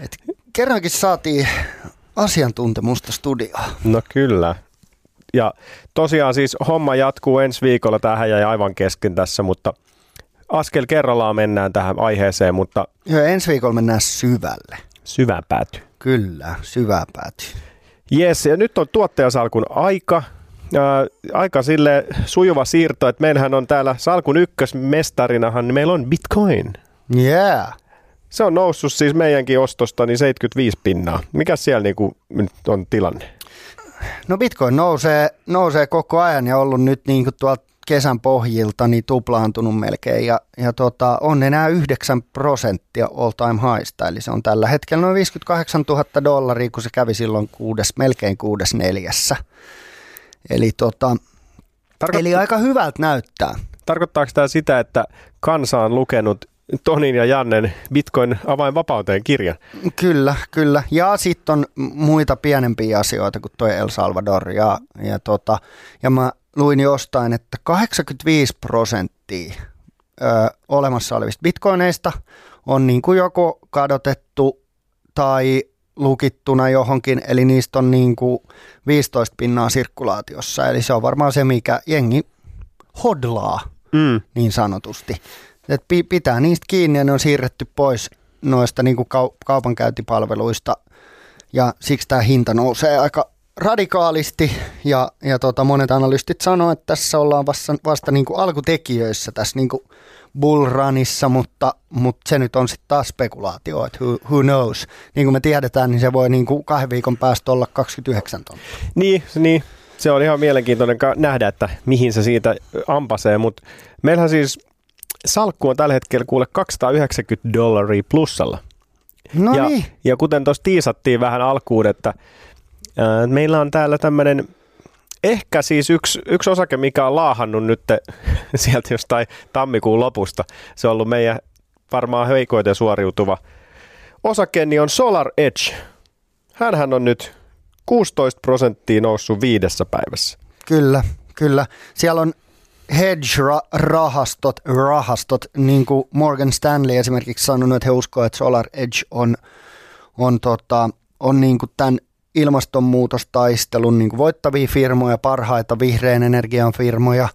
et kerrankin saatiin asiantuntemusta studioon. No kyllä. Ja tosiaan siis homma jatkuu ensi viikolla. Tähän jäi aivan kesken tässä, mutta askel kerrallaan mennään tähän aiheeseen. Mutta... Joo, ensi viikolla mennään syvälle. Syvään pääty. Kyllä, syvään pääty. Jes, ja nyt on tuottajasalkun aika. Ää, aika sille sujuva siirto, että meillähän on täällä salkun ykkösmestarinahan, niin meillä on Bitcoin. Yeah. Se on noussut siis meidänkin ostosta niin 75 pinnaa. Mikä siellä niinku nyt on tilanne? No Bitcoin nousee, nousee koko ajan ja ollut nyt niin kuin tuolta kesän pohjilta niin tuplaantunut melkein ja, ja tota, on enää 9 prosenttia all time highsta, eli se on tällä hetkellä noin 58 000 dollaria, kun se kävi silloin kuudes, melkein kuudes neljässä. Eli, tota, Tarkoitt- eli aika hyvältä näyttää. Tarkoittaako tämä sitä, että kansa on lukenut Tonin ja Jannen Bitcoin avainvapauteen kirjan. Kyllä, kyllä. Ja sitten on muita pienempiä asioita kuin tuo El Salvador. Ja, ja, tota, ja mä luin jostain, että 85 prosenttia ö, olemassa olevista bitcoineista on niin kuin joko kadotettu tai lukittuna johonkin, eli niistä on niin kuin 15 pinnaa sirkulaatiossa, eli se on varmaan se, mikä jengi hodlaa mm. niin sanotusti. Et pitää niistä kiinni ja ne on siirretty pois noista niin kuin kaupankäyntipalveluista ja siksi tämä hinta nousee aika radikaalisti ja, ja tota, monet analystit sanoo, että tässä ollaan vasta, vasta niin kuin alkutekijöissä tässä niin kuin bullrunissa, mutta, mutta se nyt on sitten taas spekulaatio, että who, who knows. Niin kuin me tiedetään, niin se voi niin kuin kahden viikon päästä olla 29 tonnia. Niin, niin, se on ihan mielenkiintoinen nähdä, että mihin se siitä ampasee, mutta meillähän siis salkku on tällä hetkellä kuule 290 dollaria plussalla. No ja, niin. ja kuten tuossa tiisattiin vähän alkuun, että meillä on täällä tämmöinen ehkä siis yksi, yksi osake, mikä on laahannut nyt <laughs> sieltä jostain tammikuun lopusta. Se on ollut meidän varmaan heikoiten suoriutuva osake, niin on Solar Edge. Hänhän on nyt 16 prosenttia noussut viidessä päivässä. Kyllä, kyllä. Siellä on hedge-rahastot, rahastot, niin kuin Morgan Stanley esimerkiksi sanonut, että he uskovat, että Solar Edge on, on, tota, on niin kuin tämän ilmastonmuutostaistelun niin kuin voittavia firmoja, parhaita vihreän energian firmoja.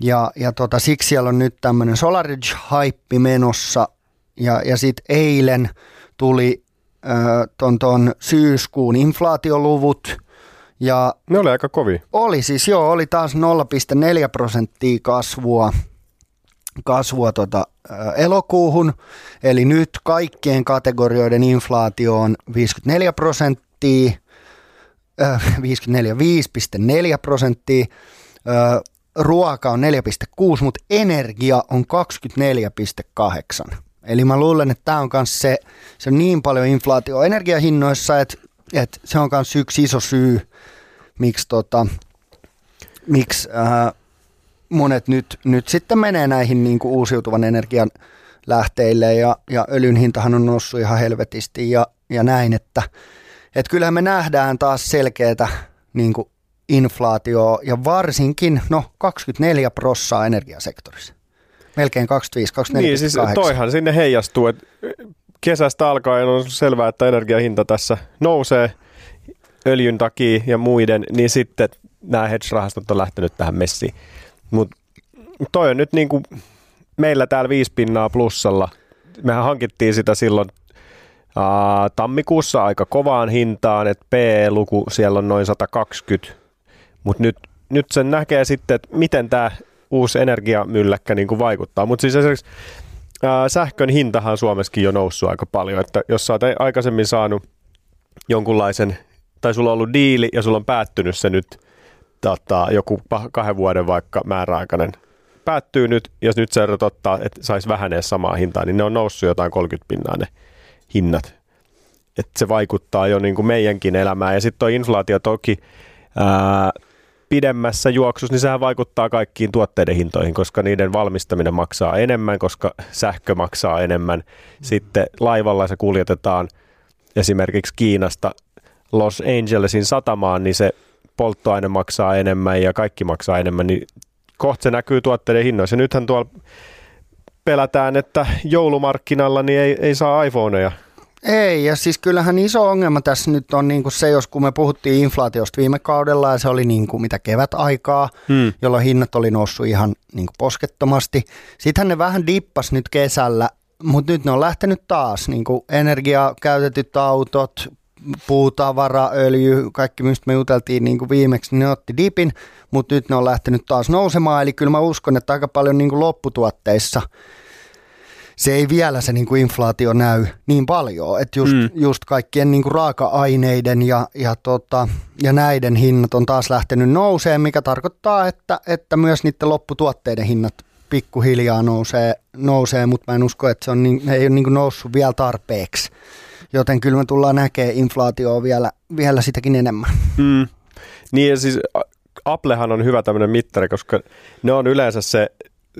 Ja, ja tota, siksi siellä on nyt tämmöinen SolarEdge-haippi menossa. Ja, ja sitten eilen tuli ton, ton syyskuun inflaatioluvut. Ja ne oli aika kovi. Oli siis joo, oli taas 0,4 prosenttia kasvua kasvua tota, elokuuhun, eli nyt kaikkien kategorioiden inflaatio on 54 prosenttia, prosenttia, 54, 5,4 prosenttia, ruoka on 4,6, mutta energia on 24,8. Eli mä luulen, että tämä on myös se, se on niin paljon inflaatio energiahinnoissa, että, että se on myös yksi iso syy, miksi tota, miksi äh, monet nyt, nyt sitten menee näihin niin kuin uusiutuvan energian lähteille ja, ja öljyn hintahan on noussut ihan helvetisti ja, ja näin, että et kyllähän me nähdään taas selkeätä niin kuin inflaatio ja varsinkin no 24 prossaa energiasektorissa. Melkein 25, 24, Niin, siis toihan sinne heijastuu, että kesästä alkaen on selvää, että energiahinta tässä nousee öljyn takia ja muiden, niin sitten nämä hedge-rahastot on lähtenyt tähän messiin. Mutta toi on nyt niin kuin meillä täällä viisi pinnaa plussalla. Mehän hankittiin sitä silloin tammikuussa aika kovaan hintaan, että P-luku siellä on noin 120, mutta nyt, nyt sen näkee sitten, että miten tämä uusi energiamylläkkä niin kuin vaikuttaa. Mutta siis esimerkiksi ää, sähkön hintahan Suomessakin jo noussut aika paljon, että jos sä oot aikaisemmin saanut jonkunlaisen, tai sulla on ollut diili ja sulla on päättynyt se nyt tota, joku kahden vuoden vaikka määräaikainen päättyy nyt, ja nyt se ottaa, että saisi vähän samaa hintaa, niin ne on noussut jotain 30 pinnaa ne hinnat. Että se vaikuttaa jo niin kuin meidänkin elämään. Ja sitten tuo inflaatio toki ää, pidemmässä juoksussa, niin sehän vaikuttaa kaikkiin tuotteiden hintoihin, koska niiden valmistaminen maksaa enemmän, koska sähkö maksaa enemmän. Sitten laivalla se kuljetetaan esimerkiksi Kiinasta Los Angelesin satamaan, niin se polttoaine maksaa enemmän ja kaikki maksaa enemmän, niin kohta se näkyy tuotteiden hinnoissa. Nythän tuolla pelätään, että joulumarkkinalla niin ei, ei saa iPhoneja. Ei, ja siis kyllähän iso ongelma tässä nyt on niin kuin se, jos kun me puhuttiin inflaatiosta viime kaudella ja se oli niin kuin mitä kevät aikaa, hmm. jolloin hinnat oli noussut ihan niin kuin poskettomasti. Sittenhän ne vähän dippas nyt kesällä, mutta nyt ne on lähtenyt taas, niin kuin energiakäytetyt autot, puutavara, öljy, kaikki mistä me juteltiin niin kuin viimeksi, niin ne otti dipin, mutta nyt ne on lähtenyt taas nousemaan, eli kyllä mä uskon, että aika paljon niin kuin lopputuotteissa se ei vielä se niin kuin inflaatio näy niin paljon, että just, mm. just kaikkien niin kuin raaka-aineiden ja, ja, tota, ja näiden hinnat on taas lähtenyt nousee, mikä tarkoittaa, että, että myös niiden lopputuotteiden hinnat pikkuhiljaa nousee, nousee mutta mä en usko, että se on niin, ei ole niin kuin noussut vielä tarpeeksi joten kyllä me tullaan näkemään inflaatioa vielä, vielä sitäkin enemmän. Mm. Niin ja siis Applehan on hyvä tämmöinen mittari, koska ne on yleensä se,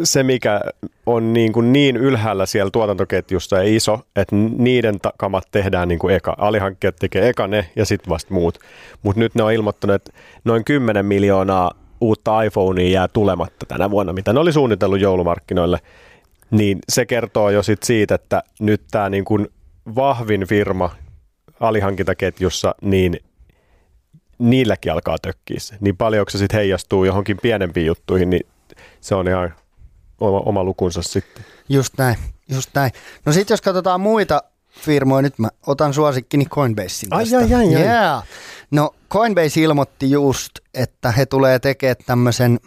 se mikä on niin, kuin niin ylhäällä siellä tuotantoketjussa ja iso, että niiden kamat tehdään niin kuin eka. Alihankkijat tekee eka ne ja sitten vasta muut. Mutta nyt ne on ilmoittanut, että noin 10 miljoonaa uutta iPhonea jää tulematta tänä vuonna, mitä ne oli suunnitellut joulumarkkinoille. Niin se kertoo jo sit siitä, että nyt tämä niin kuin vahvin firma alihankintaketjussa, niin niilläkin alkaa tökkiä se. Niin paljon, se sitten heijastuu johonkin pienempiin juttuihin, niin se on ihan oma, oma lukunsa sitten. Just näin, just näin. No sitten jos katsotaan muita firmoja, nyt mä otan suosikkini Coinbasein tästä. Ai, ai, ai, ai. Yeah. No Coinbase ilmoitti just, että he tulee tekemään tämmöisen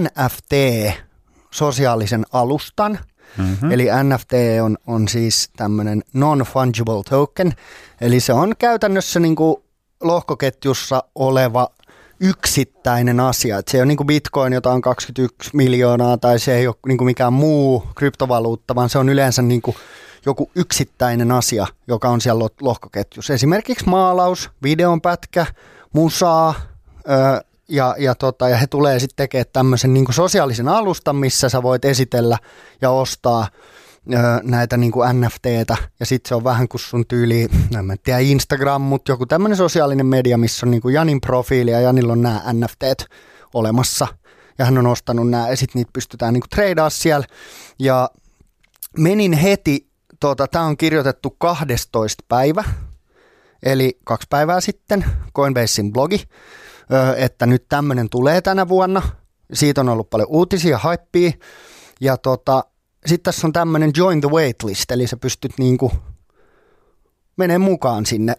NFT-sosiaalisen alustan – Mm-hmm. Eli NFT on, on siis tämmöinen non-fungible token, eli se on käytännössä niin kuin lohkoketjussa oleva yksittäinen asia. Et se ei ole niin kuin bitcoin, jota on 21 miljoonaa, tai se ei ole niin kuin mikään muu kryptovaluutta, vaan se on yleensä niin kuin joku yksittäinen asia, joka on siellä lohkoketjussa. Esimerkiksi maalaus, videonpätkä, musaa, ja, ja, tota, ja he tulee sitten tekemään tämmöisen niin sosiaalisen alustan, missä sä voit esitellä ja ostaa näitä niin kuin NFTtä. Ja sitten se on vähän kuin sun tyyli, en mä tiedä, Instagram, mutta joku tämmöinen sosiaalinen media, missä on niin kuin Janin profiili ja Janilla on nämä NFTt olemassa. Ja hän on ostanut nämä ja sitten niitä pystytään niin treidaa siellä. Ja menin heti, tota, tämä on kirjoitettu 12. päivä, eli kaksi päivää sitten, Coinbasein blogi että nyt tämmöinen tulee tänä vuonna. Siitä on ollut paljon uutisia, hypeä. Ja tota, sitten tässä on tämmöinen join the waitlist, eli sä pystyt niinku menee mukaan sinne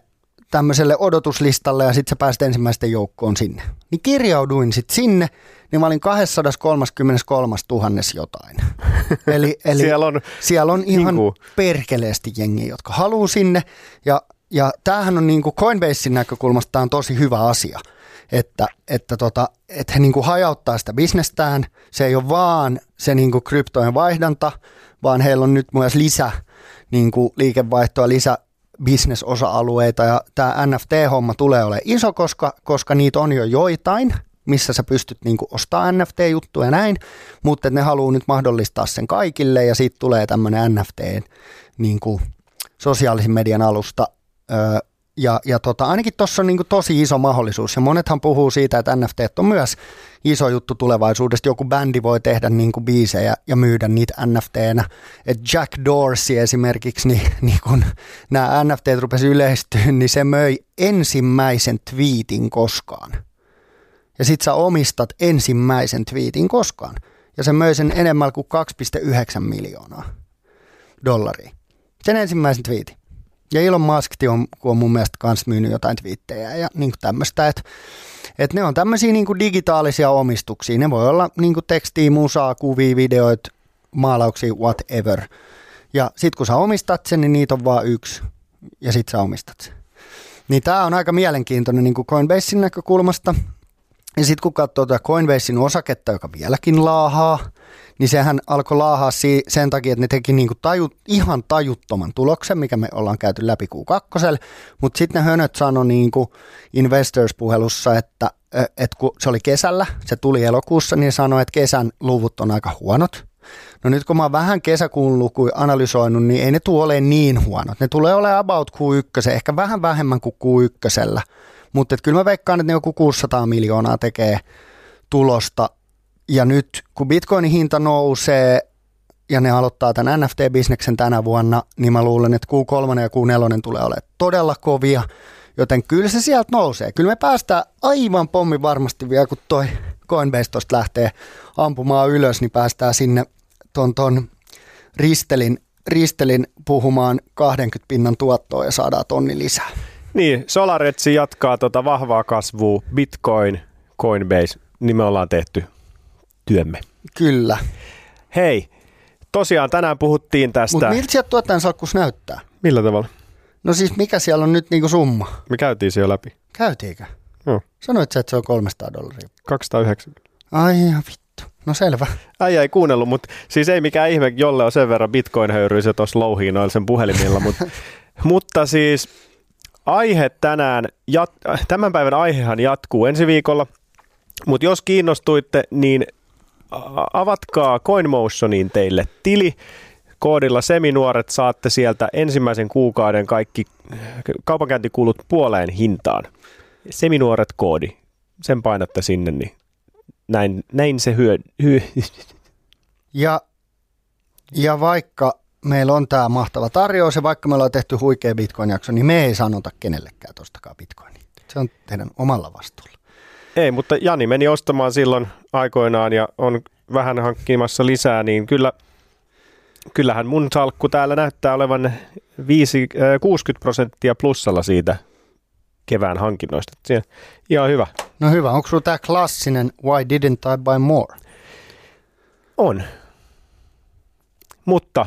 tämmöiselle odotuslistalle ja sitten sä pääset ensimmäisten joukkoon sinne. Niin kirjauduin sitten sinne, niin mä olin 233 000 jotain. <laughs> Eli, eli siellä, on, siellä on ihan niinku. perkeleesti jengi, jotka haluaa sinne. Ja, ja tämähän on niinku Coinbasein näkökulmasta on tosi hyvä asia – että, että, tota, että he niin kuin hajauttaa sitä bisnestään. Se ei ole vaan se niin kuin kryptojen vaihdanta, vaan heillä on nyt myös lisä niin kuin liikevaihtoa, lisä bisnesosa-alueita ja tämä NFT-homma tulee olemaan iso, koska, koska niitä on jo joitain missä sä pystyt niin ostaa NFT-juttuja ja näin, mutta ne haluaa nyt mahdollistaa sen kaikille ja siitä tulee tämmöinen NFT niin sosiaalisen median alusta, öö, ja, ja tota, ainakin tuossa on niin tosi iso mahdollisuus. Ja monethan puhuu siitä, että NFT on myös iso juttu tulevaisuudesta. Joku bändi voi tehdä niin kuin biisejä ja myydä niitä NFTnä. Et Jack Dorsey esimerkiksi, niin, <laughs> niin kun nämä NFT rupesi yleistyä, niin se möi ensimmäisen twiitin koskaan. Ja sit sä omistat ensimmäisen twiitin koskaan. Ja se möi sen enemmän kuin 2,9 miljoonaa dollaria. Sen ensimmäisen twiitin. Ja Elon Musk on, on mun mielestä myös myynyt jotain twiittejä ja niin tämmöistä, että et ne on tämmöisiä niin digitaalisia omistuksia. Ne voi olla niin tekstiä, musaa, kuvia, videoita, maalauksia, whatever. Ja sitten kun sä omistat sen, niin niitä on vaan yksi. Ja sitten sä omistat sen. Niin tämä on aika mielenkiintoinen niin Coinbasein näkökulmasta. Ja sitten kun katsoo tätä Coinbasein osaketta, joka vieläkin laahaa, niin sehän alkoi laahaa sen takia, että ne teki niinku taju, ihan tajuttoman tuloksen, mikä me ollaan käyty läpi Q2, mutta sitten ne hönöt sanoi niinku Investors-puhelussa, että, että kun se oli kesällä, se tuli elokuussa, niin sanoi, että kesän luvut on aika huonot. No nyt kun mä oon vähän kesäkuun lukuja analysoinut, niin ei ne tule ole niin huonot. Ne tulee olemaan about Q1, ehkä vähän vähemmän kuin Q1, mutta kyllä mä veikkaan, että ne joku 600 miljoonaa tekee tulosta ja nyt kun bitcoinin hinta nousee ja ne aloittaa tämän NFT-bisneksen tänä vuonna, niin mä luulen, että Q3 ja Q4 tulee olemaan todella kovia, joten kyllä se sieltä nousee. Kyllä me päästään aivan pommi varmasti vielä, kun toi Coinbase lähtee ampumaan ylös, niin päästään sinne ton, ton ristelin, ristelin puhumaan 20 pinnan tuottoa ja saadaan tonni lisää. Niin, Solaretsi jatkaa tuota vahvaa kasvua, Bitcoin, Coinbase, niin me ollaan tehty työmme. Kyllä. Hei, tosiaan tänään puhuttiin tästä. Mutta miltä sieltä tuottajan salkkus näyttää? Millä tavalla? No siis mikä siellä on nyt niinku summa? Me käytiin se jo läpi. Käytiinkö? No. Sanoit sä, että se on 300 dollaria. 290. Ai vittu. No selvä. Äijä ei kuunnellut, mutta siis ei mikään ihme, jolle on sen verran bitcoin se tuossa louhii noilla sen puhelimilla, mutta, <laughs> mutta siis aihe tänään, jat, tämän päivän aihehan jatkuu ensi viikolla, mutta jos kiinnostuitte, niin avatkaa CoinMotioniin teille tili. Koodilla seminuoret saatte sieltä ensimmäisen kuukauden kaikki kaupankäyntikulut puoleen hintaan. Seminuoret koodi, sen painatte sinne, niin näin, näin se hyö, hyö. Ja, ja vaikka meillä on tämä mahtava tarjous ja vaikka me ollaan tehty huikea Bitcoin-jakso, niin me ei sanota kenellekään tostakaan Bitcoinia. Se on teidän omalla vastuulla. Ei, mutta Jani meni ostamaan silloin aikoinaan ja on vähän hankkimassa lisää, niin kyllä, kyllähän mun salkku täällä näyttää olevan 5, 60 prosenttia plussalla siitä kevään hankinnoista. Siinä, ihan hyvä. No hyvä. Onko sulla tämä klassinen Why didn't I buy more? On. Mutta